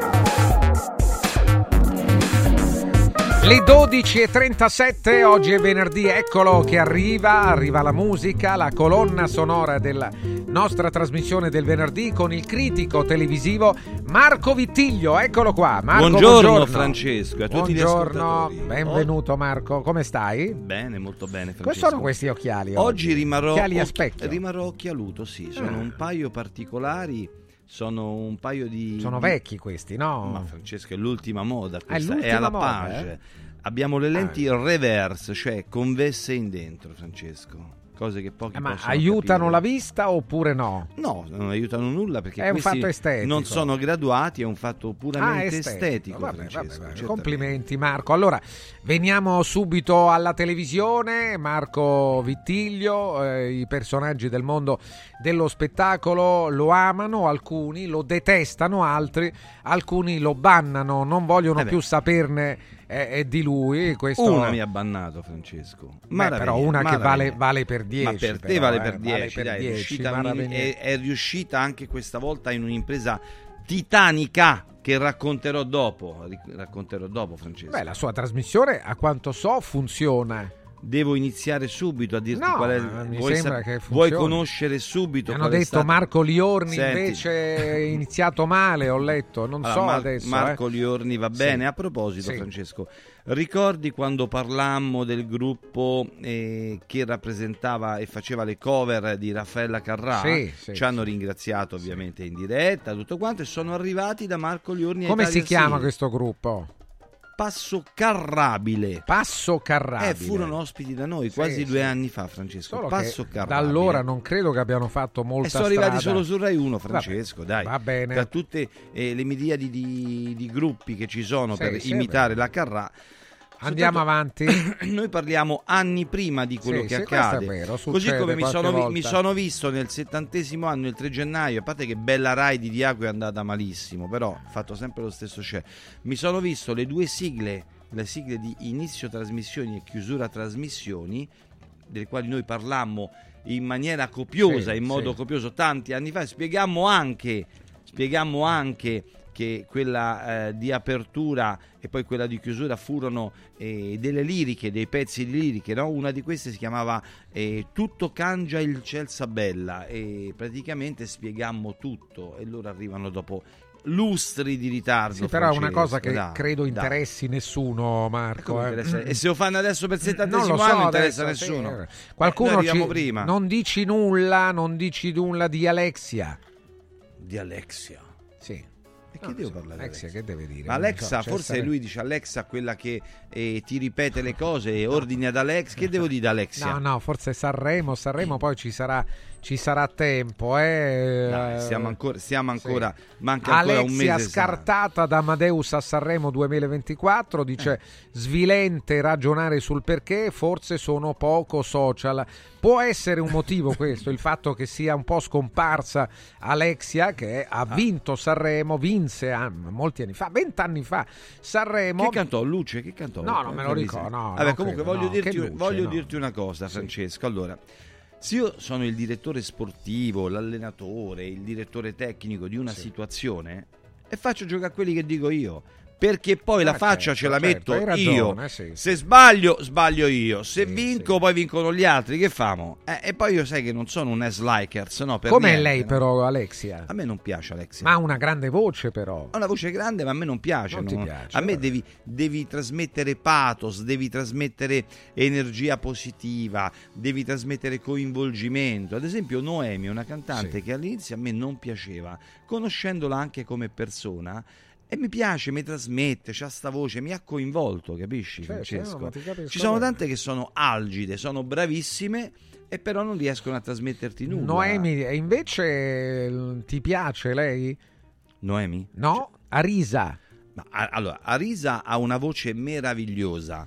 [SPEAKER 2] Le 12.37, oggi è venerdì, eccolo che arriva, arriva la musica, la colonna sonora della nostra trasmissione del venerdì con il critico televisivo Marco Vittiglio, eccolo qua. Marco,
[SPEAKER 23] buongiorno, buongiorno, Francesco a tutti
[SPEAKER 2] buongiorno, benvenuto Marco, come stai?
[SPEAKER 23] Bene, molto bene Francesco.
[SPEAKER 2] Cosa sono questi occhiali?
[SPEAKER 23] Oggi, oggi rimarrò,
[SPEAKER 2] specchio.
[SPEAKER 23] rimarrò occhialuto, sì, sono ah. un paio particolari sono un paio di...
[SPEAKER 2] Sono vecchi questi, no?
[SPEAKER 23] Ma Francesco è l'ultima moda,
[SPEAKER 2] questa è, l'ultima
[SPEAKER 23] è alla
[SPEAKER 2] moda,
[SPEAKER 23] page.
[SPEAKER 2] Eh?
[SPEAKER 23] Abbiamo le lenti ah. reverse, cioè convesse in dentro, Francesco. Cose che pochi
[SPEAKER 2] Eh, ma aiutano
[SPEAKER 23] capire.
[SPEAKER 2] la vista oppure no?
[SPEAKER 23] No, non aiutano nulla perché
[SPEAKER 2] È un fatto estetico.
[SPEAKER 23] non sono graduati, è un fatto puramente
[SPEAKER 2] Ah,
[SPEAKER 23] estetico.
[SPEAKER 2] Vabbè,
[SPEAKER 23] Francesco,
[SPEAKER 2] vabbè, vabbè.
[SPEAKER 23] certamente.
[SPEAKER 2] Complimenti Marco. Allora, veniamo subito alla televisione. Marco Vittiglio, eh, i personaggi del mondo dello spettacolo lo amano, alcuni lo detestano, altri, alcuni lo bannano, non vogliono
[SPEAKER 23] Eh
[SPEAKER 2] più saperne eh, eh, di lui. Questo
[SPEAKER 23] Una mi ha bannato Francesco. Maraviglia,
[SPEAKER 2] però una che vale, vale per 10.
[SPEAKER 23] Ma per te
[SPEAKER 2] però,
[SPEAKER 23] vale
[SPEAKER 2] eh,
[SPEAKER 23] per 10,
[SPEAKER 2] per
[SPEAKER 23] dai, è,
[SPEAKER 2] 10,
[SPEAKER 23] riuscita, è- è riuscita anche questa volta in un'impresa titanica che racconterò dopo. Racconterò dopo, Francesco.
[SPEAKER 2] Beh, la sua trasmissione, a quanto so, funziona.
[SPEAKER 23] Devo iniziare subito a dirti
[SPEAKER 2] No,
[SPEAKER 23] qual è.
[SPEAKER 2] mi
[SPEAKER 23] vuoi,
[SPEAKER 2] sembra che
[SPEAKER 23] vuoi conoscere subito?
[SPEAKER 2] Hanno
[SPEAKER 23] qual è
[SPEAKER 2] detto
[SPEAKER 23] stato-
[SPEAKER 2] Marco Liorni
[SPEAKER 23] Senti,
[SPEAKER 2] invece è iniziato male, ho letto, non
[SPEAKER 23] Allora,
[SPEAKER 2] so
[SPEAKER 23] Mar-
[SPEAKER 2] adesso.
[SPEAKER 23] Marco
[SPEAKER 2] eh.
[SPEAKER 23] Liorni va
[SPEAKER 2] Sì.
[SPEAKER 23] bene. A proposito,
[SPEAKER 2] Sì.
[SPEAKER 23] Francesco, ricordi quando parlammo del gruppo eh, che rappresentava e faceva le cover di Raffaella Carrà?
[SPEAKER 2] Sì, sì,
[SPEAKER 23] Ci hanno ringraziato ovviamente in diretta, tutto quanto, e sono arrivati da Marco Liorni.
[SPEAKER 2] Come si chiama
[SPEAKER 23] Sì.
[SPEAKER 2] questo gruppo?
[SPEAKER 23] Passo Carrabile.
[SPEAKER 2] Passo Carrabile.
[SPEAKER 23] Eh, furono ospiti da noi
[SPEAKER 2] Sì,
[SPEAKER 23] quasi
[SPEAKER 2] sì.
[SPEAKER 23] due anni fa, Francesco.
[SPEAKER 2] Solo
[SPEAKER 23] Passo Carrabile.
[SPEAKER 2] da allora non credo che abbiano fatto molta
[SPEAKER 23] E sono arrivati
[SPEAKER 2] strada.
[SPEAKER 23] solo su Rai 1, Francesco, dai.
[SPEAKER 2] Va bene.
[SPEAKER 23] Tra tutte eh, le miriadi di, di gruppi che ci sono
[SPEAKER 2] Sì,
[SPEAKER 23] per imitare la Carrà.
[SPEAKER 2] Andiamo avanti.
[SPEAKER 23] Noi parliamo anni prima di quello
[SPEAKER 2] Sì,
[SPEAKER 23] che accade.
[SPEAKER 2] vero,
[SPEAKER 23] Così come mi sono, mi sono visto nel settantesimo anno, il 3 gennaio, a parte che Bella Rai di Diaco è andata malissimo, però ho fatto sempre lo stesso c'è. Mi sono visto le due sigle, le sigle di inizio trasmissioni e chiusura trasmissioni, delle quali noi parlammo in maniera copiosa,
[SPEAKER 2] Sì,
[SPEAKER 23] in modo
[SPEAKER 2] sì.
[SPEAKER 23] copioso tanti anni fa, spiegammo anche, spiegammo anche che quella eh, di apertura e poi quella di chiusura furono eh, delle liriche, dei pezzi di liriche, no? una di queste si chiamava eh, Tutto cangia il ciel sa bella e praticamente spiegammo tutto e loro arrivano dopo lustri di ritardo.
[SPEAKER 2] Sì, però è una cosa che
[SPEAKER 23] dai,
[SPEAKER 2] credo interessi nessuno, Marco. Eh.
[SPEAKER 23] E se lo fanno adesso per il
[SPEAKER 2] Non lo
[SPEAKER 23] settantesimo
[SPEAKER 2] so
[SPEAKER 23] anno non interessa
[SPEAKER 2] adesso, sì.
[SPEAKER 23] nessuno.
[SPEAKER 2] Qualcuno
[SPEAKER 23] Eh, noi arriviamo
[SPEAKER 2] ci-
[SPEAKER 23] prima.
[SPEAKER 2] non dici nulla, non dici nulla di Alexia.
[SPEAKER 23] Di Alexia. Che devo parlare di
[SPEAKER 2] Alexia, che deve dire?
[SPEAKER 23] Ma
[SPEAKER 2] so,
[SPEAKER 23] Alexa,
[SPEAKER 2] cioè,
[SPEAKER 23] forse
[SPEAKER 2] stare-
[SPEAKER 23] lui dice Alexa, quella che eh, ti ripete le cose e ordini ad Alex. Che devo dire ad Alexia?
[SPEAKER 2] No, no, forse Sanremo, Sanremo poi ci sarà, ci sarà tempo. Eh.
[SPEAKER 23] Dai, stiamo ancora, stiamo ancora manca
[SPEAKER 2] Alexia
[SPEAKER 23] ancora un mese. esatto.
[SPEAKER 2] scartata da Amadeus a Sanremo 2024 dice
[SPEAKER 23] Eh.
[SPEAKER 2] svilente ragionare sul perché forse sono poco social può essere un motivo questo il fatto che sia un po' scomparsa Alexia che
[SPEAKER 23] Ah.
[SPEAKER 2] ha vinto Sanremo vinse ah, molti anni fa vent'anni fa Sanremo
[SPEAKER 23] Che cantò Luce? Che cantò?
[SPEAKER 2] No, non me lo ricordo, no,
[SPEAKER 23] Vabbè, comunque
[SPEAKER 2] credo,
[SPEAKER 23] voglio,
[SPEAKER 2] no,
[SPEAKER 23] dirti,
[SPEAKER 2] Luce,
[SPEAKER 23] voglio
[SPEAKER 2] no.
[SPEAKER 23] dirti una cosa, Francesco. Allora, se io sono il direttore sportivo, l'allenatore, il direttore tecnico di una situazione e faccio giocare a quelli che dico io. Perché poi la
[SPEAKER 2] Ah,
[SPEAKER 23] faccia
[SPEAKER 2] certo,
[SPEAKER 23] ce la
[SPEAKER 2] certo,
[SPEAKER 23] metto
[SPEAKER 2] hai
[SPEAKER 23] io.
[SPEAKER 2] ragione, sì,
[SPEAKER 23] Se sbaglio, sbaglio io. Se vinco, poi vincono gli altri. Che famo? Eh, e poi io sai che non sono un S-likers, no? Niente,
[SPEAKER 2] lei
[SPEAKER 23] no?
[SPEAKER 2] però Alexia?
[SPEAKER 23] A me non piace Alexia.
[SPEAKER 2] ma ha una grande voce però
[SPEAKER 23] Ha una voce grande, ma a me non piace.
[SPEAKER 2] Non ti
[SPEAKER 23] no?
[SPEAKER 2] piace,
[SPEAKER 23] a me devi, devi trasmettere pathos, devi trasmettere energia positiva, devi trasmettere coinvolgimento. Ad esempio, Noemi una cantante
[SPEAKER 2] Sì.
[SPEAKER 23] che all'inizio a me non piaceva, conoscendola anche come persona. E mi piace, mi trasmette, c'ha sta voce, mi ha coinvolto, capisci
[SPEAKER 2] Certo,
[SPEAKER 23] Francesco?
[SPEAKER 2] no, capisco
[SPEAKER 23] Ci sono tante che sono algide, sono bravissime e però non riescono a trasmetterti nulla.
[SPEAKER 2] Noemi e invece ti piace lei?
[SPEAKER 23] Noemi?
[SPEAKER 2] No? Arisa
[SPEAKER 23] Ma, allora, Arisa ha una voce meravigliosa.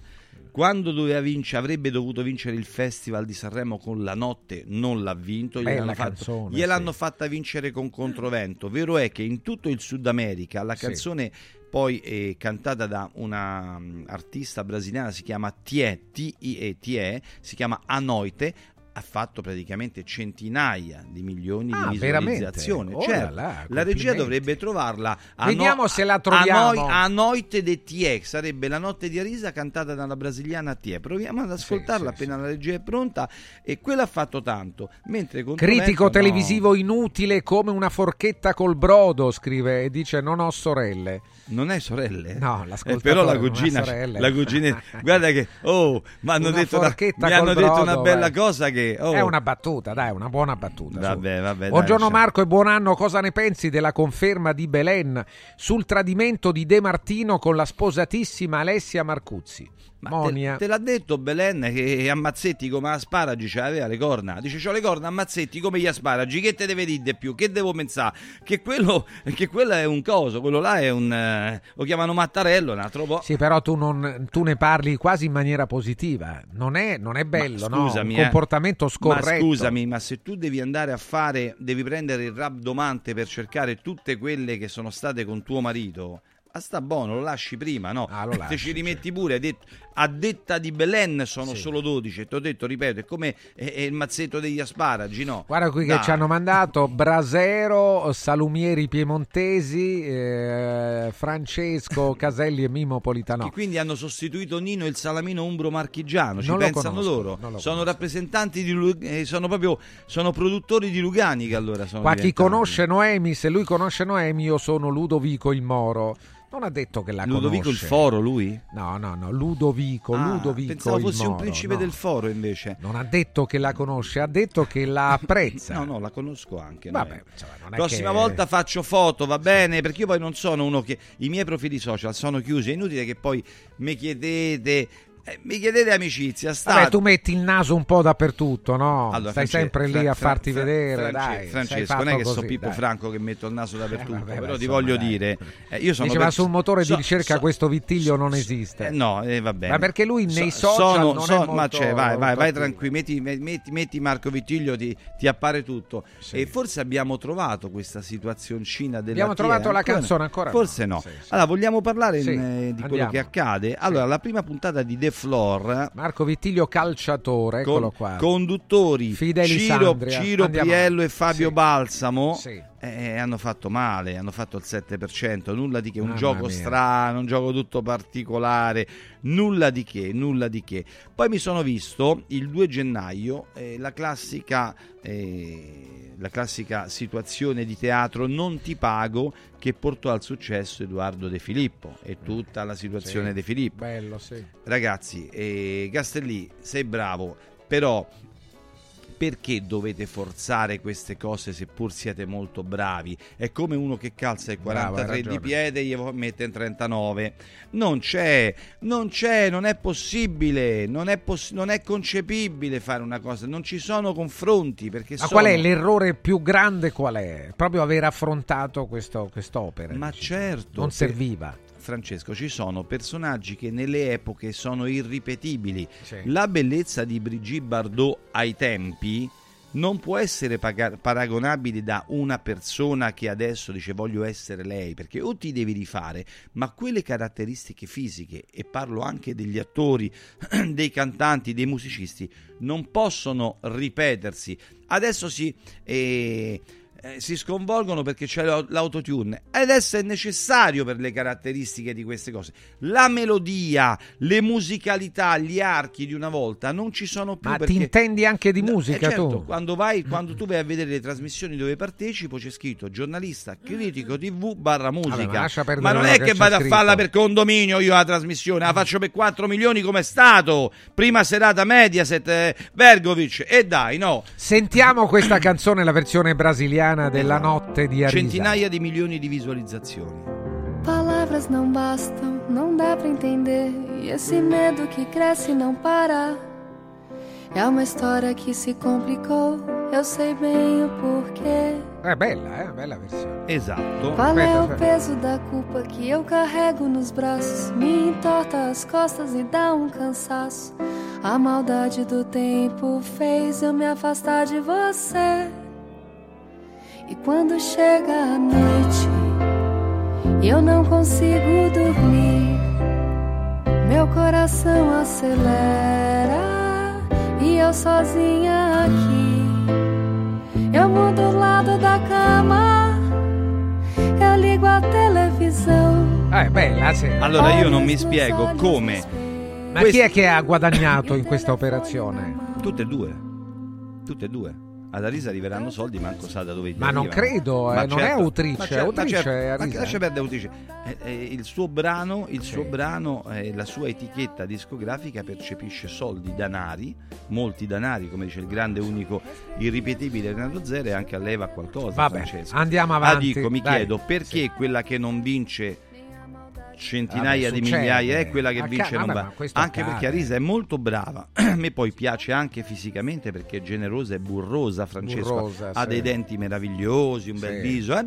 [SPEAKER 23] Quando doveva vincere, avrebbe dovuto vincere il Festival di Sanremo con La Notte, non l'ha vinto. Gliel'hanno, fatto-
[SPEAKER 2] canzone,
[SPEAKER 23] gliel'hanno
[SPEAKER 2] sì.
[SPEAKER 23] fatta vincere con Controvento. Vero è che in tutto il Sud America la
[SPEAKER 2] Sì.
[SPEAKER 23] canzone poi è cantata da una mm, artista brasiliana, si chiama Tie, T-I-E, Tie, si chiama Anoite, ha fatto praticamente centinaia di milioni
[SPEAKER 2] Ah,
[SPEAKER 23] di
[SPEAKER 2] veramente?
[SPEAKER 23] visualizzazioni.
[SPEAKER 2] Oh là
[SPEAKER 23] la regia dovrebbe trovarla a
[SPEAKER 2] Vediamo
[SPEAKER 23] no-
[SPEAKER 2] se la troviamo.
[SPEAKER 23] a noi- a Noite de Tie, sarebbe la notte di Arisa cantata dalla brasiliana Tie. Proviamo ad ascoltarla
[SPEAKER 2] sì,
[SPEAKER 23] appena la regia è pronta e quella ha fatto tanto, mentre
[SPEAKER 2] Critico
[SPEAKER 23] no.
[SPEAKER 2] televisivo inutile come una forchetta col brodo, scrive e dice non ho sorelle.
[SPEAKER 23] Non hai sorelle?
[SPEAKER 2] No,
[SPEAKER 23] Eh, però la cugina,
[SPEAKER 2] sorelle.
[SPEAKER 23] la cugina, guarda che, oh, mi hanno
[SPEAKER 2] Una
[SPEAKER 23] detto, una, mi hanno
[SPEAKER 2] col
[SPEAKER 23] detto una
[SPEAKER 2] brodo,
[SPEAKER 23] bella
[SPEAKER 2] eh.
[SPEAKER 23] cosa che oh.
[SPEAKER 2] È una battuta, dai, una buona battuta.
[SPEAKER 23] Vabbè, vabbè. dai,
[SPEAKER 2] Buongiorno
[SPEAKER 23] lascia-
[SPEAKER 2] Marco e buon anno. Cosa ne pensi della conferma di Belen sul tradimento di De Martino con la sposatissima Alessia Marcuzzi? Monia.
[SPEAKER 23] Te, te l'ha detto Belen che ammazzetti come asparagi ce l'aveva le corna. Dice: C'ho le corna, ammazzetti come gli asparagi. Che te deve dire di più? Che devo pensare? Che quello, che quello è un coso, quello là è un. eh, lo chiamano Mattarello, un altro po'.
[SPEAKER 2] Sì, però tu, non, tu ne parli quasi in maniera positiva. Non è, non è bello, no?
[SPEAKER 23] Scusami,
[SPEAKER 2] Un
[SPEAKER 23] eh.
[SPEAKER 2] comportamento scorretto.
[SPEAKER 23] Ma scusami, ma se tu devi andare a fare, devi prendere il rabdomante per cercare tutte quelle che sono state con tuo marito. Ah, sta buono, lo lasci prima, no?
[SPEAKER 2] Ah, lo
[SPEAKER 23] Se
[SPEAKER 2] lasci,
[SPEAKER 23] ci rimetti pure, hai detto- a detta di Belen sono
[SPEAKER 2] Sì.
[SPEAKER 23] solo 12. Ti ho detto, ripeto, è come è, è il mazzetto degli asparagi, no?
[SPEAKER 2] Guarda qui che
[SPEAKER 23] Dai.
[SPEAKER 2] ci hanno mandato Brasero, Salumieri Piemontesi, eh, Francesco Caselli e Mimo Politano.
[SPEAKER 23] Che quindi hanno sostituito Nino il salamino umbro marchigiano, ci
[SPEAKER 2] Non lo
[SPEAKER 23] pensano
[SPEAKER 2] conosco,
[SPEAKER 23] loro.
[SPEAKER 2] lo
[SPEAKER 23] Sono rappresentanti di eh, sono proprio sono produttori di Lugani che allora sono
[SPEAKER 2] Qua chi conosce Noemi, se lui conosce Noemi, io sono Ludovico il Moro. Non ha detto che la
[SPEAKER 23] Ludovico il
[SPEAKER 2] conosce.
[SPEAKER 23] foro, lui?
[SPEAKER 2] No, no, no, Ludovico,
[SPEAKER 23] Ah,
[SPEAKER 2] Ludovico
[SPEAKER 23] pensavo
[SPEAKER 2] il
[SPEAKER 23] fossi un principe
[SPEAKER 2] no.
[SPEAKER 23] del foro invece.
[SPEAKER 2] Non ha detto che la conosce, ha detto che la apprezza.
[SPEAKER 23] No, no, la conosco anche.
[SPEAKER 2] Vabbè,
[SPEAKER 23] Noemi.
[SPEAKER 2] insomma, non è
[SPEAKER 23] Prossima
[SPEAKER 2] che-
[SPEAKER 23] volta faccio foto, va bene? Perché io poi non sono uno che. I miei profili social sono chiusi. È inutile che poi mi chiedete. Eh, mi chiedete amicizia. Sta...
[SPEAKER 2] Vabbè, tu metti il naso un po' dappertutto, no?
[SPEAKER 23] Allora,
[SPEAKER 2] Stai
[SPEAKER 23] France-
[SPEAKER 2] sempre lì
[SPEAKER 23] Fra-
[SPEAKER 2] a
[SPEAKER 23] Fra-
[SPEAKER 2] farti
[SPEAKER 23] Fra-
[SPEAKER 2] vedere,
[SPEAKER 23] France-
[SPEAKER 2] dai.
[SPEAKER 23] Francesco, non è che so Pippo
[SPEAKER 2] dai.
[SPEAKER 23] Franco che metto il naso dappertutto,
[SPEAKER 2] Eh, vabbè,
[SPEAKER 23] però
[SPEAKER 2] ma
[SPEAKER 23] ti
[SPEAKER 2] insomma,
[SPEAKER 23] voglio
[SPEAKER 2] dai.
[SPEAKER 23] dire, eh, io sono
[SPEAKER 2] Dice, ma
[SPEAKER 23] per-
[SPEAKER 2] sul motore
[SPEAKER 23] so-
[SPEAKER 2] di ricerca
[SPEAKER 23] so-
[SPEAKER 2] questo vittiglio non esiste.
[SPEAKER 23] eh, no, eh, va bene.
[SPEAKER 2] Ma perché lui nei
[SPEAKER 23] So-
[SPEAKER 2] social
[SPEAKER 23] sono- Ma c'è, vai, vai, vai tranquillo, metti, metti- metti Marco Vittiglio, ti, ti appare tutto. E forse abbiamo trovato questa situazioncina della
[SPEAKER 2] Abbiamo trovato la canzone, ancora.
[SPEAKER 23] Forse no.
[SPEAKER 2] Sì, sì.
[SPEAKER 23] Allora, vogliamo parlare
[SPEAKER 2] Sì,
[SPEAKER 23] eh, di quello che accade? Allora, la prima puntata di The Floor
[SPEAKER 2] Marco Vittiglio calciatore, eccolo
[SPEAKER 23] con-
[SPEAKER 2] qua.
[SPEAKER 23] conduttori
[SPEAKER 2] Fideli
[SPEAKER 23] Ciro,
[SPEAKER 2] Sandria.
[SPEAKER 23] Ciro
[SPEAKER 2] Andiamo
[SPEAKER 23] Priello e Fabio
[SPEAKER 2] Sì.
[SPEAKER 23] Balsamo
[SPEAKER 2] Sì.
[SPEAKER 23] Eh, hanno fatto male, hanno fatto il 7%, nulla di che, un
[SPEAKER 2] Mamma
[SPEAKER 23] gioco
[SPEAKER 2] mia.
[SPEAKER 23] strano, un gioco tutto particolare, nulla di che, nulla di che. Poi mi sono visto il 2 gennaio eh, la classica eh, la classica situazione di teatro non ti pago che portò al successo Edoardo De Filippo e tutta la situazione
[SPEAKER 2] Sì.
[SPEAKER 23] De Filippo.
[SPEAKER 2] Bello, sì.
[SPEAKER 23] Ragazzi, eh, Castelli, sei bravo, però perché dovete forzare queste cose seppur siete molto bravi? È come uno che calza il
[SPEAKER 2] Bravo, hai
[SPEAKER 23] 43 di
[SPEAKER 2] ragione.
[SPEAKER 23] piede e gli mette in 39. Non c'è, non c'è, non è possibile, non è, poss- non è concepibile fare una cosa, non ci sono confronti perché
[SPEAKER 2] Ma
[SPEAKER 23] sono...
[SPEAKER 2] qual è l'errore più grande? Qual è? Proprio aver affrontato questo, quest'opera.
[SPEAKER 23] Ma certo.
[SPEAKER 2] Non serviva.
[SPEAKER 23] Francesco, ci sono personaggi che nelle epoche sono irripetibili.
[SPEAKER 2] Sì.
[SPEAKER 23] La bellezza di Brigitte Bardot ai tempi non può essere paga- paragonabile da una persona che adesso dice voglio essere lei, perché o ti devi rifare, ma quelle caratteristiche fisiche, e parlo anche degli attori, dei cantanti, dei musicisti, non possono ripetersi. Adesso si... eh, eh, si sconvolgono perché c'è l'au- l'autotune adesso è necessario per le caratteristiche di queste cose. La melodia, le musicalità, gli archi di una volta non ci sono più
[SPEAKER 2] Ma
[SPEAKER 23] perché
[SPEAKER 2] ti intendi anche di
[SPEAKER 23] No,
[SPEAKER 2] musica
[SPEAKER 23] eh, certo,
[SPEAKER 2] tu?
[SPEAKER 23] Quando, vai, quando tu vai a vedere le trasmissioni dove partecipo c'è scritto giornalista, critico tv barra musica.
[SPEAKER 2] ma lascia perdere
[SPEAKER 23] ma non è
[SPEAKER 2] che
[SPEAKER 23] che, vado
[SPEAKER 2] scritto.
[SPEAKER 23] a farla per condominio io la trasmissione, la faccio per 4 milioni come è stato. Prima serata Mediaset, eh, Vergovic e dai, no.
[SPEAKER 2] Sentiamo questa canzone, la versione brasiliana della notte di Arisa.
[SPEAKER 23] Centinaia di milioni di visualizzazioni.
[SPEAKER 24] Palavras não bastam, não dá pra entender. E esse medo que cresce e não para. É uma história que se complicou, eu sei bem o porquê.
[SPEAKER 2] È bella, eh? Bella versione.
[SPEAKER 23] Esatto.
[SPEAKER 24] Qual é o peso da culpa que eu carrego nos braços? Me entorta as costas e dá um cansaço. A maldade do tempo fez eu me afastar de você. E quando chega a noite e eu não consigo dormir, meu coração acelera e eu sozinha aqui. Eu mudo o lado da cama, eu ligo a televisão.
[SPEAKER 2] Ah, è bella, sì.
[SPEAKER 23] Allora io non mi spiego come
[SPEAKER 2] Ma chi è che ha guadagnato in questa operazione?
[SPEAKER 23] Tutte e due. Tutte e due. Ad Arisa arriveranno soldi, manco sa da dove
[SPEAKER 2] Ma non
[SPEAKER 23] arrivano.
[SPEAKER 2] credo, eh,
[SPEAKER 23] Ma
[SPEAKER 2] non è
[SPEAKER 23] certo,
[SPEAKER 2] autrice,
[SPEAKER 23] ma certo, ma
[SPEAKER 2] autrice
[SPEAKER 23] certo,
[SPEAKER 2] è
[SPEAKER 23] ma
[SPEAKER 2] Arisa,
[SPEAKER 23] che lascia
[SPEAKER 2] eh.
[SPEAKER 23] perdere autrice. Eh, eh, il suo brano, il suo brano eh, la sua etichetta discografica percepisce soldi, danari, molti danari, come dice il grande, unico, irripetibile Renato Zero e anche a lei va qualcosa.
[SPEAKER 2] Vabbè,
[SPEAKER 23] Francesco.
[SPEAKER 2] andiamo
[SPEAKER 23] Ah,
[SPEAKER 2] avanti,
[SPEAKER 23] dico, mi
[SPEAKER 2] dai.
[SPEAKER 23] chiedo perché quella che non vince centinaia
[SPEAKER 2] Vabbè,
[SPEAKER 23] di migliaia è quella che vince non
[SPEAKER 2] vabbè,
[SPEAKER 23] va anche
[SPEAKER 2] accade.
[SPEAKER 23] perché Arisa è molto brava a me poi piace anche fisicamente perché è generosa e burrosa Francesco
[SPEAKER 2] Burrosa,
[SPEAKER 23] ha
[SPEAKER 2] sì.
[SPEAKER 23] dei denti meravigliosi un bel
[SPEAKER 2] Sì.
[SPEAKER 23] viso eh?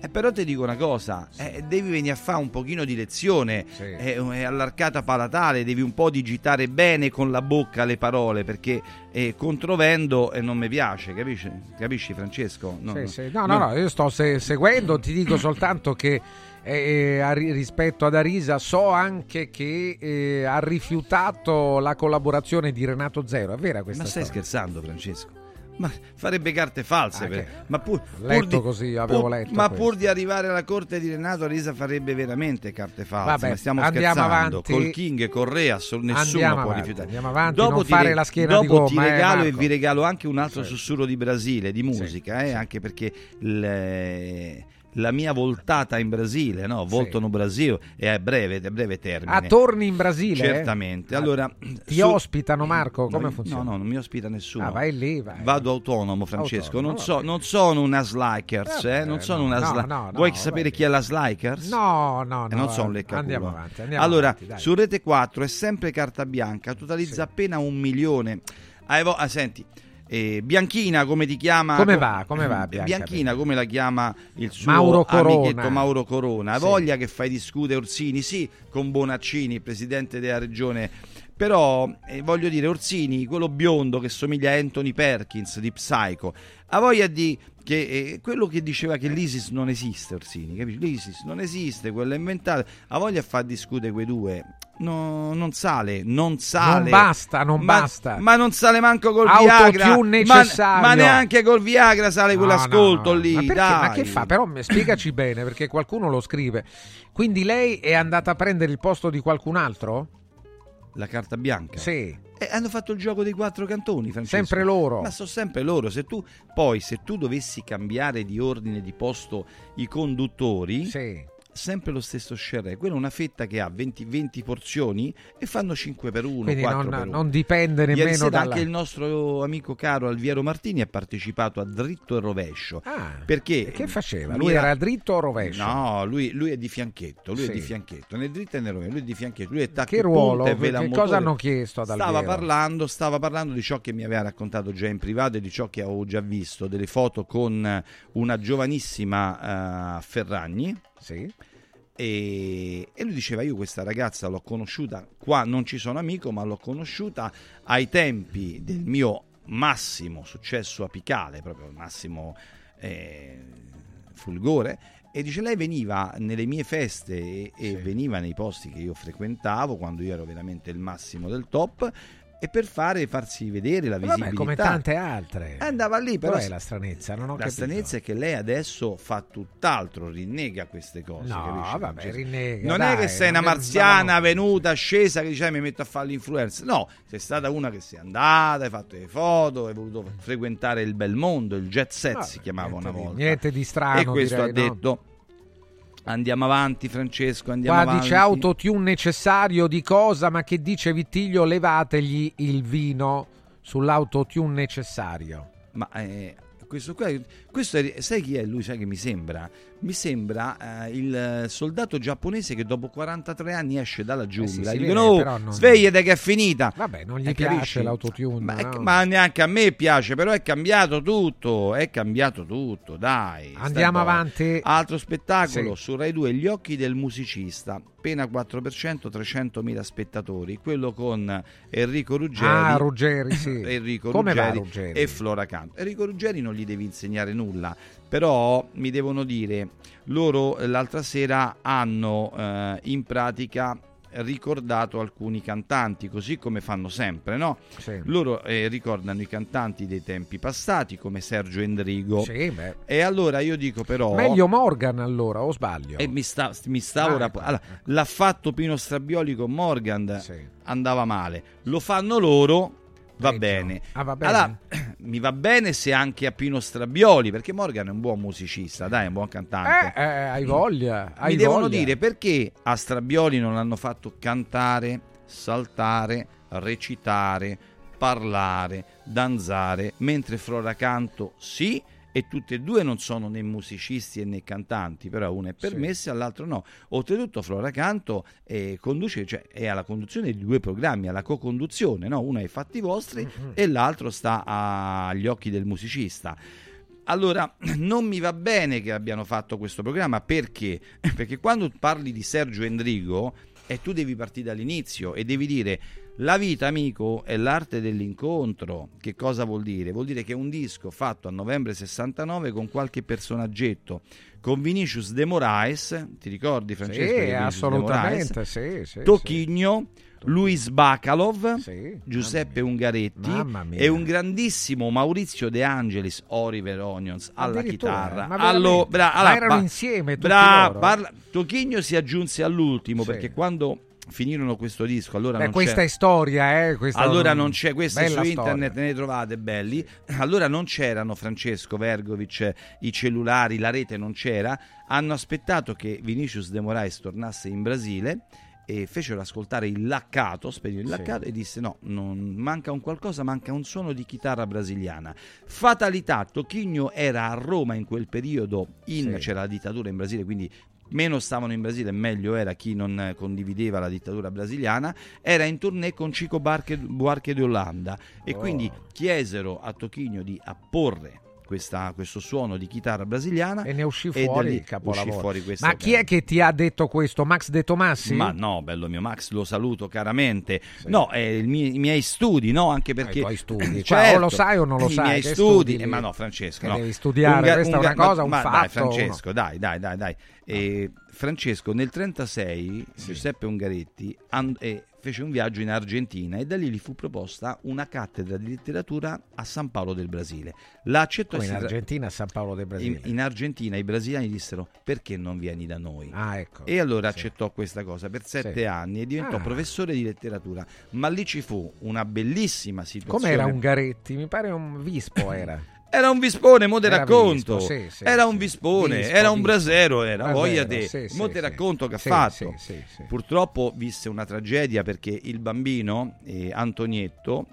[SPEAKER 23] Eh, però ti dico una cosa, eh, devi venire a fare un pochino di lezione, eh, è allarcata palatale, devi un po' digitare bene con la bocca le parole perché eh, controvendo eh, non mi piace, capisci, capisci Francesco? No,
[SPEAKER 2] Sì,
[SPEAKER 23] no.
[SPEAKER 2] sì. No, no, no, io sto se- seguendo, ti dico soltanto che eh, a ri- rispetto ad Arisa so anche che eh, ha rifiutato la collaborazione di Renato Zero, è vera questa
[SPEAKER 23] Ma stai
[SPEAKER 2] storia?
[SPEAKER 23] scherzando Francesco? Ma farebbe carte false,
[SPEAKER 2] Ah,
[SPEAKER 23] per- ma pur,
[SPEAKER 2] letto
[SPEAKER 23] pur di,
[SPEAKER 2] così, avevo
[SPEAKER 23] pur-
[SPEAKER 2] letto
[SPEAKER 23] ma
[SPEAKER 2] questo.
[SPEAKER 23] pur di arrivare alla corte di Renato Arisa farebbe veramente carte false.
[SPEAKER 2] Vabbè,
[SPEAKER 23] ma stiamo scherzando.
[SPEAKER 2] avanti.
[SPEAKER 23] Col King, con Rea, so- nessuno
[SPEAKER 2] Andiamo
[SPEAKER 23] può
[SPEAKER 2] avanti,
[SPEAKER 23] rifiutare.
[SPEAKER 2] andiamo avanti,
[SPEAKER 23] dopo
[SPEAKER 2] non
[SPEAKER 23] ti
[SPEAKER 2] fare
[SPEAKER 23] re-
[SPEAKER 2] la schiena di
[SPEAKER 23] dopo ti
[SPEAKER 2] gomma, eh,
[SPEAKER 23] regalo e vi regalo anche un altro
[SPEAKER 2] Sì.
[SPEAKER 23] sussurro di Brasile, di musica, eh, anche perché il- la mia voltata in Brasile, no? Volto no Brasile, è a breve, è a breve termine.
[SPEAKER 2] Ah, torni in Brasile?
[SPEAKER 23] Certamente. Allora,
[SPEAKER 2] Ti
[SPEAKER 23] su-
[SPEAKER 2] ospitano Marco? Come
[SPEAKER 23] No,
[SPEAKER 2] funziona?
[SPEAKER 23] No, no, non mi ospita nessuno.
[SPEAKER 2] Ah, vai lì, vai.
[SPEAKER 23] Vado autonomo, Francesco.
[SPEAKER 2] Autonomo,
[SPEAKER 23] non, so- non sono una Slikers, eh? Non sono
[SPEAKER 2] no,
[SPEAKER 23] una
[SPEAKER 2] no,
[SPEAKER 23] sla-
[SPEAKER 2] no, no,
[SPEAKER 23] Vuoi sapere chi è la Slikers?
[SPEAKER 2] No, no,
[SPEAKER 23] E
[SPEAKER 2] no.
[SPEAKER 23] non sono
[SPEAKER 2] eh,
[SPEAKER 23] leccaculo.
[SPEAKER 2] Andiamo avanti, andiamo
[SPEAKER 23] allora,
[SPEAKER 2] avanti,
[SPEAKER 23] su Rete 4 è sempre carta bianca, totalizza appena un milione. Ah, evo- ah, senti, eh, Bianchina come ti chiama?
[SPEAKER 2] Come
[SPEAKER 23] co-
[SPEAKER 2] va? Come va, Bianca?
[SPEAKER 23] Bianchina come la chiama il suo
[SPEAKER 2] Mauro Corona.
[SPEAKER 23] amichetto Mauro Corona?
[SPEAKER 2] Sì.
[SPEAKER 23] voglia che fai discutere Orsini? Sì, con Bonaccini, presidente della regione. Però eh, voglio dire, Orsini, quello biondo che somiglia a Anthony Perkins di Psycho, ha voglia di che eh, quello che diceva che l'ISIS non esiste, Orsini, capisci? L'ISIS non esiste, quello è inventato, ha voglia di far discutere quei due. No, non sale, non sale.
[SPEAKER 2] Non basta, non
[SPEAKER 23] Ma-
[SPEAKER 2] basta.
[SPEAKER 23] Ma non sale manco col
[SPEAKER 2] Autotune
[SPEAKER 23] Viagra. Ma,
[SPEAKER 2] necessario.
[SPEAKER 23] ma neanche col Viagra sale
[SPEAKER 2] No,
[SPEAKER 23] quell'ascolto
[SPEAKER 2] no,
[SPEAKER 23] lì.
[SPEAKER 2] Ma, perché? Ma che fa? Però spiegaci bene, perché qualcuno lo scrive. Quindi lei è andata a prendere il posto di qualcun altro?
[SPEAKER 23] La carta bianca?
[SPEAKER 2] Sì.
[SPEAKER 23] Eh, hanno fatto il gioco dei quattro cantoni, Francesco.
[SPEAKER 2] Sempre loro.
[SPEAKER 23] Ma sono sempre loro. Se tu, poi, se tu dovessi cambiare di ordine di posto i conduttori, sempre lo stesso share. Quella è una fetta che ha 20, 20 porzioni e fanno 5 per 1.
[SPEAKER 2] Quindi
[SPEAKER 23] 4
[SPEAKER 2] non,
[SPEAKER 23] per 1.
[SPEAKER 2] non dipende
[SPEAKER 23] Ieri
[SPEAKER 2] nemmeno
[SPEAKER 23] sera
[SPEAKER 2] dalla...
[SPEAKER 23] anche il nostro amico caro Alviero Martini ha partecipato a dritto e rovescio.
[SPEAKER 2] Ah,
[SPEAKER 23] perché
[SPEAKER 2] che faceva? Lui era dritto o rovescio?
[SPEAKER 23] No, lui, lui è di fianchetto. Lui
[SPEAKER 2] Sì.
[SPEAKER 23] è di fianchetto. Nel dritto e nel rovescio. Lui è di fianchetto. Lui è tacco
[SPEAKER 2] Che ruolo? Che
[SPEAKER 23] motore.
[SPEAKER 2] cosa hanno chiesto ad
[SPEAKER 23] Stava
[SPEAKER 2] Alviero?
[SPEAKER 23] parlando, stava parlando di ciò che mi aveva raccontato già in privato e di ciò che avevo già visto, delle foto con una giovanissima eh, Ferragni. E, e lui diceva io questa ragazza l'ho conosciuta qua non ci sono amico ma l'ho conosciuta ai tempi del mio massimo successo apicale proprio il massimo eh, fulgore. E dice lei veniva nelle mie feste e, e veniva nei posti che io frequentavo quando io ero veramente il massimo del top e per fare farsi vedere la visibilità
[SPEAKER 2] Vabbè, come tante altre.
[SPEAKER 23] andava lì però
[SPEAKER 2] Qual è la stranezza? Non ho
[SPEAKER 23] la
[SPEAKER 2] capito.
[SPEAKER 23] stranezza è che lei adesso fa tutt'altro, rinnega queste cose.
[SPEAKER 2] No,
[SPEAKER 23] capisci,
[SPEAKER 2] vabbè, rinnega,
[SPEAKER 23] Non
[SPEAKER 2] dai,
[SPEAKER 23] è che sei una
[SPEAKER 2] è-
[SPEAKER 23] marziana venuta, scesa, che dice "Eh, mi metto a fare l'influencer. No, sei stata una che sei andata, hai fatto le foto, hai voluto frequentare il bel mondo, il jet set
[SPEAKER 2] Vabbè,
[SPEAKER 23] si chiamava una
[SPEAKER 2] niente di-
[SPEAKER 23] volta.
[SPEAKER 2] niente di strano,
[SPEAKER 23] E questo
[SPEAKER 2] direi,
[SPEAKER 23] ha
[SPEAKER 2] no?
[SPEAKER 23] Andiamo avanti, Francesco. Andiamo
[SPEAKER 2] Qua
[SPEAKER 23] avanti.
[SPEAKER 2] dice autotune necessario di cosa, ma che dice Vittiglio levategli il vino sull'autotune necessario.
[SPEAKER 23] Ma eh, questo qua, questo è- sai chi è lui? Sai che mi sembra? Mi sembra eh, il soldato giapponese che dopo 43 anni esce dalla giungla. Gli
[SPEAKER 2] vede,
[SPEAKER 23] dicono, "Oh, svegliate che è finita.
[SPEAKER 2] Vabbè, non gli
[SPEAKER 23] Eh,
[SPEAKER 2] piace
[SPEAKER 23] capisci?
[SPEAKER 2] l'autotune.
[SPEAKER 23] Ma,
[SPEAKER 2] no?
[SPEAKER 23] ma neanche a me piace, però è cambiato tutto. È cambiato tutto, dai.
[SPEAKER 2] Andiamo avanti.
[SPEAKER 23] Altro spettacolo
[SPEAKER 2] Sì.
[SPEAKER 23] su Rai 2, Gli occhi del musicista. Pena 4%, 300.000 spettatori. Quello con Enrico Ruggeri.
[SPEAKER 2] Ah, Ruggeri, sì.
[SPEAKER 23] Enrico
[SPEAKER 2] Come va
[SPEAKER 23] Ruggeri,
[SPEAKER 2] Ruggeri?
[SPEAKER 23] e Flora Canto. Enrico Ruggeri non gli devi insegnare nulla, però mi devono dire, loro eh, l'altra sera hanno eh, in pratica ricordato alcuni cantanti, così come fanno sempre, no?
[SPEAKER 2] Sì.
[SPEAKER 23] Loro eh, ricordano i cantanti dei tempi passati, come Sergio Endrigo.
[SPEAKER 2] Sì.
[SPEAKER 23] E allora io dico però...
[SPEAKER 2] Meglio Morgan allora, o sbaglio?
[SPEAKER 23] E mi, sta, mi stavo
[SPEAKER 2] Ah,
[SPEAKER 23] rap-
[SPEAKER 2] ecco,
[SPEAKER 23] allora, l'ha fatto Pino Strabioli con Morgan, andava male. Lo fanno loro, Va bene.
[SPEAKER 2] Ah, va bene.
[SPEAKER 23] Allora, mi va bene se anche a Pino Strabioli, perché Morgan è un buon musicista, dai, è un buon cantante.
[SPEAKER 2] Eh, eh, hai voglia. Hai
[SPEAKER 23] mi devono
[SPEAKER 2] voglia.
[SPEAKER 23] dire perché a Strabioli non l'hanno fatto cantare, saltare, recitare, parlare, danzare, mentre Flora Canto sì, e tutte e due non sono né musicisti né cantanti, però uno è permesso e l'altro no. Oltretutto Flora Canto eh, conduce, cioè, è alla conduzione di due programmi, alla co-conduzione, no? uno è ai fatti vostri e l'altro sta agli occhi del musicista. Allora, non mi va bene che abbiano fatto questo programma perché? Perché quando parli di Sergio Endrigo, e tu devi partire dall'inizio e devi dire la vita, amico, è l'arte dell'incontro. Che cosa vuol dire? Vuol dire che è un disco fatto a novembre 69 con qualche personaggetto, con Vinicius de Moraes, ti ricordi Francesco?
[SPEAKER 2] Sì, assolutamente, sì, sì,
[SPEAKER 23] Tocchigno, Luis Bacalov, Giuseppe
[SPEAKER 2] Mamma
[SPEAKER 23] Ungaretti e un grandissimo Maurizio De Angelis, Oliver Onions alla chitarra.
[SPEAKER 2] ma veramente?
[SPEAKER 23] bra-
[SPEAKER 2] Ma
[SPEAKER 23] allora,
[SPEAKER 2] erano
[SPEAKER 23] ba-
[SPEAKER 2] insieme tutti
[SPEAKER 23] bra- parla- Tocchigno si aggiunse all'ultimo
[SPEAKER 2] Sì.
[SPEAKER 23] perché quando finirono questo disco allora
[SPEAKER 2] Beh,
[SPEAKER 23] non
[SPEAKER 2] questa
[SPEAKER 23] c'è
[SPEAKER 2] è storia, eh? questa
[SPEAKER 23] allora
[SPEAKER 2] non-
[SPEAKER 23] non c'è, queste su internet
[SPEAKER 2] storia.
[SPEAKER 23] ne trovate belli. Allora non c'erano Francesco Vergovic, i cellulari, la rete non c'era. Hanno aspettato che Vinicius de Moraes tornasse in Brasile e fecero ascoltare il laccato, spegnero il
[SPEAKER 2] Sì.
[SPEAKER 23] laccato e disse no, non, manca un qualcosa, manca un suono di chitarra brasiliana. Fatalità, Tocchigno era a Roma in quel periodo, in-
[SPEAKER 2] Sì.
[SPEAKER 23] c'era la dittatura in Brasile, quindi meno stavano in Brasile, meglio era chi non condivideva la dittatura brasiliana, era in tournée con Chico Barche- Buarque de Olanda e
[SPEAKER 2] Oh.
[SPEAKER 23] quindi chiesero a Tocchigno di apporre questa- questo suono di chitarra brasiliana
[SPEAKER 2] E ne uscì fuori
[SPEAKER 23] lì
[SPEAKER 2] il capolavoro.
[SPEAKER 23] fuori
[SPEAKER 2] Ma chi è che ti ha detto questo? Max De Tomassi?
[SPEAKER 23] ma no, bello mio Max, lo saluto caramente. No, è il mie- i miei studi, no? Anche perché.
[SPEAKER 2] i tuoi studi.
[SPEAKER 23] Certo,
[SPEAKER 2] o lo sai o non lo
[SPEAKER 23] I
[SPEAKER 2] sai,
[SPEAKER 23] miei
[SPEAKER 2] che
[SPEAKER 23] studi.
[SPEAKER 2] studi
[SPEAKER 23] eh, ma no, Francesco. No.
[SPEAKER 2] devi studiare,
[SPEAKER 23] ga-
[SPEAKER 2] questa è una cosa, un
[SPEAKER 23] ma Dai,
[SPEAKER 2] fatto,
[SPEAKER 23] Francesco, dai, dai, dai, dai. E Francesco, nel 36 Giuseppe Ungaretti and- eh, fece un viaggio in Argentina e da lì gli fu proposta una cattedra di letteratura a San Paolo del Brasile. La accettò
[SPEAKER 2] Come in Argentina, a San Paolo del Brasile.
[SPEAKER 23] in, in Argentina i brasiliani dissero perché non vieni da noi?
[SPEAKER 2] Ah, ecco.
[SPEAKER 23] E allora accettò questa cosa per sette
[SPEAKER 2] Sì.
[SPEAKER 23] anni e diventò
[SPEAKER 2] Ah.
[SPEAKER 23] professore di letteratura. Ma lì ci fu una bellissima situazione.
[SPEAKER 2] Com'era Ungaretti? Mi pare un vispo era.
[SPEAKER 23] Era un vispone, mo te
[SPEAKER 2] Era
[SPEAKER 23] racconto.
[SPEAKER 2] vispo, sì, sì,
[SPEAKER 23] era un vispone,
[SPEAKER 2] Vispo,
[SPEAKER 23] era un brasero, era
[SPEAKER 2] Brasero,
[SPEAKER 23] voglia te.
[SPEAKER 2] sì,
[SPEAKER 23] mo te racconto che ha fatto. Purtroppo visse una tragedia perché il bambino, eh, Antonietto,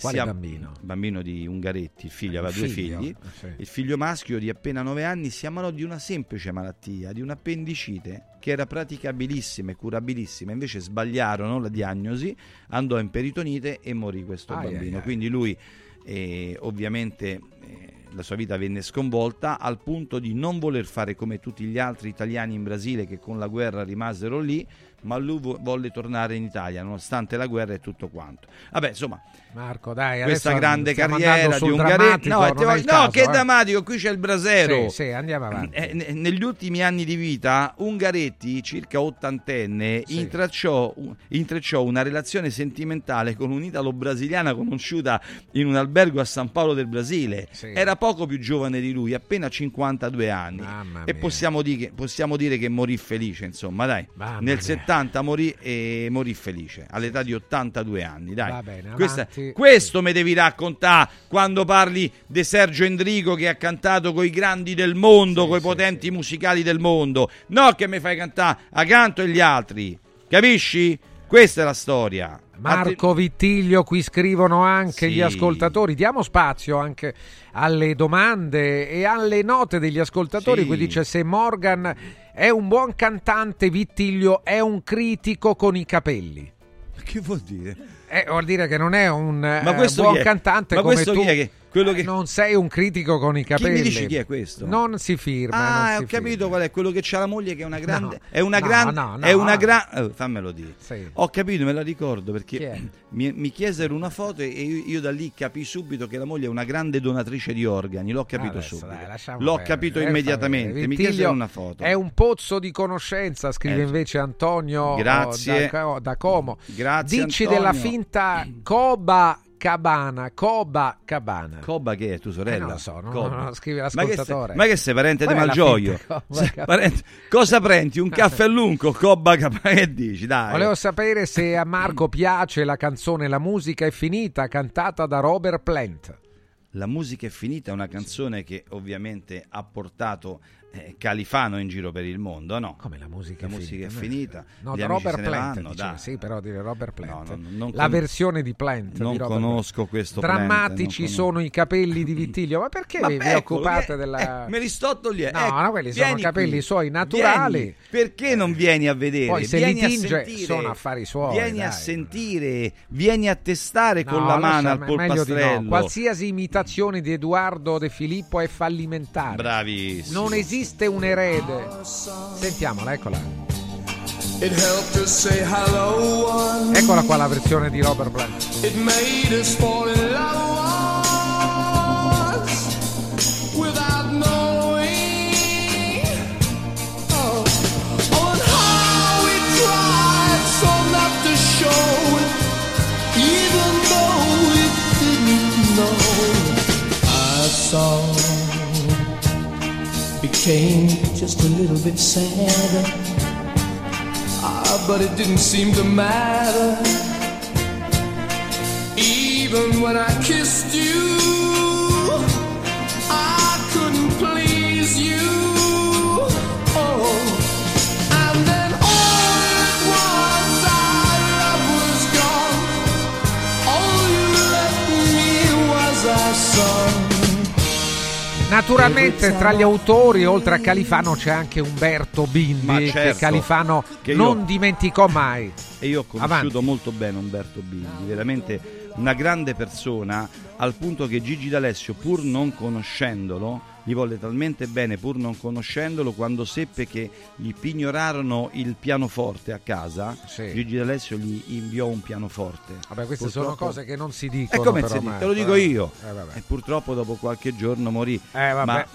[SPEAKER 2] Quale
[SPEAKER 23] si am-
[SPEAKER 2] bambino?
[SPEAKER 23] bambino di Ungaretti, il figlio, aveva due figli.
[SPEAKER 2] sì.
[SPEAKER 23] Il figlio maschio di appena 9 anni si ammalò di una semplice malattia, di un'appendicite che era praticabilissima e curabilissima. Invece sbagliarono la diagnosi, andò in peritonite e morì questo
[SPEAKER 2] Ai,
[SPEAKER 23] bambino.
[SPEAKER 2] ai, ai.
[SPEAKER 23] Quindi lui eh, ovviamente eh, la sua vita venne sconvolta al punto di non voler fare come tutti gli altri italiani in Brasile che con la guerra rimasero lì, ma lui vo- volle tornare in Italia nonostante la guerra e tutto quanto. Vabbè, insomma,
[SPEAKER 2] Marco, dai,
[SPEAKER 23] questa grande carriera di Ungaretti.
[SPEAKER 2] gare...
[SPEAKER 23] No, no
[SPEAKER 2] caso,
[SPEAKER 23] che
[SPEAKER 2] eh.
[SPEAKER 23] drammatico, qui c'è il Brasero.
[SPEAKER 2] Sì, sì andiamo eh, avanti.
[SPEAKER 23] Eh, negli ultimi anni di vita, Ungaretti, circa ottantenne,
[SPEAKER 2] sì.
[SPEAKER 23] intrecciò, intrecciò una relazione sentimentale con un'italo-brasiliana conosciuta in un albergo a San Paolo del Brasile.
[SPEAKER 2] Sì.
[SPEAKER 23] Era poco più giovane di lui, appena 52 anni.
[SPEAKER 2] Mamma
[SPEAKER 23] e possiamo dire, possiamo dire, che morì felice, insomma, dai.
[SPEAKER 2] Mamma
[SPEAKER 23] nel 70 80 morì e morì felice all'età di 82 anni. Dai.
[SPEAKER 2] Bene,
[SPEAKER 23] Questa, questo mi devi raccontare quando parli di Sergio Endrigo che ha cantato coi grandi del mondo, sì, coi sì, potenti sì. musicali del mondo. No, che mi fai cantare a canto e gli altri. Capisci? Questa è la storia.
[SPEAKER 2] Marco Vittiglio, qui scrivono anche
[SPEAKER 23] Sì.
[SPEAKER 2] gli ascoltatori. Diamo spazio anche alle domande e alle note degli ascoltatori.
[SPEAKER 23] Sì.
[SPEAKER 2] Qui dice se Morgan è un buon cantante, Vittiglio è un critico con i capelli.
[SPEAKER 23] Che vuol dire?
[SPEAKER 2] Eh, vuol dire che non è un eh, buon
[SPEAKER 23] è?
[SPEAKER 2] cantante
[SPEAKER 23] Ma
[SPEAKER 2] come tu.
[SPEAKER 23] chi è che- quello che-
[SPEAKER 2] Eh, Non sei un critico con i
[SPEAKER 23] Chi
[SPEAKER 2] capelli.
[SPEAKER 23] mi dici chi è questo?
[SPEAKER 2] Non si firma.
[SPEAKER 23] Ah,
[SPEAKER 2] si
[SPEAKER 23] ho capito qual è quello che c'ha la moglie che è una grande.
[SPEAKER 2] No.
[SPEAKER 23] È una
[SPEAKER 2] No,
[SPEAKER 23] grande.
[SPEAKER 2] no, no.
[SPEAKER 23] È una grande. fammelo dire.
[SPEAKER 2] Sì.
[SPEAKER 23] Ho capito, me la ricordo
[SPEAKER 2] Chi
[SPEAKER 23] perché mi, mi chiesero una foto e io, io da lì capii subito che la moglie è una grande donatrice di organi. L'ho capito
[SPEAKER 2] Adesso,
[SPEAKER 23] subito.
[SPEAKER 2] dai,
[SPEAKER 23] L'ho
[SPEAKER 2] perdere,
[SPEAKER 23] capito
[SPEAKER 2] eh,
[SPEAKER 23] immediatamente. Mi chiesero una foto.
[SPEAKER 2] È un pozzo di conoscenza, scrive
[SPEAKER 23] Eh,
[SPEAKER 2] invece Antonio
[SPEAKER 23] Grazie.
[SPEAKER 2] oh, da, Co- da Como.
[SPEAKER 23] Grazie,
[SPEAKER 2] Dici
[SPEAKER 23] Antonio.
[SPEAKER 2] della finta Coba Cabana, Coba Cabana.
[SPEAKER 23] Cobba che è tua sorella?
[SPEAKER 2] Eh, non lo so, non lo scrive
[SPEAKER 23] Ma che
[SPEAKER 2] l'ascoltatore.
[SPEAKER 23] Ma che sei parente di Malgioglio? Cosa prendi? Un caffè lungo, Cobba Cabana? Che dici? Dai.
[SPEAKER 2] Volevo sapere se a Marco piace la canzone La musica è finita, cantata da Robert Plant.
[SPEAKER 23] La musica è finita è una canzone che ovviamente ha portato eh, Califano in giro per il mondo, no?
[SPEAKER 2] Come la musica,
[SPEAKER 23] La
[SPEAKER 2] è
[SPEAKER 23] musica
[SPEAKER 2] finita?
[SPEAKER 23] è finita.
[SPEAKER 2] No,
[SPEAKER 23] gli
[SPEAKER 2] Robert Plant.
[SPEAKER 23] vanno,
[SPEAKER 2] diceva,
[SPEAKER 23] dai.
[SPEAKER 2] sì, però dire Robert Plant.
[SPEAKER 23] No, no, non
[SPEAKER 2] la
[SPEAKER 23] con-
[SPEAKER 2] versione di Plant.
[SPEAKER 23] Non
[SPEAKER 2] di
[SPEAKER 23] conosco questo
[SPEAKER 2] Drammatici
[SPEAKER 23] Plant, non
[SPEAKER 2] sono i capelli di Vittiglio. Ma perché
[SPEAKER 23] Ma
[SPEAKER 2] vi,
[SPEAKER 23] ecco,
[SPEAKER 2] occupate
[SPEAKER 23] eh,
[SPEAKER 2] della.
[SPEAKER 23] eh, me li sto togliendo.
[SPEAKER 2] No,
[SPEAKER 23] Ecco,
[SPEAKER 2] no, quelli sono capelli
[SPEAKER 23] qui.
[SPEAKER 2] suoi naturali.
[SPEAKER 23] Vieni. Perché non vieni a vedere?
[SPEAKER 2] Poi se
[SPEAKER 23] vieni
[SPEAKER 2] li tinge
[SPEAKER 23] a sentire.
[SPEAKER 2] sono affari suoi,
[SPEAKER 23] Vieni a
[SPEAKER 2] dai.
[SPEAKER 23] sentire, vieni a testare con la mano al polpastrello.
[SPEAKER 2] Qualsiasi imitazione di Edoardo De Filippo è fallimentare.
[SPEAKER 23] Bravissimo.
[SPEAKER 2] Non esiste un erede. Sentiamola, eccola. Eccola qua la versione di Robert Plant.
[SPEAKER 25] It became just a little bit sadder. Ah, but it didn't seem to matter. Even when I kissed you,
[SPEAKER 2] Naturalmente tra gli autori, oltre a Califano, c'è anche Umberto Bindi,
[SPEAKER 23] Ma
[SPEAKER 2] che
[SPEAKER 23] certo,
[SPEAKER 2] Califano
[SPEAKER 23] che io-
[SPEAKER 2] non dimenticò mai.
[SPEAKER 23] E io ho conosciuto
[SPEAKER 2] Avanti.
[SPEAKER 23] molto bene Umberto Bindi, veramente una grande persona, al punto che Gigi D'Alessio, pur non conoscendolo, gli volle talmente bene, pur non conoscendolo, quando seppe che gli pignorarono il pianoforte a casa,
[SPEAKER 2] Sì.
[SPEAKER 23] Gigi D'Alessio gli inviò un pianoforte.
[SPEAKER 2] Vabbè, queste sono
[SPEAKER 23] Purtroppo-
[SPEAKER 2] cose che non si dicono.
[SPEAKER 23] come
[SPEAKER 2] però.
[SPEAKER 23] Te lo dico
[SPEAKER 2] Eh,
[SPEAKER 23] io.
[SPEAKER 2] eh,
[SPEAKER 23] e purtroppo dopo qualche giorno morì.
[SPEAKER 2] Eh.
[SPEAKER 23] Ma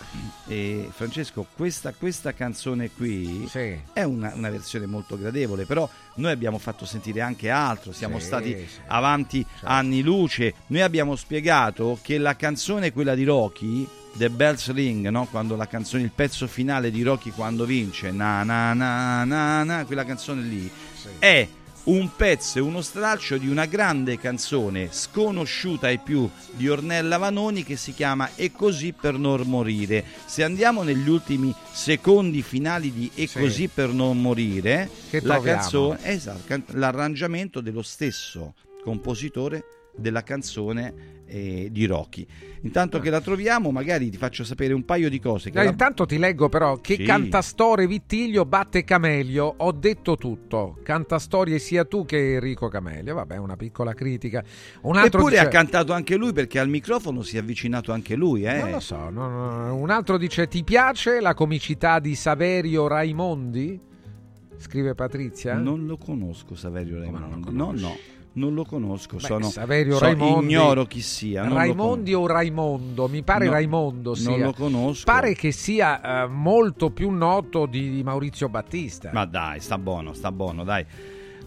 [SPEAKER 23] eh, Francesco, questa, questa canzone qui è una, una versione molto gradevole, però noi abbiamo fatto sentire anche altro, siamo
[SPEAKER 2] Sì,
[SPEAKER 23] stati
[SPEAKER 2] sì. Certo.
[SPEAKER 23] avanti anni luce. Noi abbiamo spiegato che la canzone, quella di Rocky, The Bells Ring, no? quando la canzone, il pezzo finale di Rocky quando vince, na na na na na, quella canzone lì, è un pezzo e uno stralcio di una grande canzone sconosciuta ai più di Ornella Vanoni che si chiama E così per non morire. Se andiamo negli ultimi secondi finali di E
[SPEAKER 2] Sì.
[SPEAKER 23] così per non morire,
[SPEAKER 2] Che
[SPEAKER 23] la
[SPEAKER 2] troviamo?
[SPEAKER 23] canzone, esatto, l'arrangiamento dello stesso compositore della canzone eh, di Rocky. Intanto che la troviamo, magari ti faccio sapere un paio di cose. Che
[SPEAKER 2] Eh,
[SPEAKER 23] la-
[SPEAKER 2] Intanto ti leggo però che
[SPEAKER 23] Sì.
[SPEAKER 2] Cantastore Vittiglio batte Camelio. Ho detto tutto. Cantastorie sia tu che Enrico Camelio. Vabbè, una piccola critica. Un altro
[SPEAKER 23] Eppure
[SPEAKER 2] dice-
[SPEAKER 23] ha cantato anche lui perché al microfono si è avvicinato anche lui. Eh.
[SPEAKER 2] Non lo so. no, no, Un altro dice: Ti piace la comicità di Saverio Raimondi? Scrive Patrizia.
[SPEAKER 23] Non lo conosco Saverio Raimondi. No, no, non lo conosco.
[SPEAKER 2] Beh,
[SPEAKER 23] sono,
[SPEAKER 2] Saverio
[SPEAKER 23] so-
[SPEAKER 2] Raimondi.
[SPEAKER 23] ignoro chi sia. non
[SPEAKER 2] Raimondi o Raimondo? Mi pare
[SPEAKER 23] No,
[SPEAKER 2] Raimondo
[SPEAKER 23] non
[SPEAKER 2] sia.
[SPEAKER 23] lo conosco.
[SPEAKER 2] Pare che sia eh, molto più noto di, di Maurizio Battista.
[SPEAKER 23] Ma dai, sta buono, sta buono, dai.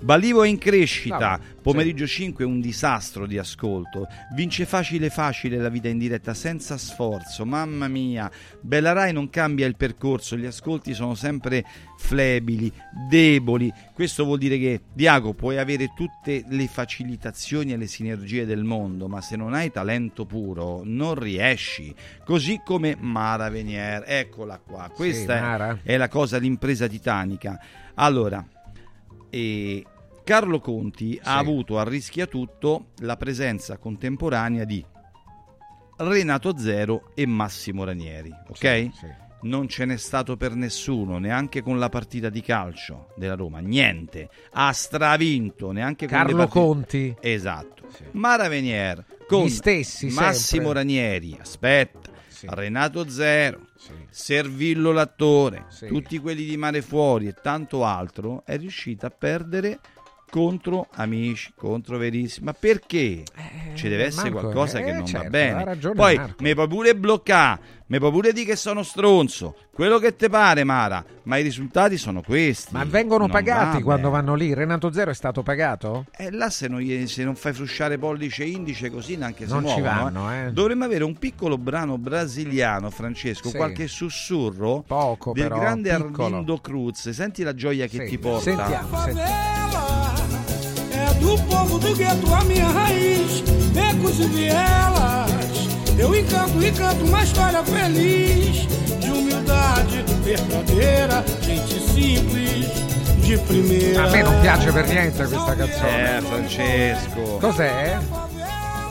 [SPEAKER 23] Balivo è in crescita,
[SPEAKER 2] Vabbè,
[SPEAKER 23] pomeriggio 5 è un disastro di ascolto. Vince facile facile la vita in diretta senza sforzo, mamma mia. Bella Rai non cambia il percorso, gli ascolti sono sempre flebili, deboli. Questo vuol dire che Diago puoi avere tutte le facilitazioni e le sinergie del mondo, ma se non hai talento puro non riesci. Così come Mara Venier, eccola qua. Questa è-
[SPEAKER 2] Mara.
[SPEAKER 23] è la cosa, l'impresa titanica. Allora, e Carlo Conti ha avuto a rischia tutto la presenza contemporanea di Renato Zero e Massimo Ranieri, ok?
[SPEAKER 2] Sì, sì.
[SPEAKER 23] Non ce n'è stato per nessuno, neanche con la partita di calcio della Roma, niente. Ha stravinto neanche con le
[SPEAKER 2] Carlo Conti.
[SPEAKER 23] Esatto. Mara Venier con
[SPEAKER 2] Gli stessi,
[SPEAKER 23] Massimo
[SPEAKER 2] sempre.
[SPEAKER 23] Ranieri, aspetta, Renato Zero, Servillo l'attore,
[SPEAKER 2] Sì.
[SPEAKER 23] tutti quelli di Mare Fuori e tanto altro, è riuscita a perdere contro amici, contro verissimi. Ma perché? ci deve essere
[SPEAKER 2] Marco,
[SPEAKER 23] qualcosa
[SPEAKER 2] eh,
[SPEAKER 23] che non
[SPEAKER 2] certo,
[SPEAKER 23] va bene.
[SPEAKER 2] ragione
[SPEAKER 23] Poi
[SPEAKER 2] Marco.
[SPEAKER 23] mi puoi pure bloccare, mi puoi pure dire che sono stronzo, quello che te pare, Mara, ma i risultati sono questi.
[SPEAKER 2] Ma vengono
[SPEAKER 23] Non
[SPEAKER 2] pagati
[SPEAKER 23] va
[SPEAKER 2] quando vanno lì? Renato Zero è stato pagato?
[SPEAKER 23] E là se non, gli- se non fai frusciare pollice e indice così neanche si
[SPEAKER 2] Non ci
[SPEAKER 23] muovono.
[SPEAKER 2] vanno, eh.
[SPEAKER 23] Dovremmo avere un piccolo brano brasiliano, Francesco,
[SPEAKER 2] Sì.
[SPEAKER 23] qualche sussurro
[SPEAKER 2] Poco,
[SPEAKER 23] del
[SPEAKER 2] però,
[SPEAKER 23] grande
[SPEAKER 2] piccolo.
[SPEAKER 23] Arlindo Cruz. senti la gioia che
[SPEAKER 2] Sì,
[SPEAKER 23] ti porta.
[SPEAKER 2] sentiamo,
[SPEAKER 25] É do povo do gueto a minha raiz, becos e vielas. Eu encanto e canto uma história feliz de humildade verdadeira, gente simples, de primeira.
[SPEAKER 2] A me non piace per niente questa canzone.
[SPEAKER 23] Eh, Francesco.
[SPEAKER 2] Cos'è?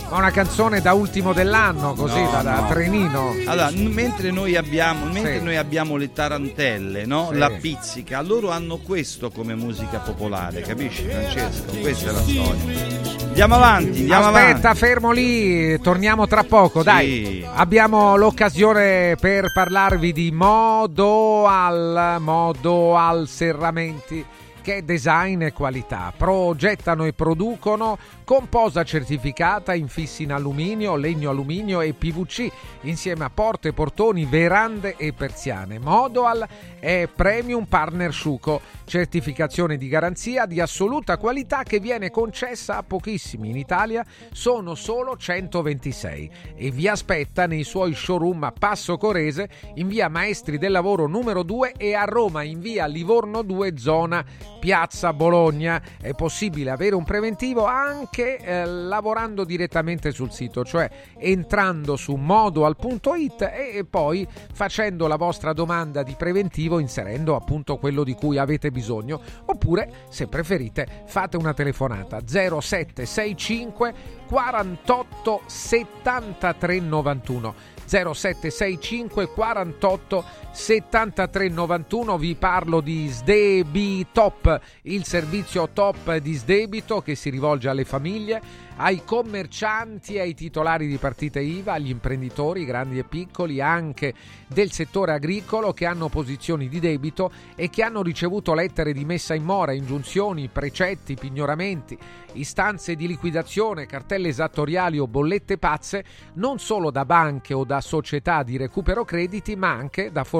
[SPEAKER 2] Ma una canzone da ultimo dell'anno, così,
[SPEAKER 23] No,
[SPEAKER 2] da, da
[SPEAKER 23] no.
[SPEAKER 2] trenino.
[SPEAKER 23] Allora, n- mentre noi abbiamo, mentre
[SPEAKER 2] Sì.
[SPEAKER 23] noi abbiamo le tarantelle, no?
[SPEAKER 2] Sì.
[SPEAKER 23] la pizzica, loro hanno questo come musica popolare, capisci Francesco? Questa è la storia. Andiamo avanti, andiamo
[SPEAKER 2] Aspetta,
[SPEAKER 23] avanti.
[SPEAKER 2] fermo lì, torniamo tra poco, dai.
[SPEAKER 23] Sì.
[SPEAKER 2] Abbiamo l'occasione per parlarvi di Modo al Modo al Serramenti che design e qualità. Progettano e producono con posa certificata, infissi in alluminio, legno alluminio e PVC, insieme a porte, portoni, verande e persiane. Modoal è Premium Partner Sciuco, certificazione di garanzia di assoluta qualità che viene concessa a pochissimi. In Italia sono solo 126 e vi aspetta nei suoi showroom a Passo Corese, in via Maestri del Lavoro numero 2 e a Roma in via Livorno 2 zona Piazza Bologna. È possibile avere un preventivo anche eh, lavorando direttamente sul sito, cioè entrando su modoal.it e, poi facendo la vostra domanda di preventivo inserendo appunto quello di cui avete bisogno oppure se preferite fate una telefonata 0765 48 73 91 0765 48 73 91 vi parlo di Sdebitop il servizio top di sdebito che si rivolge alle famiglie ai commercianti ai titolari di partite IVA, agli imprenditori grandi e piccoli, anche del settore agricolo che hanno posizioni di debito e che hanno ricevuto lettere di messa in mora, ingiunzioni, precetti, pignoramenti, istanze di liquidazione, cartelle esattoriali o bollette pazze, non solo da banche o da società di recupero crediti, ma anche da fornitori.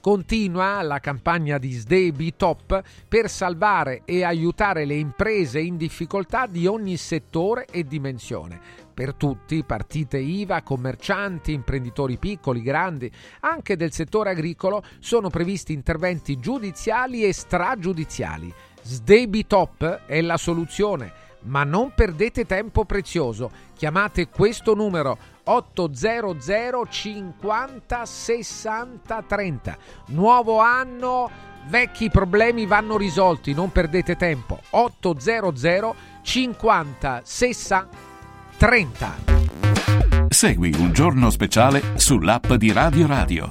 [SPEAKER 2] Continua la campagna di Sdebitop per salvare e aiutare le imprese in difficoltà di ogni settore e dimensione. Per tutti, partite IVA, commercianti, imprenditori piccoli, grandi, anche del settore agricolo, sono previsti interventi giudiziali e stragiudiziali. Sdebitop è la soluzione, ma non perdete tempo prezioso. Chiamate questo numero 800 50 60 30. Nuovo anno, vecchi problemi vanno risolti, non perdete tempo. 800 50 60 30.
[SPEAKER 1] Segui un giorno speciale sull'app di Radio Radio.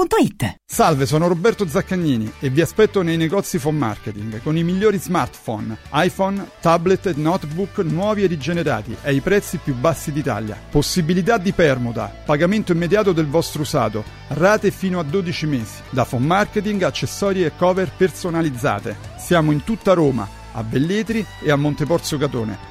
[SPEAKER 26] radioradioshop.it.
[SPEAKER 27] Salve, sono Roberto Zaccagnini e vi aspetto nei negozi Phone Marketing con i migliori smartphone, iPhone, tablet e notebook nuovi e rigenerati ai prezzi più bassi d'Italia. Possibilità di permuta, pagamento immediato del vostro usato, rate fino a 12 mesi. Da Phone Marketing, accessori e cover personalizzate. Siamo in tutta Roma, a Belletri e a Monteporzio Catone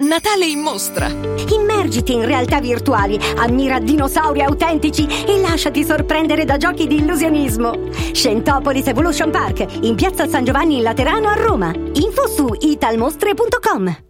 [SPEAKER 28] Natale in mostra!
[SPEAKER 29] Immergiti in realtà virtuali, ammira dinosauri autentici e lasciati sorprendere da giochi di illusionismo. Scentopolis Evolution Park, in piazza San Giovanni in Laterano a Roma. Info su italmostre.com.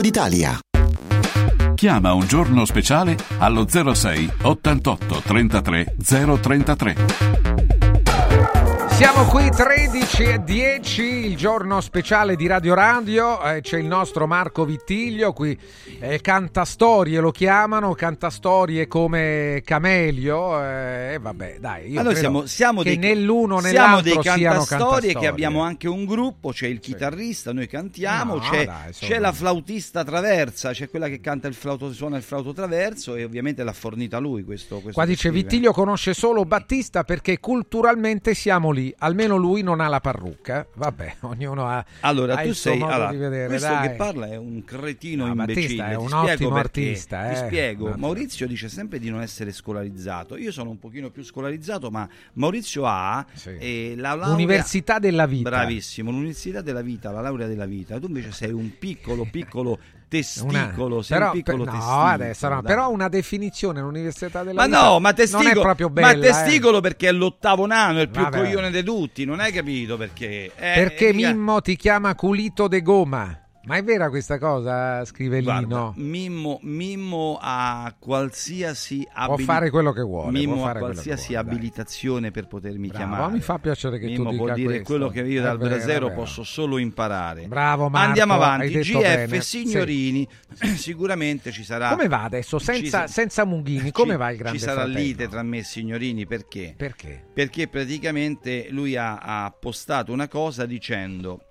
[SPEAKER 7] d'Italia.
[SPEAKER 1] Chiama un giorno speciale allo 06 88 33 033.
[SPEAKER 2] Siamo qui 13 e 10, il giorno speciale di Radio Radio, eh, c'è il nostro Marco Vittiglio, qui eh, cantastorie lo chiamano, cantastorie come Camelio, eh, e vabbè dai, io
[SPEAKER 23] Ma noi
[SPEAKER 2] credo
[SPEAKER 23] siamo, siamo
[SPEAKER 2] che
[SPEAKER 23] dei,
[SPEAKER 2] nell'uno o
[SPEAKER 23] siamo
[SPEAKER 2] nell'altro
[SPEAKER 23] dei
[SPEAKER 2] siano
[SPEAKER 23] cantastorie che abbiamo anche un gruppo, c'è il chitarrista, noi cantiamo,
[SPEAKER 2] No,
[SPEAKER 23] c'è,
[SPEAKER 2] dai,
[SPEAKER 23] c'è la flautista traversa, c'è quella che canta il flauto, suona il flauto traverso e ovviamente l'ha fornita lui questo, questo
[SPEAKER 2] Qua dice. Vittiglio conosce solo Battista perché culturalmente siamo lì, almeno lui non ha la parrucca, vabbè, ognuno ha,
[SPEAKER 23] Allora,
[SPEAKER 2] ha
[SPEAKER 23] tu sei allora,
[SPEAKER 2] di vedere,
[SPEAKER 23] questo
[SPEAKER 2] dai.
[SPEAKER 23] che parla è un cretino
[SPEAKER 2] No, Battista
[SPEAKER 23] imbecille.
[SPEAKER 2] è
[SPEAKER 23] ti
[SPEAKER 2] un
[SPEAKER 23] spiego
[SPEAKER 2] ottimo artista,
[SPEAKER 23] Ti
[SPEAKER 2] eh.
[SPEAKER 23] spiego.
[SPEAKER 2] No.
[SPEAKER 23] Maurizio dice sempre di non essere scolarizzato. Io sono un pochino più scolarizzato, ma Maurizio ha eh, la laurea
[SPEAKER 2] L'università della vita.
[SPEAKER 23] Bravissimo, l'università della vita, la laurea della vita. Tu invece sei un piccolo piccolo testicolo,
[SPEAKER 2] Una-
[SPEAKER 23] sei
[SPEAKER 2] però,
[SPEAKER 23] piccolo
[SPEAKER 2] per-
[SPEAKER 23] testicolo.
[SPEAKER 2] no, adesso no, però una definizione l'università della
[SPEAKER 23] Ma
[SPEAKER 2] vita
[SPEAKER 23] no, ma
[SPEAKER 2] non
[SPEAKER 23] testicolo,
[SPEAKER 2] è proprio bella,
[SPEAKER 23] ma testicolo perché è l'ottavo nano, è il più
[SPEAKER 2] Vabbè.
[SPEAKER 23] coglione di tutti, non hai capito perché?
[SPEAKER 2] eh.
[SPEAKER 23] Eh,
[SPEAKER 2] Perché
[SPEAKER 23] mica-
[SPEAKER 2] Mimmo ti chiama culito de goma. Ma è vera questa cosa, scrive Lino?
[SPEAKER 23] Mimmo, Mimmo ha qualsiasi
[SPEAKER 2] Può fare quello che vuole,
[SPEAKER 23] Mimmo ha qualsiasi
[SPEAKER 2] vuole, dai.
[SPEAKER 23] abilitazione per potermi
[SPEAKER 2] Bravo,
[SPEAKER 23] chiamare.
[SPEAKER 2] mi fa piacere che tu
[SPEAKER 23] Mimmo
[SPEAKER 2] dica
[SPEAKER 23] vuol dire
[SPEAKER 2] questo.
[SPEAKER 23] quello che io dal brasero posso solo imparare.
[SPEAKER 2] Bravo Marco,
[SPEAKER 23] Andiamo avanti. GF
[SPEAKER 2] bene.
[SPEAKER 23] signorini, sicuramente ci sarà
[SPEAKER 2] Come va adesso, senza,
[SPEAKER 23] Ci-
[SPEAKER 2] senza Munghini? Come
[SPEAKER 23] ci-
[SPEAKER 2] va il grande
[SPEAKER 23] Ci sarà
[SPEAKER 2] fratello?
[SPEAKER 23] lite tra me e signorini perché?
[SPEAKER 2] Perché?
[SPEAKER 23] Perché praticamente lui ha, ha postato una cosa dicendo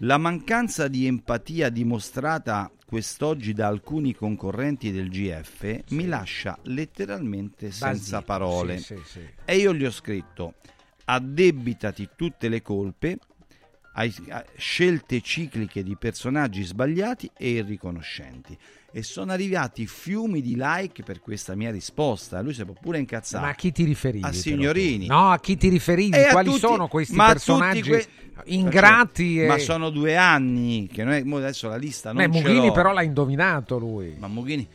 [SPEAKER 23] La mancanza di empatia dimostrata quest'oggi da alcuni concorrenti del GF mi lascia letteralmente senza
[SPEAKER 2] Basito,
[SPEAKER 23] parole.
[SPEAKER 2] sì, sì, sì.
[SPEAKER 23] E io gli ho scritto: addebitati tutte le colpe a scelte cicliche di personaggi sbagliati e irriconoscenti. E sono arrivati fiumi di like per questa mia risposta. Lui si può pure incazzare.
[SPEAKER 2] Ma a chi ti riferivi?
[SPEAKER 23] A signorini.
[SPEAKER 2] No, a chi ti riferivi?
[SPEAKER 23] E
[SPEAKER 2] Quali
[SPEAKER 23] tutti-
[SPEAKER 2] sono questi personaggi
[SPEAKER 23] que-
[SPEAKER 2] ingrati? e...
[SPEAKER 23] Ma sono due anni che noi adesso la lista non
[SPEAKER 2] Beh,
[SPEAKER 23] ce
[SPEAKER 2] Mughini però l'ha indovinato lui.
[SPEAKER 23] Ma Mughini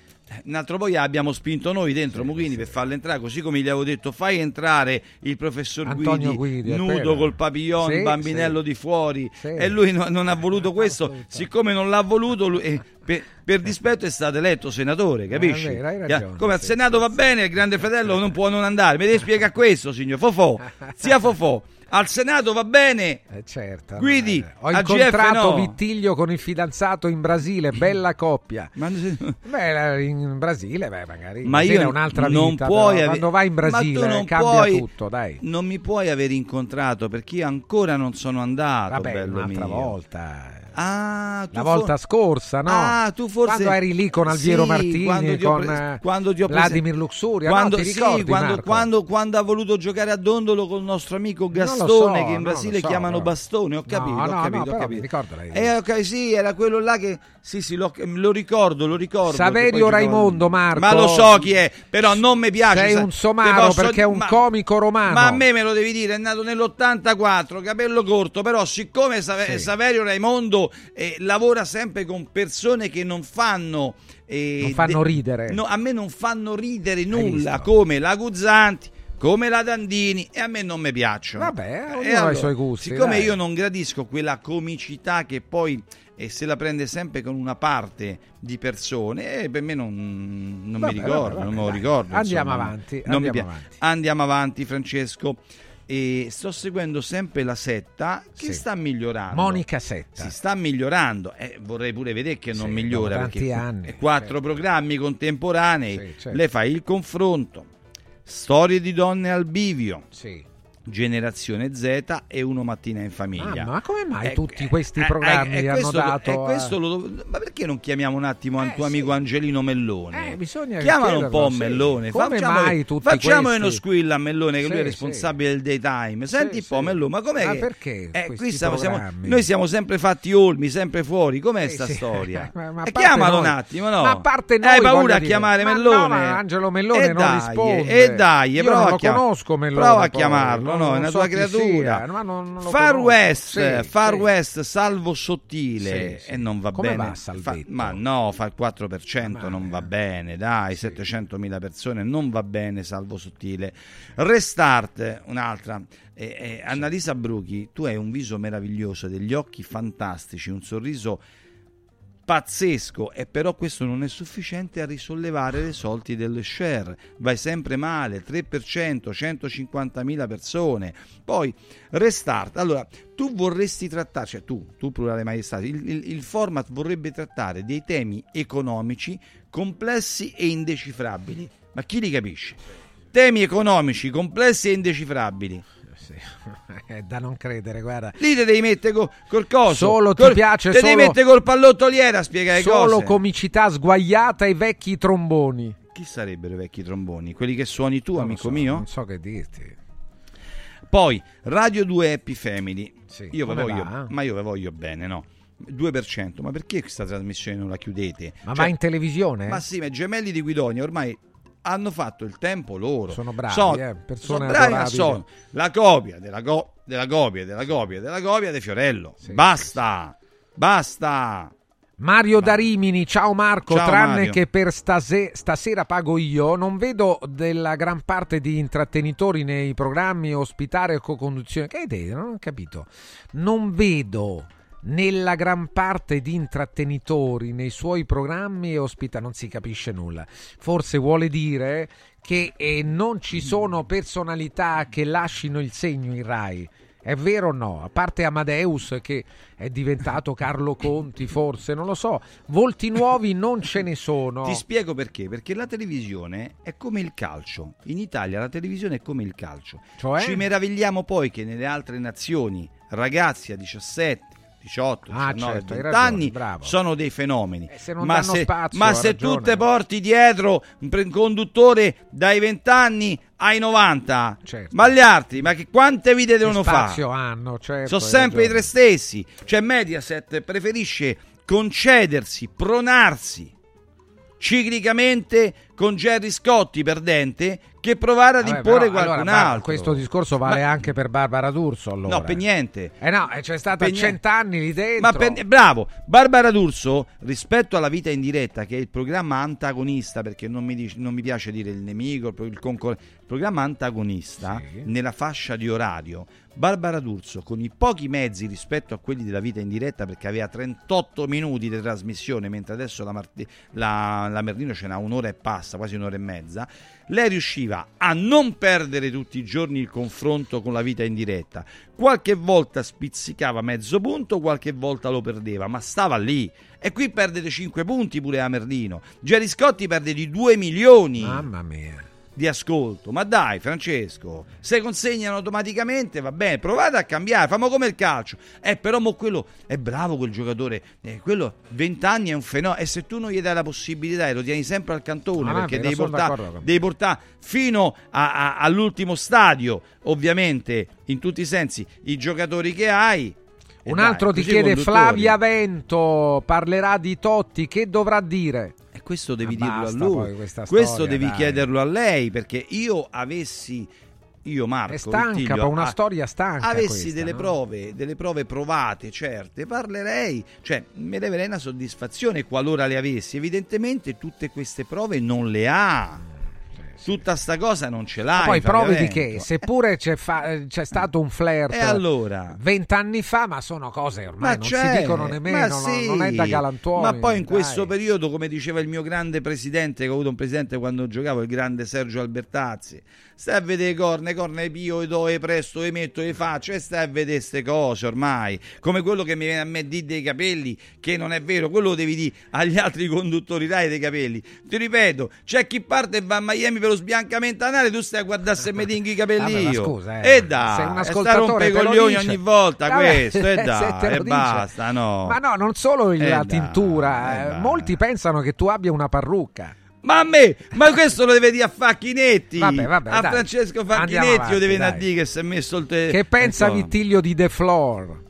[SPEAKER 23] un altro poi abbiamo spinto noi dentro Mughini per farlo entrare, così come gli avevo detto fai entrare il professor
[SPEAKER 2] Antonio
[SPEAKER 23] Guidi,
[SPEAKER 2] Guidi,
[SPEAKER 23] nudo col papillon,
[SPEAKER 2] Sì,
[SPEAKER 23] bambinello
[SPEAKER 2] sì.
[SPEAKER 23] di fuori
[SPEAKER 2] Sì.
[SPEAKER 23] e lui no- non ha voluto questo, siccome non l'ha voluto lui- eh, per, per dispetto è stato eletto senatore, capisci?
[SPEAKER 2] vero, hai
[SPEAKER 23] Che-
[SPEAKER 2] ragione,
[SPEAKER 23] come al
[SPEAKER 2] sì,
[SPEAKER 23] Senato va bene, il grande fratello non può non andare, mi devi spiegare questo signor Fofò, sia Fofò, al Senato va bene,
[SPEAKER 2] Eh, certo.
[SPEAKER 23] Guidi,
[SPEAKER 2] eh, Ho incontrato
[SPEAKER 23] no.
[SPEAKER 2] Vittiglio con il fidanzato in Brasile, bella coppia.
[SPEAKER 23] Ma,
[SPEAKER 2] Beh, in Brasile, beh, magari.
[SPEAKER 23] Ma io
[SPEAKER 2] è un'altra
[SPEAKER 23] non
[SPEAKER 2] vita.
[SPEAKER 23] puoi ave-
[SPEAKER 2] Quando vai in Brasile
[SPEAKER 23] non
[SPEAKER 2] cambia
[SPEAKER 23] puoi-
[SPEAKER 2] tutto, dai.
[SPEAKER 23] Non mi puoi aver incontrato perché io ancora non sono andato,
[SPEAKER 2] Vabbè, un'altra
[SPEAKER 23] mio.
[SPEAKER 2] volta.
[SPEAKER 23] Ah,
[SPEAKER 2] La
[SPEAKER 23] for-
[SPEAKER 2] volta scorsa, no?
[SPEAKER 23] Ah, tu forse
[SPEAKER 2] Quando eri lì con Alviero
[SPEAKER 23] Sì,
[SPEAKER 2] Martini,
[SPEAKER 23] quando ti ho
[SPEAKER 2] con
[SPEAKER 23] pre-
[SPEAKER 2] eh,
[SPEAKER 23] quando ti ho
[SPEAKER 2] Vladimir Luxuria, no?
[SPEAKER 23] quando,
[SPEAKER 2] Ti
[SPEAKER 23] sì,
[SPEAKER 2] ricordi,
[SPEAKER 23] quando, quando- quando ha voluto giocare a dondolo con il nostro amico Gastone,
[SPEAKER 2] so,
[SPEAKER 23] che in Brasile
[SPEAKER 2] so,
[SPEAKER 23] chiamano
[SPEAKER 2] però.
[SPEAKER 23] bastone. Ho capito,
[SPEAKER 2] No,
[SPEAKER 23] ho
[SPEAKER 2] no,
[SPEAKER 23] capito,
[SPEAKER 2] no,
[SPEAKER 23] ho
[SPEAKER 2] però
[SPEAKER 23] capito.
[SPEAKER 2] ricordo lei.
[SPEAKER 23] Eh, ok, sì, era quello là che. Sì, sì, lo, lo ricordo, lo ricordo.
[SPEAKER 2] Saverio Raimondo, Marco.
[SPEAKER 23] Ma lo so chi è, però non mi piace.
[SPEAKER 2] Sei un somaro
[SPEAKER 23] posso-
[SPEAKER 2] perché è un
[SPEAKER 23] ma-
[SPEAKER 2] comico romano.
[SPEAKER 23] Ma a me me lo devi dire, è nato nell'84, capello corto, però siccome Save-
[SPEAKER 2] Sì.
[SPEAKER 23] Saverio Raimondo eh, lavora sempre con persone che non fanno... eh,
[SPEAKER 2] Non fanno
[SPEAKER 23] de-
[SPEAKER 2] ridere.
[SPEAKER 23] no, a me non fanno ridere nulla, come la Guzzanti, come la Dandini, e a me non mi piacciono.
[SPEAKER 2] Vabbè, ognuno
[SPEAKER 23] E
[SPEAKER 2] ha i suoi gusti,
[SPEAKER 23] Siccome
[SPEAKER 2] dai.
[SPEAKER 23] io non gradisco quella comicità che poi... eh, se la prende sempre con una parte di persone, eh, per me non, non
[SPEAKER 2] Vabbè,
[SPEAKER 23] mi ricordo,
[SPEAKER 2] vabbè, vabbè,
[SPEAKER 23] non me lo ricordo.
[SPEAKER 2] Andiamo
[SPEAKER 23] insomma,
[SPEAKER 2] avanti,
[SPEAKER 23] non mi
[SPEAKER 2] andiamo
[SPEAKER 23] piace.
[SPEAKER 2] avanti.
[SPEAKER 23] Andiamo avanti, Francesco. E sto seguendo sempre la setta che
[SPEAKER 2] Sì.
[SPEAKER 23] sta migliorando.
[SPEAKER 2] Monica Setta.
[SPEAKER 23] Si sta migliorando. Eh, vorrei pure vedere che non
[SPEAKER 2] Sì,
[SPEAKER 23] migliora
[SPEAKER 2] tanti anni,
[SPEAKER 23] quattro programmi contemporanei.
[SPEAKER 2] Sì, certo.
[SPEAKER 23] Le fai il confronto. Storie di donne al bivio.
[SPEAKER 2] Sì.
[SPEAKER 23] Generazione Z e Uno Mattina in Famiglia.
[SPEAKER 2] Ah, ma come mai
[SPEAKER 23] Eh,
[SPEAKER 2] tutti
[SPEAKER 23] eh,
[SPEAKER 2] questi
[SPEAKER 23] eh,
[SPEAKER 2] programmi
[SPEAKER 23] eh,
[SPEAKER 2] hanno
[SPEAKER 23] questo-
[SPEAKER 2] dato...
[SPEAKER 23] eh,
[SPEAKER 2] a-
[SPEAKER 23] questo lo ma perché non chiamiamo un attimo
[SPEAKER 2] Eh,
[SPEAKER 23] tuo
[SPEAKER 2] sì.
[SPEAKER 23] amico Angelino Mellone?
[SPEAKER 2] Eh,
[SPEAKER 23] Chiamalo un po'
[SPEAKER 2] sì.
[SPEAKER 23] Mellone.
[SPEAKER 2] Come
[SPEAKER 23] facciamo,
[SPEAKER 2] mai tutti
[SPEAKER 23] facciamo
[SPEAKER 2] questi?
[SPEAKER 23] uno squill a Mellone che lui è
[SPEAKER 2] Sì,
[SPEAKER 23] responsabile del daytime. Senti un po'
[SPEAKER 2] sì.
[SPEAKER 23] Mellone, ma com'è
[SPEAKER 2] Ma
[SPEAKER 23] che...
[SPEAKER 2] perché
[SPEAKER 23] Eh, qui siamo-
[SPEAKER 2] programmi?
[SPEAKER 23] noi siamo sempre fatti olmi, sempre fuori. Com'è
[SPEAKER 2] Sì,
[SPEAKER 23] sta
[SPEAKER 2] sì.
[SPEAKER 23] storia?
[SPEAKER 2] Ma- ma
[SPEAKER 23] Eh, chiamalo
[SPEAKER 2] noi-
[SPEAKER 23] un attimo, no?
[SPEAKER 2] Ma a parte noi,
[SPEAKER 23] Hai paura a chiamare
[SPEAKER 2] Ma
[SPEAKER 23] Mellone?
[SPEAKER 2] no, ma Angelo Mellone non risponde.
[SPEAKER 23] E dai, prova a chiamarlo,
[SPEAKER 2] non-
[SPEAKER 23] no, è una
[SPEAKER 2] so
[SPEAKER 23] tua creatura.
[SPEAKER 2] sia, ma non- non
[SPEAKER 23] Far. West,
[SPEAKER 2] Sì,
[SPEAKER 23] Far
[SPEAKER 2] sì.
[SPEAKER 23] West, salvo sottile
[SPEAKER 2] Sì,
[SPEAKER 23] e non va
[SPEAKER 2] Come
[SPEAKER 23] bene.
[SPEAKER 2] va?
[SPEAKER 23] Fa- ma no, fa il 4%, non va bene, dai, 700.000 persone, non va bene, salvo sottile. Restart, un'altra. Eh, eh, Annalisa Bruchi, tu hai un viso meraviglioso, degli occhi fantastici, un sorriso pazzesco e però questo non è sufficiente a risollevare le sorti del share. Vai sempre male 3% 150.000 persone. Poi restart. Allora tu vorresti trattare cioè tu, tu plurale maestà il, il- il format vorrebbe trattare dei temi economici complessi e indecifrabili. Ma chi li capisce? temi economici complessi e indecifrabili
[SPEAKER 2] Sì. È da non credere, guarda.
[SPEAKER 23] Lì te devi mettere co- col coso.
[SPEAKER 2] Solo ti
[SPEAKER 23] col-
[SPEAKER 2] piace
[SPEAKER 23] te devi
[SPEAKER 2] solo-
[SPEAKER 23] mettere col pallottoliere a spiegare
[SPEAKER 2] Solo
[SPEAKER 23] cose.
[SPEAKER 2] comicità sguagliata e vecchi tromboni.
[SPEAKER 23] Chi sarebbero i vecchi tromboni? Quelli che suoni tu,
[SPEAKER 2] Non
[SPEAKER 23] amico
[SPEAKER 2] so,
[SPEAKER 23] mio?
[SPEAKER 2] Non so che dirti.
[SPEAKER 23] Poi, Radio 2 Happy Family.
[SPEAKER 2] Sì,
[SPEAKER 23] io ve voglio,
[SPEAKER 2] va?
[SPEAKER 23] ma io ve voglio bene, no? 2%, ma perché questa trasmissione non la chiudete?
[SPEAKER 2] Ma
[SPEAKER 23] Cioè,
[SPEAKER 2] va in televisione?
[SPEAKER 23] Ma sì, ma i gemelli di Guidonia ormai hanno fatto il tempo loro.
[SPEAKER 2] Sono bravi,
[SPEAKER 23] Sono,
[SPEAKER 2] eh, persone
[SPEAKER 23] sono bravi, ma sono la copia della, co- della copia della copia della copia di Fiorello.
[SPEAKER 2] Sì,
[SPEAKER 23] basta, basta.
[SPEAKER 2] Mario da Rimini, ciao Marco,
[SPEAKER 23] Ciao,
[SPEAKER 2] tranne
[SPEAKER 23] Mario.
[SPEAKER 2] che per stase- stasera pago io, non vedo della gran parte di intrattenitori nei programmi ospitare o co-conduzione. Che idea? Non ho capito. Non vedo nella gran parte di intrattenitori nei suoi programmi e ospita non si capisce nulla. Forse vuole dire che eh, non ci sono personalità che lascino il segno in Rai. È vero o no? A parte Amadeus che è diventato Carlo Conti, forse, non lo so. Volti nuovi non ce ne sono.
[SPEAKER 23] Ti spiego perché. Perché la televisione è come il calcio. In Italia la televisione è come il calcio.
[SPEAKER 2] Cioè?
[SPEAKER 23] Ci meravigliamo poi che nelle altre nazioni ragazzi a 17, 18,
[SPEAKER 2] Ah,
[SPEAKER 23] 19,
[SPEAKER 2] certo, hai
[SPEAKER 23] 20
[SPEAKER 2] ragione,
[SPEAKER 23] anni
[SPEAKER 2] bravo.
[SPEAKER 23] sono dei fenomeni.
[SPEAKER 2] se non
[SPEAKER 23] ma se,
[SPEAKER 2] spazio,
[SPEAKER 23] ma se tu te porti dietro un conduttore dai 20 anni ai 90, ma gli altri, ma che, quante vite devono
[SPEAKER 2] Certo.
[SPEAKER 23] fare?
[SPEAKER 2] hanno, certo.
[SPEAKER 23] Sono sempre i
[SPEAKER 2] ragione.
[SPEAKER 23] tre stessi. Cioè Mediaset preferisce concedersi, pronarsi ciclicamente con Gerry Scotti perdente che provare ad
[SPEAKER 2] Vabbè,
[SPEAKER 23] imporre
[SPEAKER 2] però,
[SPEAKER 23] qualcun
[SPEAKER 2] allora,
[SPEAKER 23] altro.
[SPEAKER 2] questo discorso vale anche per Barbara D'Urso allora.
[SPEAKER 23] No, per niente.
[SPEAKER 2] Eh no, eh, c'è stata
[SPEAKER 23] Per
[SPEAKER 2] cent'anni lì dentro.
[SPEAKER 23] Ma per- bravo, Barbara D'Urso rispetto alla vita in diretta, che è il programma antagonista, perché non mi, dice- non mi piace dire il nemico, il, concorrente, il programma antagonista nella fascia di orario. Barbara D'Urso, con i pochi mezzi rispetto a quelli della vita in diretta, perché aveva 38 minuti di trasmissione, mentre adesso la, Marti- la, la Merlino ce n'ha un'ora e passa, quasi un'ora e mezza, lei riusciva a non perdere tutti i giorni il confronto con la vita in diretta. Qualche volta spizzicava mezzo punto, qualche volta lo perdeva, ma stava lì. E qui perde dei 5 punti pure a Merlino. Gerry Scotti perde di 2 milioni.
[SPEAKER 2] Mamma mia.
[SPEAKER 23] Di ascolto, ma dai, Francesco, se consegnano automaticamente va bene, provate a cambiare, famo come il calcio. Eh, però mo quello è bravo quel giocatore, eh, quello 20 anni è un fenomeno. E se tu non gli dai la possibilità e lo tieni sempre al cantone,
[SPEAKER 2] Ah,
[SPEAKER 23] perché devi portare, devi portare fino a- a- all'ultimo stadio, ovviamente, in tutti i sensi, i giocatori che hai.
[SPEAKER 2] Un
[SPEAKER 23] dai,
[SPEAKER 2] altro ti chiede. Flavia Vento, parlerà di Totti, che dovrà dire?
[SPEAKER 23] E questo devi
[SPEAKER 2] Ma
[SPEAKER 23] dirlo a lui. questo
[SPEAKER 2] storia,
[SPEAKER 23] devi
[SPEAKER 2] dai.
[SPEAKER 23] chiederlo a lei perché io avessi io Marco
[SPEAKER 2] È stanca,
[SPEAKER 23] Vittiglio,
[SPEAKER 2] ma una
[SPEAKER 23] a-
[SPEAKER 2] storia stanca
[SPEAKER 23] avessi
[SPEAKER 2] questa,
[SPEAKER 23] delle
[SPEAKER 2] no?
[SPEAKER 23] prove delle prove provate certe parlerei cioè mi leverei una soddisfazione qualora le avessi evidentemente tutte queste prove non le ha tutta sta cosa non ce l'ha
[SPEAKER 2] Ma poi prove di che? Seppure c'è, fa- c'è stato un flirt
[SPEAKER 23] E allora?
[SPEAKER 2] vent'anni fa, ma sono cose ormai non
[SPEAKER 23] c'è,
[SPEAKER 2] si dicono nemmeno,
[SPEAKER 23] ma
[SPEAKER 2] no-
[SPEAKER 23] sì.
[SPEAKER 2] non è da galantuomi.
[SPEAKER 23] Ma poi in
[SPEAKER 2] dai.
[SPEAKER 23] questo periodo, come diceva il mio grande presidente, che ho avuto un presidente quando giocavo, il grande Sergio Albertazzi, stai a vedere corna, le pio, le do, le presto, le metto, le faccio, e stai a vedere queste cose ormai. Come quello che mi viene a me dire dei capelli, che non è vero, quello lo devi dire agli altri conduttori Rai dei capelli. Ti ripeto, c'è chi parte e va a Miami per lo sbiancamento anale, tu stai a guardare se mi tinghi i capelli io.
[SPEAKER 2] scusa, eh,
[SPEAKER 23] e dai,
[SPEAKER 2] se un
[SPEAKER 23] e sta
[SPEAKER 2] ascoltatore te lo
[SPEAKER 23] coglioni ogni volta
[SPEAKER 2] Vabbè,
[SPEAKER 23] questo, e dai, e
[SPEAKER 2] dice.
[SPEAKER 23] basta, no.
[SPEAKER 2] Ma no, non solo la
[SPEAKER 23] dai,
[SPEAKER 2] tintura, eh, molti pensano che tu abbia una parrucca.
[SPEAKER 23] Ma a me, ma questo lo deve dire a Facchinetti.
[SPEAKER 2] Vabbè, vabbè,
[SPEAKER 23] a
[SPEAKER 2] dai.
[SPEAKER 23] Francesco Facchinetti
[SPEAKER 2] avanti,
[SPEAKER 23] lo deve
[SPEAKER 2] dai.
[SPEAKER 23] dire che si è messo il te-
[SPEAKER 2] Che pensa
[SPEAKER 23] insomma.
[SPEAKER 2] Vittiglio di The Floor?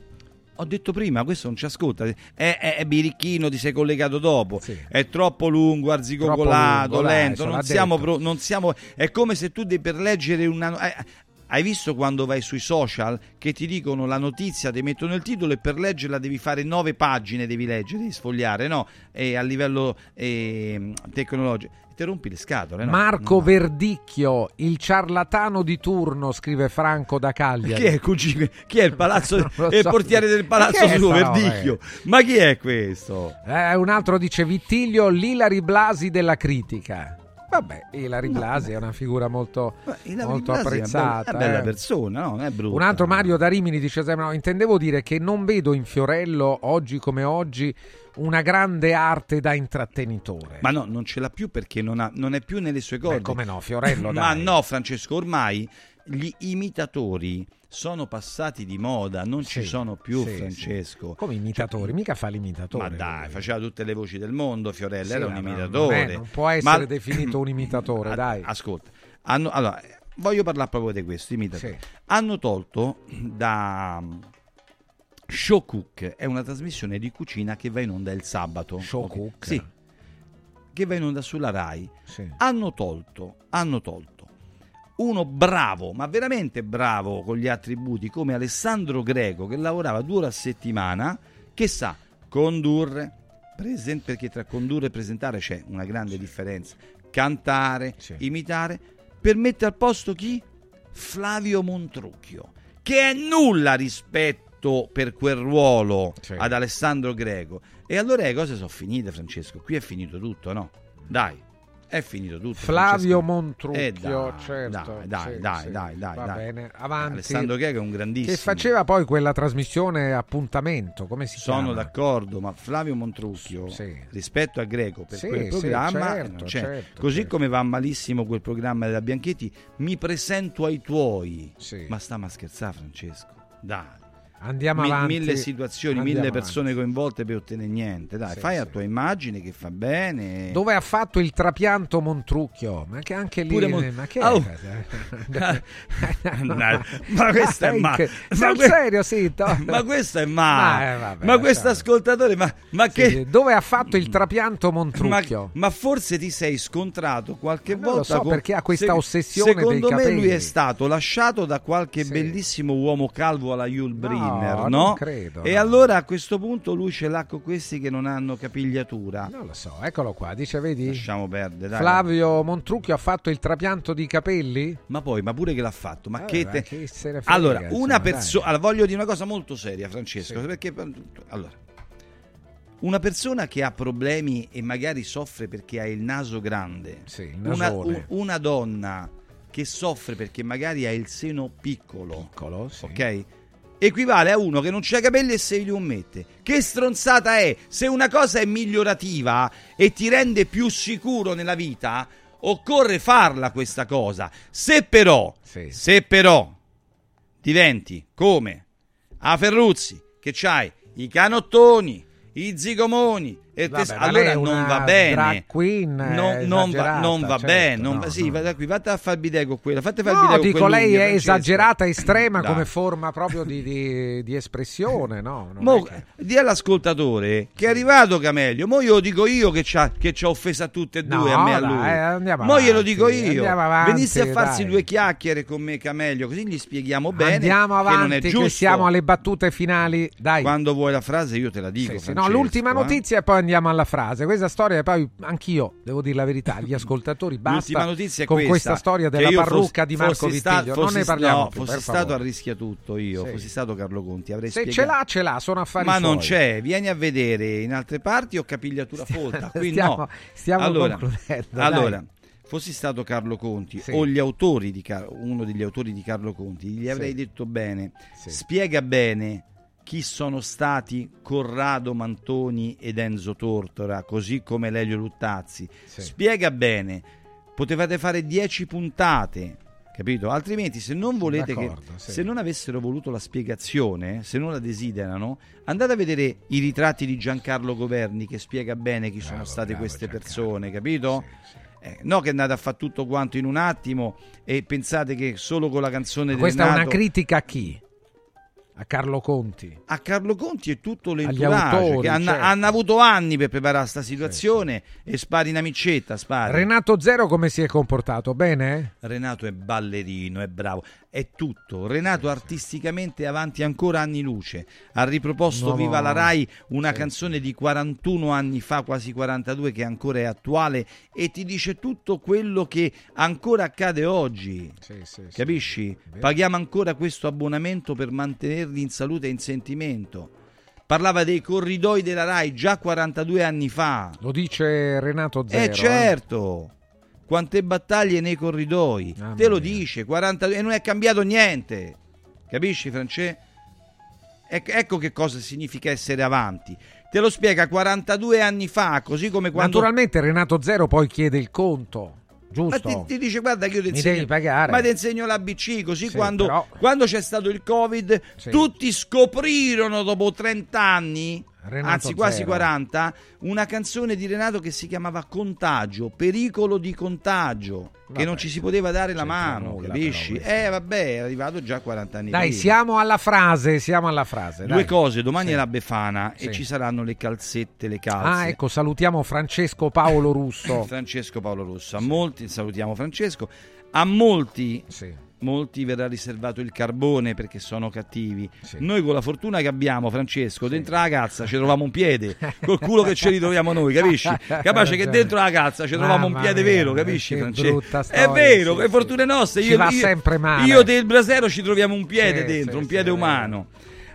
[SPEAKER 23] Ho detto prima, questo non ci ascolta. È, è, è birichino, ti sei collegato dopo. È troppo lungo, arzigogolato,
[SPEAKER 2] Troppo lungo,
[SPEAKER 23] lento. Non siamo, pro- non siamo. È come se tu devi per leggere una. eh, Hai visto quando vai sui social che ti dicono la notizia, ti mettono il titolo e per leggerla devi fare nove pagine, devi leggere, devi sfogliare, no? E a livello eh, tecnologico. Ti rompi le scatole, no?
[SPEAKER 2] Marco Verdicchio, il ciarlatano di turno, scrive Franco da Cagliari.
[SPEAKER 23] Chi è, cugino? Chi è il palazzo? È il
[SPEAKER 2] so.
[SPEAKER 23] portiere del palazzo suo,
[SPEAKER 2] sta roba,
[SPEAKER 23] Verdicchio. Ma chi è questo?
[SPEAKER 2] Eh, un altro dice Vittiglio, l'Ilari Blasi della critica. Vabbè, Ilari Blasi è una figura molto, molto apprezzata.
[SPEAKER 23] È bella, è bella
[SPEAKER 2] eh.
[SPEAKER 23] persona, no? È brutta.
[SPEAKER 2] Un altro Mario da Rimini dice sempre, no, intendevo dire che non vedo in Fiorello, oggi come oggi, una grande arte da intrattenitore.
[SPEAKER 23] Ma no, non ce l'ha più perché non, ha- non è più nelle sue corde.
[SPEAKER 2] come no, Fiorello,
[SPEAKER 23] Ma no, Francesco, ormai gli imitatori sono passati di moda, non ci
[SPEAKER 2] Sì,
[SPEAKER 23] sono più,
[SPEAKER 2] sì,
[SPEAKER 23] Francesco.
[SPEAKER 2] Come imitatori, mica fa l'imitatore.
[SPEAKER 23] Ma dai, faceva tutte le voci del mondo, Fiorella
[SPEAKER 2] Sì,
[SPEAKER 23] era un imitatore.
[SPEAKER 2] non è- non può essere
[SPEAKER 23] Ma-
[SPEAKER 2] definito un imitatore,
[SPEAKER 23] Ah,
[SPEAKER 2] dai.
[SPEAKER 23] Ascolta, hanno- allora, voglio parlare proprio di questo, imitatore. Hanno tolto da Show Cook, è una trasmissione di cucina che va in onda il sabato.
[SPEAKER 2] Show
[SPEAKER 23] Ok?
[SPEAKER 2] Cook?
[SPEAKER 23] Sì, che va in onda sulla RAI.
[SPEAKER 2] Sì.
[SPEAKER 23] Hanno tolto, hanno tolto uno bravo, ma veramente bravo con gli attributi come Alessandro Greco che lavorava due ore a settimana, che sa condurre, presen- perché tra condurre e presentare c'è una grande differenza, cantare, imitare, per mettere al posto chi? Flavio Montrucchio, che è nulla rispetto per quel ruolo ad Alessandro Greco. E allora le cose sono finite, Francesco. Qui è finito tutto, no? Dai, è finito tutto.
[SPEAKER 2] Flavio. Montrucchio,
[SPEAKER 23] Eh,
[SPEAKER 2] certo.
[SPEAKER 23] Dai, dai,
[SPEAKER 2] sì,
[SPEAKER 23] dai,
[SPEAKER 2] sì.
[SPEAKER 23] dai, dai,
[SPEAKER 2] Va
[SPEAKER 23] dai.
[SPEAKER 2] bene, avanti.
[SPEAKER 23] Alessandro Greco è un grandissimo.
[SPEAKER 2] Che faceva poi quella trasmissione appuntamento, come si
[SPEAKER 23] Sono
[SPEAKER 2] chiama?
[SPEAKER 23] d'accordo, ma Flavio Montrucchio rispetto a Greco per
[SPEAKER 2] Sì,
[SPEAKER 23] quel
[SPEAKER 2] sì,
[SPEAKER 23] programma
[SPEAKER 2] certo, certo,
[SPEAKER 23] così come va malissimo quel programma della Bianchetti, mi presento ai tuoi.
[SPEAKER 2] Sì.
[SPEAKER 23] Ma stiamo a scherzare, Francesco. Dai.
[SPEAKER 2] Andiamo avanti.
[SPEAKER 23] mille situazioni,
[SPEAKER 2] Andiamo
[SPEAKER 23] mille persone coinvolte per ottenere niente. Dai,
[SPEAKER 2] Sì,
[SPEAKER 23] fai la
[SPEAKER 2] sì.
[SPEAKER 23] tua immagine che fa bene.
[SPEAKER 2] Dove ha fatto il trapianto Montrucchio? Ma che anche lì.
[SPEAKER 23] Mon-
[SPEAKER 2] ma che
[SPEAKER 23] Oh.
[SPEAKER 2] è?
[SPEAKER 23] Dai, ma questo è male. Ma que-
[SPEAKER 2] serio, sì. to-
[SPEAKER 23] Ma questo è male.
[SPEAKER 2] Ma, eh,
[SPEAKER 23] ma questo ascoltatore, ma, ma
[SPEAKER 2] Sì,
[SPEAKER 23] che.
[SPEAKER 2] Dove ha fatto il trapianto
[SPEAKER 23] Ma,
[SPEAKER 2] Montrucchio?
[SPEAKER 23] ma forse ti sei scontrato qualche
[SPEAKER 2] non lo
[SPEAKER 23] volta
[SPEAKER 2] so,
[SPEAKER 23] con-
[SPEAKER 2] perché ha questa ossessione dei
[SPEAKER 23] Secondo me lui
[SPEAKER 2] capelli.
[SPEAKER 23] è stato lasciato da qualche bellissimo uomo calvo alla Yul Brynner, no?
[SPEAKER 2] Non credo,
[SPEAKER 23] E
[SPEAKER 2] no.
[SPEAKER 23] allora a questo punto lui ce l'ha con questi che non hanno capigliatura.
[SPEAKER 2] Non lo so, eccolo qua. Dice, vedi?
[SPEAKER 23] Lasciamo perdere, dai.
[SPEAKER 2] Flavio Montrucchio ha fatto il trapianto di capelli?
[SPEAKER 23] Ma poi, ma pure che l'ha fatto? Ma
[SPEAKER 2] Vabbè,
[SPEAKER 23] che
[SPEAKER 2] ma
[SPEAKER 23] te-
[SPEAKER 2] ne frega,
[SPEAKER 23] Allora, una persona. Allora, voglio dire una cosa molto seria, Francesco. Perché. Allora. Una persona che ha problemi e magari soffre perché ha il naso grande,
[SPEAKER 2] il
[SPEAKER 23] una, u- una donna che soffre perché magari ha il seno piccolo, ok? Equivale a uno che non c'ha capelli e se li mette. Che stronzata è? Se una cosa è migliorativa e ti rende più sicuro nella vita, occorre farla questa cosa. Se però, se però diventi come a Ferruzzi, che c'hai i canottoni, i zigomoni, e
[SPEAKER 2] Vabbè,
[SPEAKER 23] allora
[SPEAKER 2] è
[SPEAKER 23] non va bene.
[SPEAKER 2] queen,
[SPEAKER 23] non,
[SPEAKER 2] eh,
[SPEAKER 23] non va,
[SPEAKER 2] esagerata,
[SPEAKER 23] non va
[SPEAKER 2] certo,
[SPEAKER 23] bene. non
[SPEAKER 2] no,
[SPEAKER 23] va- sì,
[SPEAKER 2] no.
[SPEAKER 23] da qui, vatti a bidet con quella. Fate fare il
[SPEAKER 2] No,
[SPEAKER 23] bidet con
[SPEAKER 2] dico, lei è esagerata, estrema
[SPEAKER 23] Dai.
[SPEAKER 2] come forma proprio di, di- di espressione, no? non
[SPEAKER 23] Mo,
[SPEAKER 2] è che-
[SPEAKER 23] di all'ascoltatore che è arrivato Camelio, mo glielo dico io che ci ha, che offesa a tutte e due, a me e a lui.
[SPEAKER 2] andiamo
[SPEAKER 23] mo glielo dico io.
[SPEAKER 2] avanti,
[SPEAKER 23] Venisse a farsi
[SPEAKER 2] dai.
[SPEAKER 23] due chiacchiere con me Camelio, così gli spieghiamo bene
[SPEAKER 2] Andiamo
[SPEAKER 23] che non è
[SPEAKER 2] avanti, che,
[SPEAKER 23] giusto.
[SPEAKER 2] siamo alle battute finali. Dai.
[SPEAKER 23] Quando vuoi la frase io te la dico.
[SPEAKER 2] Sì, sì, no, l'ultima
[SPEAKER 23] eh.
[SPEAKER 2] notizia e poi andiamo alla frase. Questa storia, poi anch'io devo dire la verità, gli ascoltatori basta con
[SPEAKER 23] questa,
[SPEAKER 2] questa storia della parrucca
[SPEAKER 23] fossi-
[SPEAKER 2] di Marco Vittiglio. non ne parliamo
[SPEAKER 23] no,
[SPEAKER 2] più,
[SPEAKER 23] fossi stato
[SPEAKER 2] favore.
[SPEAKER 23] a rischia tutto io,
[SPEAKER 2] Sì.
[SPEAKER 23] fossi stato Carlo Conti, avrei
[SPEAKER 2] Se ce
[SPEAKER 23] spiegato.
[SPEAKER 2] l'ha, ce l'ha, sono affari
[SPEAKER 23] Ma non
[SPEAKER 2] suoi.
[SPEAKER 23] c'è, vieni a vedere, in altre parti ho capigliatura folta, qui
[SPEAKER 2] stiamo-
[SPEAKER 23] no.
[SPEAKER 2] stiamo
[SPEAKER 23] allora,
[SPEAKER 2] concludendo, dai.
[SPEAKER 23] Allora, fossi stato Carlo Conti
[SPEAKER 2] Sì.
[SPEAKER 23] o gli autori di Car- uno degli autori di Carlo Conti, gli avrei
[SPEAKER 2] Sì.
[SPEAKER 23] detto bene,
[SPEAKER 2] Sì.
[SPEAKER 23] spiega bene chi sono stati Corrado Mantoni ed Enzo Tortora, così come Lelio Luttazzi. Spiega bene, potevate fare 10 puntate. Capito? Altrimenti, se non volete che,
[SPEAKER 2] sì.
[SPEAKER 23] se non avessero voluto la spiegazione, se non la desiderano, andate a vedere i ritratti di Giancarlo Governi che spiega bene chi sono state queste persone, capito? Eh, no che andate a fare tutto quanto in un attimo e pensate che solo con la canzone
[SPEAKER 2] Ma
[SPEAKER 23] di
[SPEAKER 2] Questa è una critica a chi? A Carlo Conti.
[SPEAKER 23] a Carlo Conti e tutto l'entourage
[SPEAKER 2] autori,
[SPEAKER 23] che hanno,
[SPEAKER 2] certo.
[SPEAKER 23] hanno avuto anni per preparare questa situazione e spari in amicetta, spari.
[SPEAKER 2] Renato Zero come si è comportato? Bene?
[SPEAKER 23] Renato è ballerino, è bravo, è tutto. Renato artisticamente avanti ancora anni luce. Ha riproposto
[SPEAKER 2] No,
[SPEAKER 23] Viva la. Rai una
[SPEAKER 2] Sì,
[SPEAKER 23] canzone di 41 anni fa, quasi 42, che ancora è attuale e ti dice tutto quello che ancora accade oggi. Capisci? Paghiamo ancora questo abbonamento per mantenerli in salute e in sentimento. Parlava dei corridoi della Rai già 42 anni fa.
[SPEAKER 2] Lo dice Renato Zero.
[SPEAKER 23] Eh certo, quante battaglie nei corridoi,
[SPEAKER 2] Mamma
[SPEAKER 23] te lo
[SPEAKER 2] mia.
[SPEAKER 23] dice, 40 e non è cambiato niente, capisci Francesco? ecco che cosa significa essere avanti, te lo spiega 42 anni fa, così come quando...
[SPEAKER 2] Naturalmente Renato Zero poi chiede il conto,
[SPEAKER 23] Ma
[SPEAKER 2] giusto?
[SPEAKER 23] ti, ti dice guarda che io ti insegno,
[SPEAKER 2] devi pagare.
[SPEAKER 23] ma ti insegno l'ABC così
[SPEAKER 2] Sì,
[SPEAKER 23] quando,
[SPEAKER 2] però-
[SPEAKER 23] quando c'è stato il covid
[SPEAKER 2] Sì.
[SPEAKER 23] tutti scoprirono dopo 30 anni
[SPEAKER 2] Renato
[SPEAKER 23] anzi quasi
[SPEAKER 2] Zero.
[SPEAKER 23] 40 una canzone di Renato che si chiamava Contagio pericolo di contagio che
[SPEAKER 2] Vabbè,
[SPEAKER 23] non ci si poteva dare la mano
[SPEAKER 2] nulla,
[SPEAKER 23] capisci?
[SPEAKER 2] però,
[SPEAKER 23] eh vabbè è arrivato già 40 anni
[SPEAKER 2] Dai,
[SPEAKER 23] prima.
[SPEAKER 2] siamo alla frase, siamo alla frase.
[SPEAKER 23] Due
[SPEAKER 2] dai.
[SPEAKER 23] cose, domani
[SPEAKER 2] Sì.
[SPEAKER 23] è la Befana
[SPEAKER 2] Sì.
[SPEAKER 23] e ci saranno le calzette, le calze.
[SPEAKER 2] Ah, ecco, salutiamo Francesco Paolo Russo.
[SPEAKER 23] Francesco Paolo Russo. A molti, salutiamo Francesco, a molti,
[SPEAKER 2] Sì.
[SPEAKER 23] Molti verrà riservato il carbone perché sono cattivi. Noi con la fortuna che abbiamo, Francesco, dentro la cazza ci troviamo un piede, col culo che ci ritroviamo noi, capisci? Capace che dentro la cazza ci troviamo un piede
[SPEAKER 2] mia,
[SPEAKER 23] vero, capisci Francesco?
[SPEAKER 2] brutta
[SPEAKER 23] È
[SPEAKER 2] storia,
[SPEAKER 23] vero,
[SPEAKER 2] sì,
[SPEAKER 23] che fortune nostre.
[SPEAKER 2] Ci
[SPEAKER 23] Io,
[SPEAKER 2] va
[SPEAKER 23] io-
[SPEAKER 2] sempre male.
[SPEAKER 23] Io del Brasero ci troviamo un piede
[SPEAKER 2] Sì,
[SPEAKER 23] dentro,
[SPEAKER 2] sì,
[SPEAKER 23] un
[SPEAKER 2] sì,
[SPEAKER 23] piede
[SPEAKER 2] è
[SPEAKER 23] umano.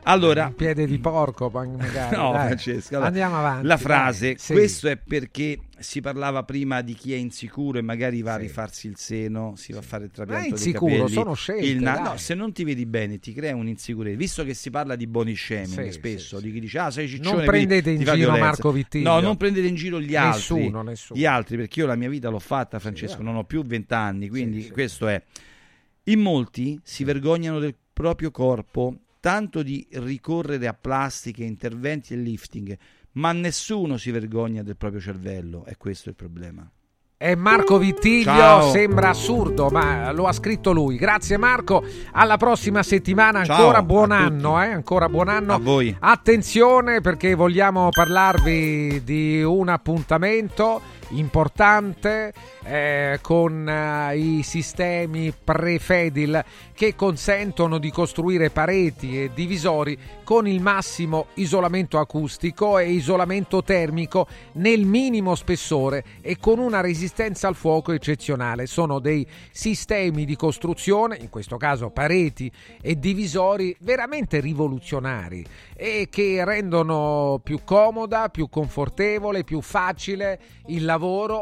[SPEAKER 23] Allora,
[SPEAKER 2] piede di porco, ma- magari.
[SPEAKER 23] No,
[SPEAKER 2] dai.
[SPEAKER 23] Francesco. allora,
[SPEAKER 2] Andiamo avanti.
[SPEAKER 23] La frase,
[SPEAKER 2] Sì.
[SPEAKER 23] questo è perché si parlava prima di chi è insicuro e magari va a rifarsi il seno, si va a fare il trapianto
[SPEAKER 2] Ma è
[SPEAKER 23] dei
[SPEAKER 2] insicuro,
[SPEAKER 23] capelli.
[SPEAKER 2] sono scelte,
[SPEAKER 23] na- no, se non ti vedi bene ti crea un'insicurezza. Visto che si parla di body shaming
[SPEAKER 2] Sì,
[SPEAKER 23] spesso, di chi dice "Ah, sei ciccione",
[SPEAKER 2] Non prendete in giro
[SPEAKER 23] violenza.
[SPEAKER 2] Marco Vittiglio.
[SPEAKER 23] No, non prendete in giro gli altri.
[SPEAKER 2] Nessuno, nessuno.
[SPEAKER 23] Gli altri perché io la mia vita l'ho fatta, Francesco, non ho più vent'anni, quindi questo è in molti si vergognano del proprio corpo soltanto di ricorrere a plastiche, interventi e lifting, ma nessuno si vergogna del proprio cervello, è questo il problema.
[SPEAKER 2] E Marco Vittiglio
[SPEAKER 23] Ciao.
[SPEAKER 2] sembra assurdo, ma lo ha scritto lui. Grazie Marco, alla prossima settimana,
[SPEAKER 23] Ciao
[SPEAKER 2] ancora
[SPEAKER 23] a
[SPEAKER 2] buon anno, eh? ancora buon anno.
[SPEAKER 23] A voi.
[SPEAKER 2] Attenzione perché vogliamo parlarvi di un appuntamento importante eh, con eh, i sistemi prefedil che consentono di costruire pareti e divisori con il massimo isolamento acustico e isolamento termico nel minimo spessore e con una resistenza al fuoco eccezionale. Sono dei sistemi di costruzione, in questo caso pareti e divisori veramente rivoluzionari e che rendono più comoda, più confortevole, più facile il lavoro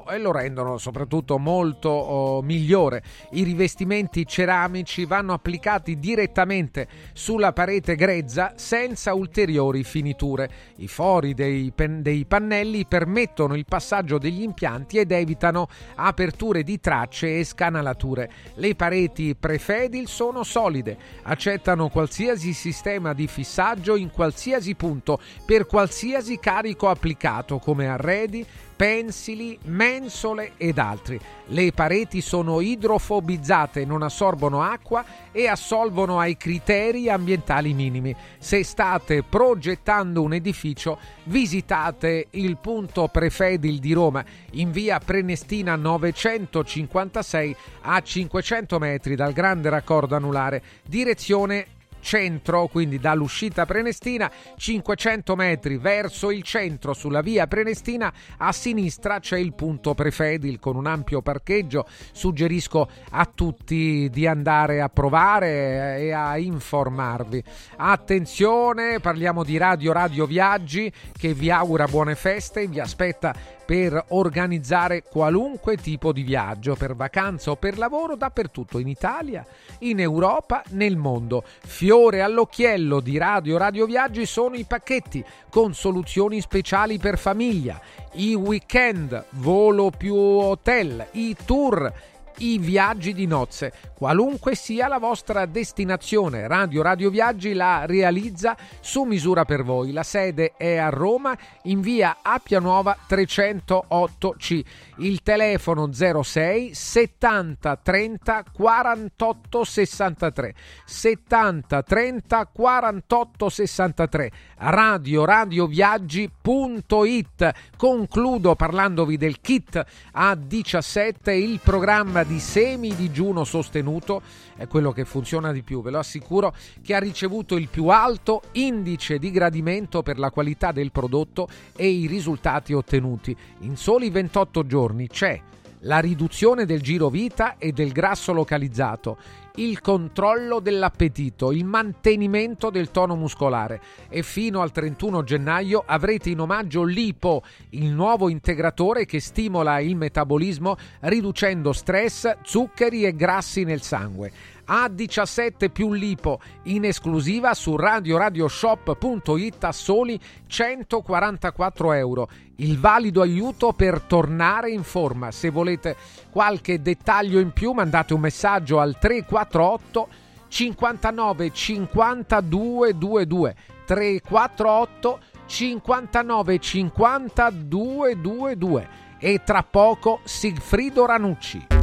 [SPEAKER 2] e lo rendono soprattutto molto oh, migliore. I rivestimenti ceramici vanno applicati direttamente sulla parete grezza senza ulteriori finiture. I fori dei, pen- dei pannelli permettono il passaggio degli impianti ed evitano aperture di tracce e scanalature. Le pareti prefedil sono solide, accettano qualsiasi sistema di fissaggio in qualsiasi punto per qualsiasi carico applicato come arredi, pensili, mensole ed altri. Le pareti sono idrofobizzate, non assorbono acqua e assolvono ai criteri ambientali minimi. Se state progettando un edificio, visitate il punto Prefedil di Roma in via Prenestina 956 a 500 metri dal grande raccordo anulare, direzione centro, quindi dall'uscita Prenestina, 500 metri verso il centro sulla via Prenestina, a sinistra c'è il punto Prefedil con un ampio parcheggio. Suggerisco a tutti di andare a provare e a informarvi. Attenzione, parliamo di Radio Radio Viaggi che vi augura buone feste e vi aspetta per organizzare qualunque tipo di viaggio, per vacanza o per lavoro dappertutto in Italia, in Europa, nel mondo. Fiore all'occhiello di Radio Radio Viaggi sono i pacchetti con soluzioni speciali per famiglia, i weekend, volo più hotel, i tour i viaggi di nozze. Qualunque sia la vostra destinazione, Radio Radio Viaggi la realizza su misura per voi. La sede è a Roma in via Appia Nuova 308C. Il telefono 06 70 30 48 63 70 30 48 63 radio radioviaggi.it concludo parlandovi del kit A17 il programma di semi digiuno sostenuto è quello che funziona di più ve lo assicuro che ha ricevuto il più alto indice di gradimento per la qualità del prodotto e i risultati ottenuti. In soli 28 giorni c'è la riduzione del giro vita e del grasso localizzato, il controllo dell'appetito, il mantenimento del tono muscolare e fino al 31 gennaio avrete in omaggio l'IPO, il nuovo integratore che stimola il metabolismo riducendo stress, zuccheri e grassi nel sangue. A17 più lipo in esclusiva su radioradioshop.it a soli 144 euro. Il valido aiuto per tornare in forma. Se volete qualche dettaglio in più mandate un messaggio al 348 59 52 22 348 59 52 22 e tra poco Sigfrido Ranucci.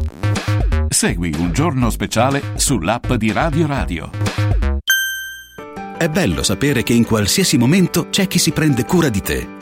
[SPEAKER 1] Segui un giorno speciale sull'app di Radio Radio.
[SPEAKER 8] È bello sapere che in qualsiasi momento c'è chi si prende cura di te.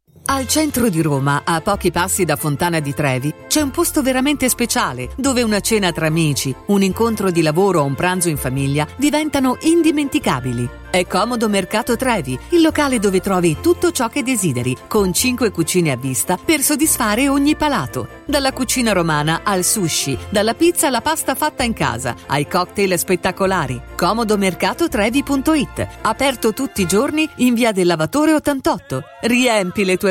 [SPEAKER 12] Al centro di Roma, a pochi passi da Fontana di Trevi, c'è un posto veramente speciale dove una cena tra amici, un incontro di lavoro o un pranzo in famiglia diventano indimenticabili. È Comodo Mercato Trevi, il locale dove trovi tutto ciò che desideri, con 5 cucine a vista per soddisfare ogni palato. Dalla cucina romana al sushi, dalla pizza alla pasta fatta in casa, ai cocktail spettacolari. Comodomercatotrevi.it, aperto tutti i giorni in via del Lavatore 88. Riempi le tue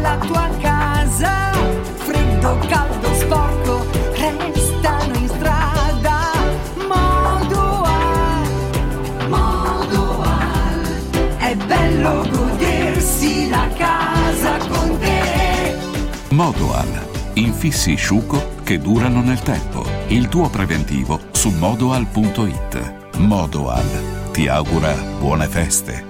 [SPEAKER 25] dalla tua casa. Freddo, caldo, sporco, restano in strada. Modoal, Modoal. È bello godersi la casa con te.
[SPEAKER 1] Modoal. Infissi sciuco che durano nel tempo. Il tuo preventivo su modoal.it. Modoal ti augura buone feste.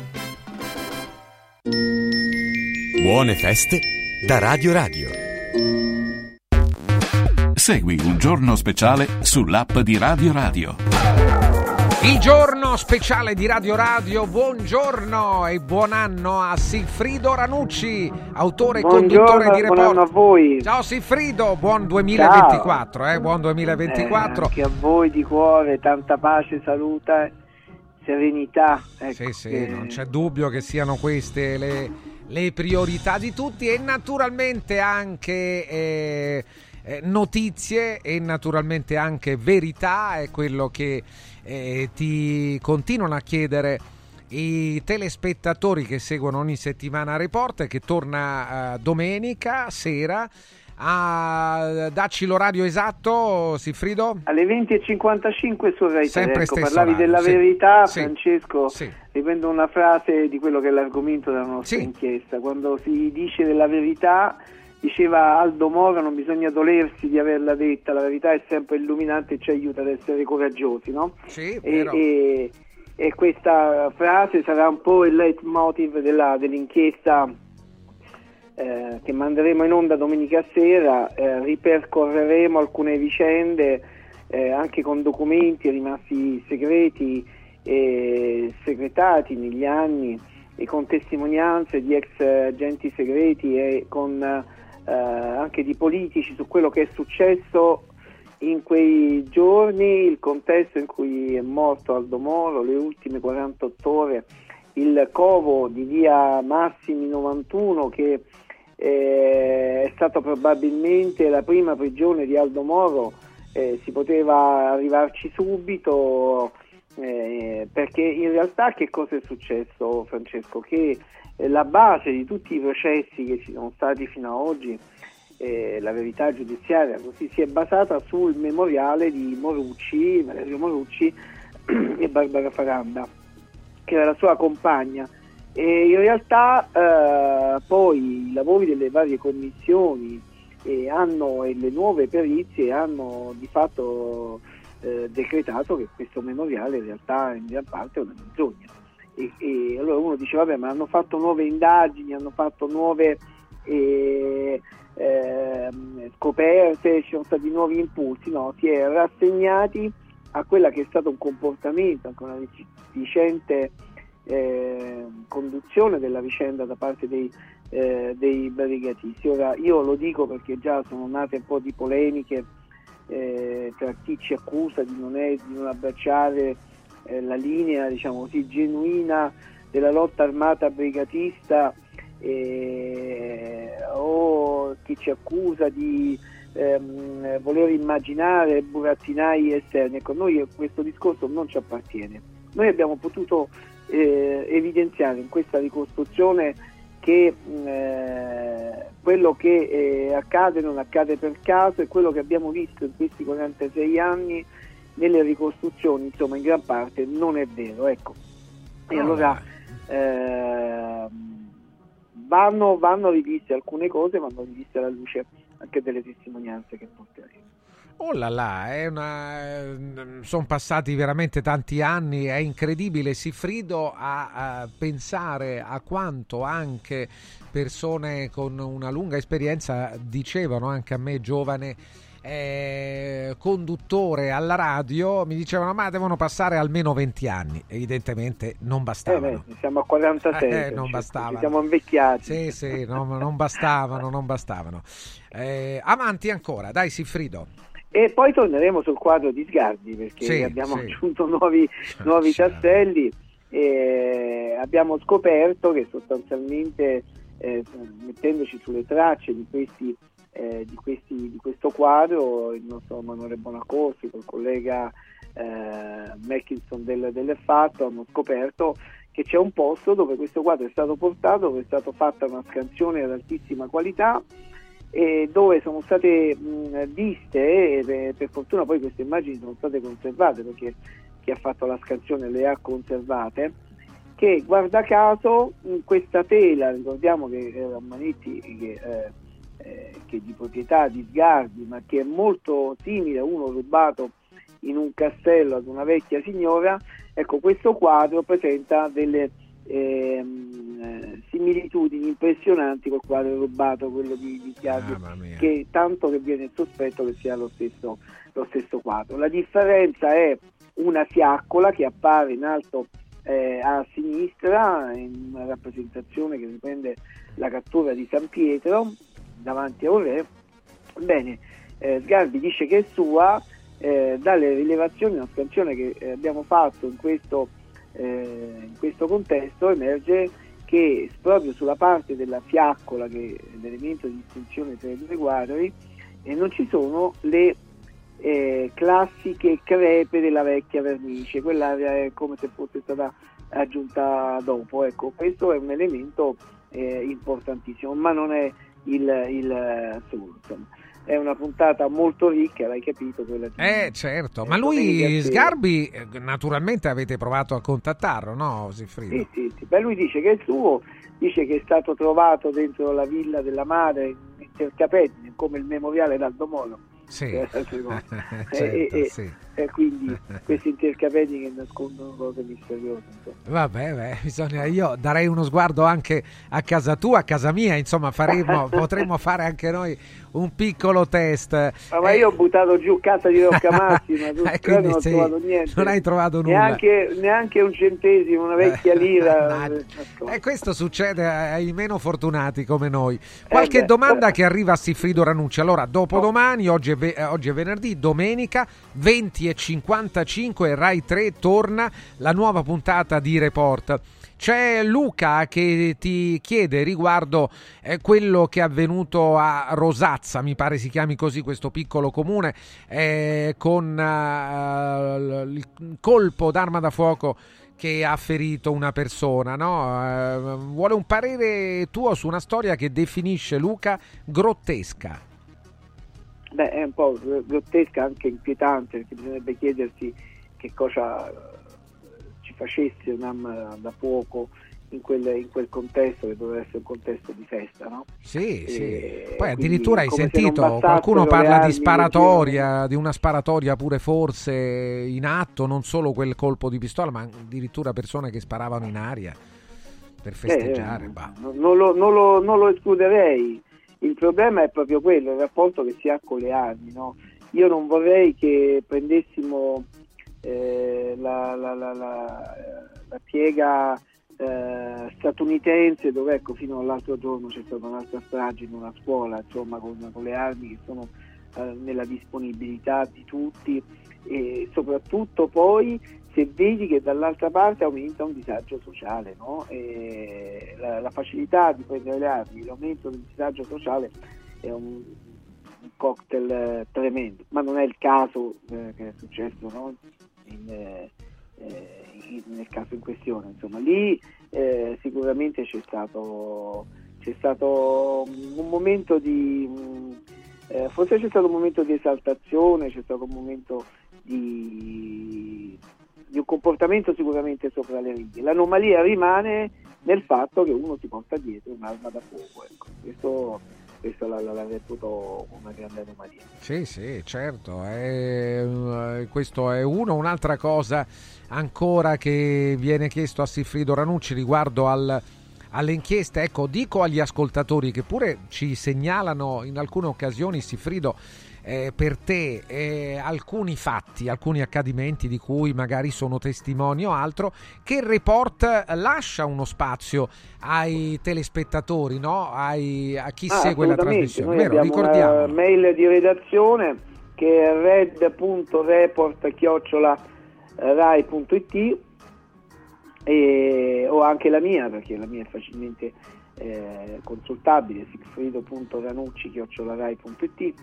[SPEAKER 30] Buone feste da Radio Radio.
[SPEAKER 1] Segui un giorno speciale sull'app di Radio Radio.
[SPEAKER 2] Il giorno speciale di Radio Radio, buongiorno e buon anno a Silfrido Ranucci, autore e conduttore di
[SPEAKER 31] buon
[SPEAKER 2] Report.
[SPEAKER 31] anno a voi.
[SPEAKER 2] Ciao Silfrido, buon 2024, eh, buon 2024.
[SPEAKER 31] Eh, anche a voi di cuore, tanta pace, salute, serenità. Ecco,
[SPEAKER 2] Sì, sì,
[SPEAKER 31] che-
[SPEAKER 2] non c'è dubbio che siano queste le, le priorità di tutti e naturalmente anche eh, eh, notizie e naturalmente anche verità è quello che eh, ti continuano a chiedere i telespettatori che seguono ogni settimana Report che torna eh, domenica sera a dacci l'orario esatto Silfrido
[SPEAKER 31] Alle 20.55 su Rai 3,
[SPEAKER 2] Sempre
[SPEAKER 31] ecco, parlavi
[SPEAKER 2] orario,
[SPEAKER 31] della
[SPEAKER 2] sì.
[SPEAKER 31] verità,
[SPEAKER 2] Sì.
[SPEAKER 31] Francesco,
[SPEAKER 2] Sì.
[SPEAKER 31] riprendo una frase di quello che è l'argomento della nostra inchiesta. Quando si dice della verità, diceva Aldo Moro, non bisogna dolersi di averla detta, la verità è sempre illuminante e ci aiuta ad essere coraggiosi, no?
[SPEAKER 2] Sì,
[SPEAKER 31] e, e- e questa frase sarà un po' il leitmotiv della- dell'inchiesta eh, che manderemo in onda domenica sera, eh, ripercorreremo alcune vicende eh, anche con documenti rimasti segreti e segretati negli anni e con testimonianze di ex agenti segreti e con eh, anche di politici su quello che è successo in quei giorni, il contesto in cui è morto Aldo Moro, le ultime 48 ore, il covo di via Massimi 91 che eh, è stato probabilmente la prima prigione di Aldo Moro, eh, si poteva arrivarci subito eh, perché in realtà che cosa è successo Francesco? Che eh, la base di tutti i processi che ci sono stati fino ad oggi eh, la verità giudiziaria così si è basata sul memoriale di Morucci, Valerio Morucci e Barbara Faranda, che era la sua compagna. E in realtà eh, poi i lavori delle varie commissioni e, hanno, e le nuove perizie hanno di fatto eh, decretato che questo memoriale in realtà in gran parte è una menzogna. E, e allora uno dice vabbè ma hanno fatto nuove indagini, hanno fatto nuove eh, ehm, scoperte, ci sono stati nuovi impulsi, no, si è rassegnati a quella che è stato un comportamento, anche una deficiente eh, conduzione della vicenda da parte dei, eh, dei brigatisti. Ora io lo dico perché già sono nate un po' di polemiche eh, tra chi ci accusa di non, è, di non abbracciare eh, la linea diciamo così, genuina della lotta armata brigatista eh, o chi ci accusa di ehm, voler immaginare burattinai esterni. Ecco, noi questo discorso non ci appartiene. Noi abbiamo potuto eh, evidenziare in questa ricostruzione che eh, quello che eh, accade non accade per caso e quello che abbiamo visto in questi 46 anni nelle ricostruzioni, insomma, in gran parte non è vero. Ecco. E allora eh, vanno, vanno riviste alcune cose, vanno riviste alla luce anche delle testimonianze che porteremo.
[SPEAKER 2] Oh là là, una... sono passati veramente tanti anni, è incredibile Sifrido a, a pensare a quanto anche persone con una lunga esperienza dicevano anche a me giovane eh, conduttore alla radio mi dicevano ma devono passare almeno 20 anni evidentemente non bastavano
[SPEAKER 31] Eh beh, siamo a 46,
[SPEAKER 2] Eh, non
[SPEAKER 31] cioè,
[SPEAKER 2] bastavano.
[SPEAKER 31] siamo invecchiati.
[SPEAKER 2] sì sì non, non bastavano non bastavano Eh, avanti ancora dai Sifrido
[SPEAKER 31] E poi torneremo sul quadro di Sgardi perché
[SPEAKER 2] Sì,
[SPEAKER 31] abbiamo
[SPEAKER 2] sì.
[SPEAKER 31] aggiunto nuovi, nuovi tasselli e abbiamo scoperto che sostanzialmente eh, mettendoci sulle tracce di, questi, eh, di, questi, di questo quadro il nostro Emanuele Bonacorsi col collega eh, Mackinson del, del Fatto hanno scoperto che c'è un posto dove questo quadro è stato portato, dove è stata fatta una scansione ad altissima qualità e dove sono state mh, viste e per, per fortuna poi queste immagini sono state conservate perché chi ha fatto la scansione le ha conservate che guarda caso questa tela ricordiamo che un Manetti che, eh, eh, che è di proprietà di Sgardi ma che è molto simile a uno rubato in un castello ad una vecchia signora ecco questo quadro presenta delle ehm, eh, similitudini impressionanti col quadro rubato, quello di, di Sgarbi,
[SPEAKER 2] Mamma mia.
[SPEAKER 31] che tanto che viene il sospetto che sia lo stesso, lo stesso quadro. La differenza è una fiaccola che appare in alto eh, a sinistra, in una rappresentazione che riprende la cattura di San Pietro davanti a un re. Bene, eh, Sgarbi dice che è sua, eh, dalle rilevazioni, una scansione che eh, abbiamo fatto in questo, eh, in questo contesto emerge che proprio sulla parte della fiaccola, che è l'elemento di distinzione tra i due quadri, eh, non ci sono le eh, classiche crepe della vecchia vernice, quella è come se fosse stata aggiunta dopo. Ecco, questo è un elemento eh, importantissimo, ma non è il, il insomma. È una puntata molto ricca, l'hai capito? Quella di-
[SPEAKER 2] eh certo ma
[SPEAKER 31] Eh,
[SPEAKER 2] lui. Sgarbi eh, naturalmente avete provato a contattarlo no Sifrido?
[SPEAKER 31] Sì, sì, sì. Beh, lui dice che è suo, dice che è stato trovato dentro la villa della madre in Cercapetti, come il memoriale d'Aldo Moro.
[SPEAKER 2] Sì.
[SPEAKER 31] Eh.
[SPEAKER 2] Certo,
[SPEAKER 31] e-
[SPEAKER 2] sì.
[SPEAKER 31] E e quindi questi intercapelli che nascondono cose misteriose.
[SPEAKER 2] Vabbè, beh, bisogna, io darei uno sguardo anche a casa tua, a casa mia, insomma, faremo, potremmo fare anche noi un piccolo test.
[SPEAKER 31] Ma, ma io ho buttato giù casa di Rocca Massima, tu
[SPEAKER 2] Eh,
[SPEAKER 31] non
[SPEAKER 2] quindi
[SPEAKER 31] ho
[SPEAKER 2] sei-
[SPEAKER 31] trovato niente.
[SPEAKER 2] non hai trovato nulla.
[SPEAKER 31] Neanche, neanche un centesimo, una vecchia lira.
[SPEAKER 2] E questo succede ai meno fortunati come noi. Qualche
[SPEAKER 31] beh.
[SPEAKER 2] domanda che arriva a Siffrido Ranucci. Allora, dopodomani, oggi è, ve- eh, oggi è venerdì, domenica 20 e 55 Rai 3 torna la nuova puntata di Report. C'è Luca che ti chiede riguardo eh, quello che è avvenuto a Rosazza, mi pare si chiami così questo piccolo comune, eh, con eh, il colpo d'arma da fuoco che ha ferito una persona. No? Eh, vuole un parere tuo su una storia che definisce Luca grottesca.
[SPEAKER 31] Beh, è un po' grottesca, anche inquietante, perché bisognerebbe chiedersi che cosa eh, ci facesse un'arma da fuoco in quel, in quel contesto che doveva essere un contesto di festa, no?
[SPEAKER 2] Sì,
[SPEAKER 31] E
[SPEAKER 2] sì. Poi addirittura hai sentito, qualcuno parla di sparatoria, di una sparatoria pure forse in atto, non solo quel colpo di pistola, ma addirittura persone che sparavano in aria per festeggiare.
[SPEAKER 31] Eh, non lo, non lo- non lo escluderei. Il problema è proprio quello, il rapporto che si ha con le armi. no? Io non vorrei che prendessimo eh, la, la- la- la- piega eh, statunitense dove ecco, fino all'altro giorno c'è stata un'altra strage in una scuola insomma, con, con le armi che sono eh, nella disponibilità di tutti e soprattutto poi se vedi che dall'altra parte aumenta un disagio sociale, no? La, la facilità di prendere le armi, l'aumento del disagio sociale è un, un cocktail eh, tremendo, ma non è il caso eh, che è successo no? In, eh, eh, in- nel caso in questione. Insomma, lì eh, sicuramente c'è stato, c'è stato un momento di... eh, forse c'è stato un momento di esaltazione, c'è stato un momento di, di un comportamento sicuramente sopra le righe. L'anomalia rimane nel fatto che uno si porta dietro un'arma da fuoco. Ecco. Questo, questo la, la, reputo una grande anomalia.
[SPEAKER 2] Sì, sì, certo. è- eh, questo è uno. Un'altra cosa ancora che viene chiesto a Siffrido Ranucci riguardo al- alle inchieste. Ecco, dico agli ascoltatori che pure ci segnalano in alcune occasioni, Siffrido, eh, per te eh, alcuni fatti, alcuni accadimenti di cui magari sono testimoni o altro, che il report lascia uno spazio ai telespettatori, no? Ai- a chi
[SPEAKER 31] Ah,
[SPEAKER 2] segue la trasmissione.
[SPEAKER 31] Noi
[SPEAKER 2] Vero, ricordiamo.
[SPEAKER 31] una mail di redazione che è red.report.rai.it e, o anche la mia perché la mia è facilmente eh, consultabile sigfrido.ranucci.rai.it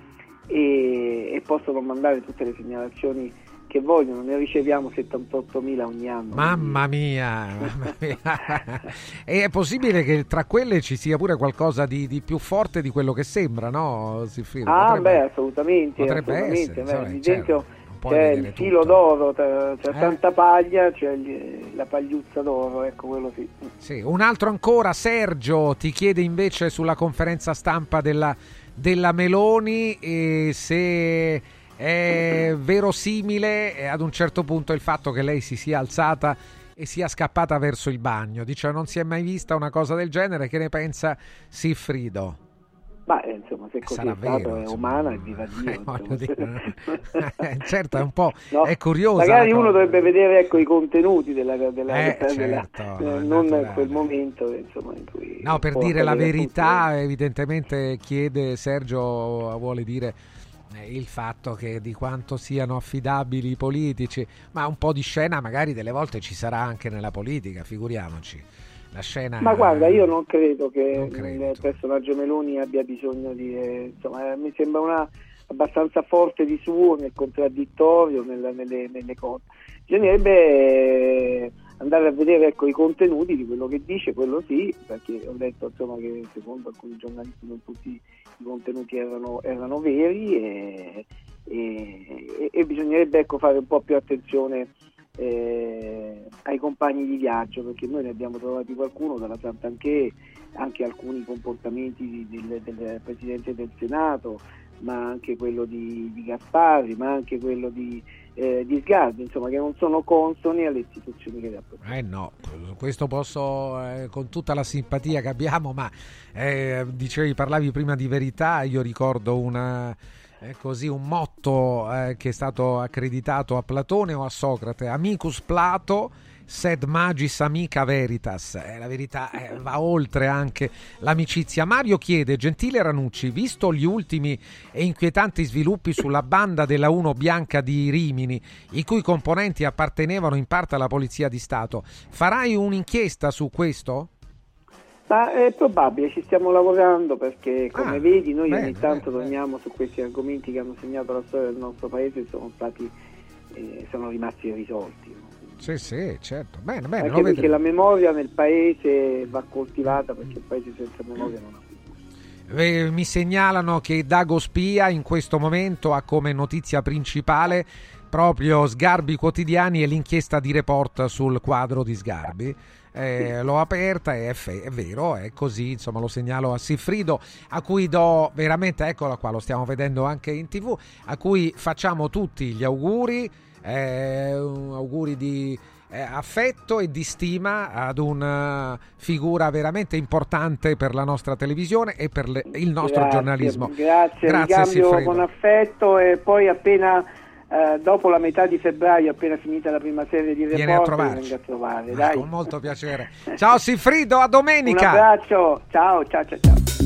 [SPEAKER 31] e, e possono mandare tutte le segnalazioni che vogliono, ne riceviamo 78.000 ogni anno.
[SPEAKER 2] Mamma mia, mamma mia. e è possibile che tra quelle ci sia pure qualcosa di, di più forte di quello che sembra, no? Siffrido?
[SPEAKER 31] Ah,
[SPEAKER 2] Potrebbe-
[SPEAKER 31] beh, assolutamente,
[SPEAKER 2] potrebbe
[SPEAKER 31] assolutamente.
[SPEAKER 2] essere,
[SPEAKER 31] beh,
[SPEAKER 2] insomma, certo,
[SPEAKER 31] c'è il filo
[SPEAKER 2] tutto.
[SPEAKER 31] d'oro, c'è, c'è
[SPEAKER 2] Eh?
[SPEAKER 31] tanta paglia, c'è il- la pagliuzza d'oro, ecco quello sì.
[SPEAKER 2] Sì, un altro ancora, Sergio, ti chiede invece sulla conferenza stampa della, della Meloni eh, se è verosimile eh, ad un certo punto il fatto che lei si sia alzata e sia scappata verso il bagno. Dice non si è mai vista una cosa del genere, che ne pensa Siffrido?
[SPEAKER 31] Ma eh, insomma, se così
[SPEAKER 2] Sarà
[SPEAKER 31] è stato,
[SPEAKER 2] vero,
[SPEAKER 31] è
[SPEAKER 2] insomma.
[SPEAKER 31] umana e viva Dio.
[SPEAKER 2] Eh, voglio
[SPEAKER 31] insomma.
[SPEAKER 2] dire, certo, è un po'
[SPEAKER 31] No,
[SPEAKER 2] è curiosa.
[SPEAKER 31] Magari uno dovrebbe vedere ecco, i contenuti della, della,
[SPEAKER 2] Eh,
[SPEAKER 31] della-
[SPEAKER 2] certo,
[SPEAKER 31] eh,
[SPEAKER 2] no, è
[SPEAKER 31] non
[SPEAKER 2] naturale.
[SPEAKER 31] quel momento insomma, in cui
[SPEAKER 2] No, per dire la verità, evidentemente chiede Sergio vuole dire eh, il fatto che di quanto siano affidabili i politici, ma un po' di scena magari delle volte ci sarà anche nella politica, figuriamoci. La scena
[SPEAKER 31] Ma guarda, io non credo che
[SPEAKER 2] Non credo,
[SPEAKER 31] il personaggio Meloni abbia bisogno di... eh, insomma, eh, mi sembra una abbastanza forte di suo nel contraddittorio, nella- nelle, nelle cose. Bisognerebbe eh, andare a vedere ecco, i contenuti di quello che dice, quello sì, perché ho detto insomma, che secondo alcuni giornalisti non tutti i contenuti erano, erano veri e, e- e bisognerebbe ecco, fare un po' più attenzione eh, ai compagni di viaggio perché noi ne abbiamo trovati qualcuno dalla Sant'Anché anche alcuni comportamenti del, del Presidente del Senato ma anche quello di, di Gasparri ma anche quello di,
[SPEAKER 28] eh, di Sgarbi, insomma, che non sono consoni alle istituzioni che rappresentano.
[SPEAKER 2] Eh no, questo posso, eh, con tutta la simpatia che abbiamo, ma eh, dicevi, parlavi prima di verità, io ricordo una, eh, così, un motto eh, che è stato accreditato a Platone o a Socrate, amicus Plato, sed magis amica veritas. Eh, la verità eh, va oltre anche l'amicizia. Mario chiede, gentile Ranucci, visto gli ultimi e inquietanti sviluppi sulla banda della 1 bianca di Rimini, i cui componenti appartenevano in parte alla Polizia di Stato, farai un'inchiesta su questo?
[SPEAKER 28] Ma è probabile, ci stiamo lavorando perché come
[SPEAKER 2] Ah,
[SPEAKER 28] vedi noi
[SPEAKER 2] bene,
[SPEAKER 28] ogni tanto
[SPEAKER 2] bene,
[SPEAKER 28] torniamo su questi argomenti che hanno segnato la storia del nostro paese e sono stati eh, sono rimasti irrisolti.
[SPEAKER 2] Sì, sì, certo. Bene, bene,
[SPEAKER 28] Anche perché
[SPEAKER 2] vedremo.
[SPEAKER 28] la memoria nel paese va coltivata perché il paese senza memoria non ha
[SPEAKER 2] Eh, mi segnalano che Dago Spia in questo momento ha come notizia principale proprio Sgarbi Quotidiani e l'inchiesta di report sul quadro di Sgarbi. Eh, l'ho aperta e è, fe- è vero, è così, insomma lo segnalo a Siffrido, a cui do veramente, eccola qua, lo stiamo vedendo anche in tv, a cui facciamo tutti gli auguri, eh, auguri di eh, affetto e di stima ad una figura veramente importante per la nostra televisione e per le- il nostro
[SPEAKER 28] Grazie,
[SPEAKER 2] giornalismo.
[SPEAKER 28] Grazie,
[SPEAKER 2] Grazie
[SPEAKER 28] ricambio
[SPEAKER 2] Siffrido.
[SPEAKER 28] con affetto e poi appena eh, dopo la metà di febbraio, appena finita la prima serie di
[SPEAKER 2] Vieni a
[SPEAKER 28] report,
[SPEAKER 2] trovarci.
[SPEAKER 28] vengo a trovare.
[SPEAKER 2] Ah,
[SPEAKER 28] Dai.
[SPEAKER 2] Con molto piacere. Ciao Siffrido, a
[SPEAKER 28] Un
[SPEAKER 2] domenica.
[SPEAKER 28] abbraccio, ciao ciao ciao. ciao.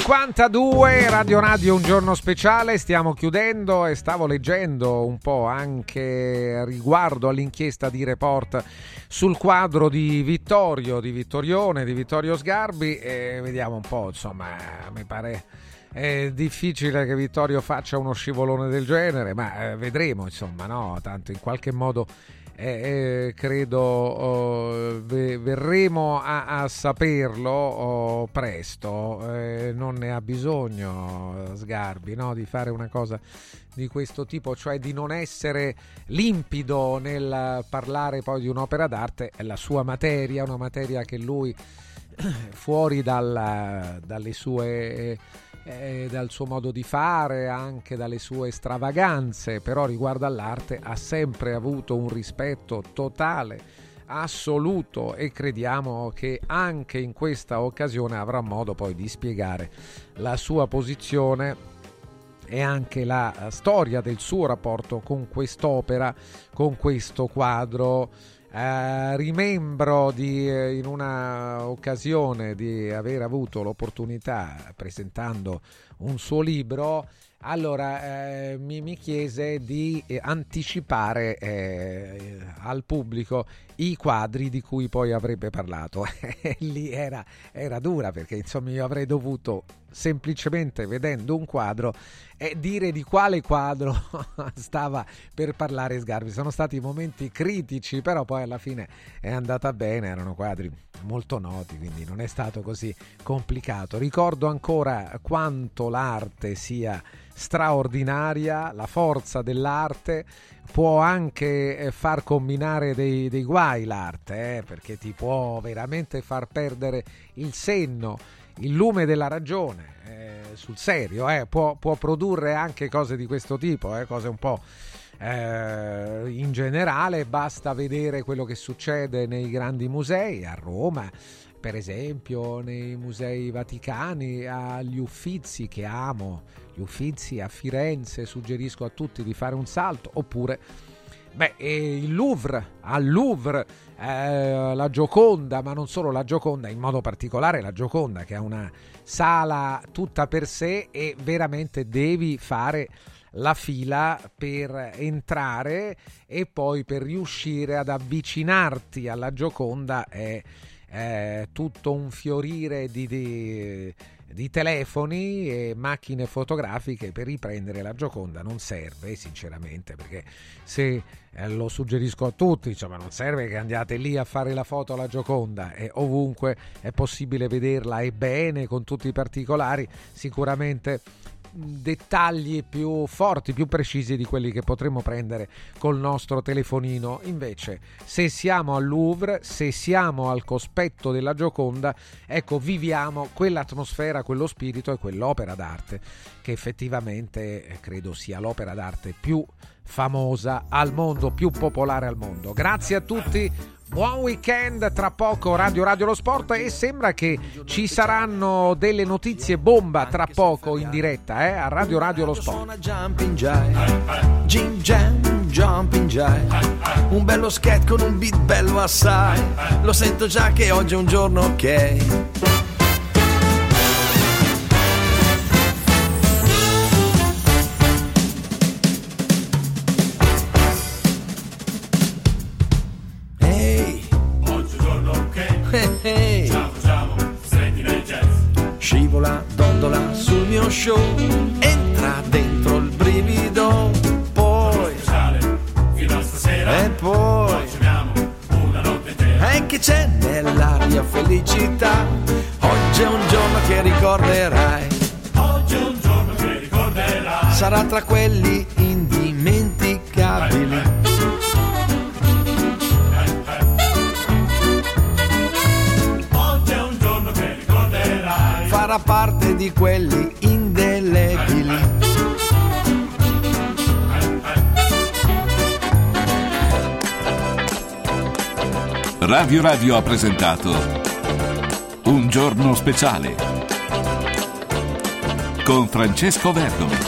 [SPEAKER 2] 13.52, Radio Radio, un giorno speciale, stiamo chiudendo e stavo leggendo un po' anche riguardo all'inchiesta di report sul quadro di Vittorio, di Vittorione, di Vittorio Sgarbi e vediamo un po', insomma, mi pare è difficile che Vittorio faccia uno scivolone del genere, ma eh, vedremo, insomma, no? Tanto in qualche modo eh, credo oh, ve- verremo a, a saperlo oh, presto. Eh, non ne ha bisogno Sgarbi no? di fare una cosa di questo tipo, cioè di non essere limpido nel parlare poi di un'opera d'arte, è la sua materia, una materia che lui fuori dal, dalle sue eh, dal suo modo di fare, anche dalle sue stravaganze, però riguardo all'arte ha sempre avuto un rispetto totale, assoluto e crediamo che anche in questa occasione avrà modo poi di spiegare la sua posizione e anche la storia del suo rapporto con quest'opera, con questo quadro. Eh, rimembro di, eh, in una occasione di aver avuto l'opportunità, presentando un suo libro, allora eh, mi, mi, chiese di eh, anticipare eh, al pubblico i quadri di cui poi avrebbe parlato. Lì era, era, dura perché insomma io avrei dovuto semplicemente vedendo un quadro e dire di quale quadro stava per parlare Sgarbi. Sono stati momenti critici, però poi alla fine è andata bene, erano quadri molto noti, quindi non è stato così complicato. Ricordo ancora quanto l'arte sia straordinaria, la forza dell'arte può anche eh, far combinare dei, dei guai l'arte, eh, perché ti può veramente far perdere il senno, il lume della ragione, eh, sul serio, eh, può, può, produrre anche cose di questo tipo, eh, cose un po'... Eh, in generale. Basta vedere quello che succede nei grandi musei a Roma per esempio nei musei vaticani, agli Uffizi che amo, gli Uffizi a Firenze, suggerisco a tutti di fare un salto, oppure beh, il Louvre, al Louvre, eh, la Gioconda, ma non solo la Gioconda, in modo particolare la Gioconda che ha una sala tutta per sé e veramente devi fare la fila per entrare e poi per riuscire ad avvicinarti alla Gioconda è eh, tutto un fiorire di, di, di, telefoni e macchine fotografiche per riprendere la Gioconda non serve sinceramente perché se eh, lo suggerisco a tutti insomma non serve che andiate lì a fare la foto alla Gioconda e ovunque è possibile vederla e bene con tutti i particolari sicuramente dettagli più forti, più precisi di quelli che potremmo prendere col nostro telefonino. Invece, se siamo al Louvre, se siamo al cospetto della Gioconda, ecco, viviamo quell'atmosfera, quello spirito e quell'opera d'arte che effettivamente eh, credo sia l'opera d'arte più famosa al mondo, più popolare al mondo. Grazie a tutti. Buon weekend, tra poco Radio Radio Lo Sport e sembra che ci saranno delle notizie bomba tra poco in diretta eh, a Radio Radio Lo Sport.
[SPEAKER 25] Jumping jive, un bello skate con un beat bello assai, lo sento già che oggi è un giorno ok. Scivola, dondola sul mio show, entra dentro il brivido, poi
[SPEAKER 32] fino a stasera
[SPEAKER 25] e poi
[SPEAKER 32] una notte intera
[SPEAKER 25] e che c'è nell'aria felicità. Oggi è un giorno che ricorderai,
[SPEAKER 32] oggi è un giorno che ricorderai.
[SPEAKER 25] Sarà tra quelli indimenticabili.
[SPEAKER 32] oggi
[SPEAKER 25] farà parte di quelli indelebili.
[SPEAKER 1] Radio Radio ha presentato Un giorno speciale con Francesco Verdomi.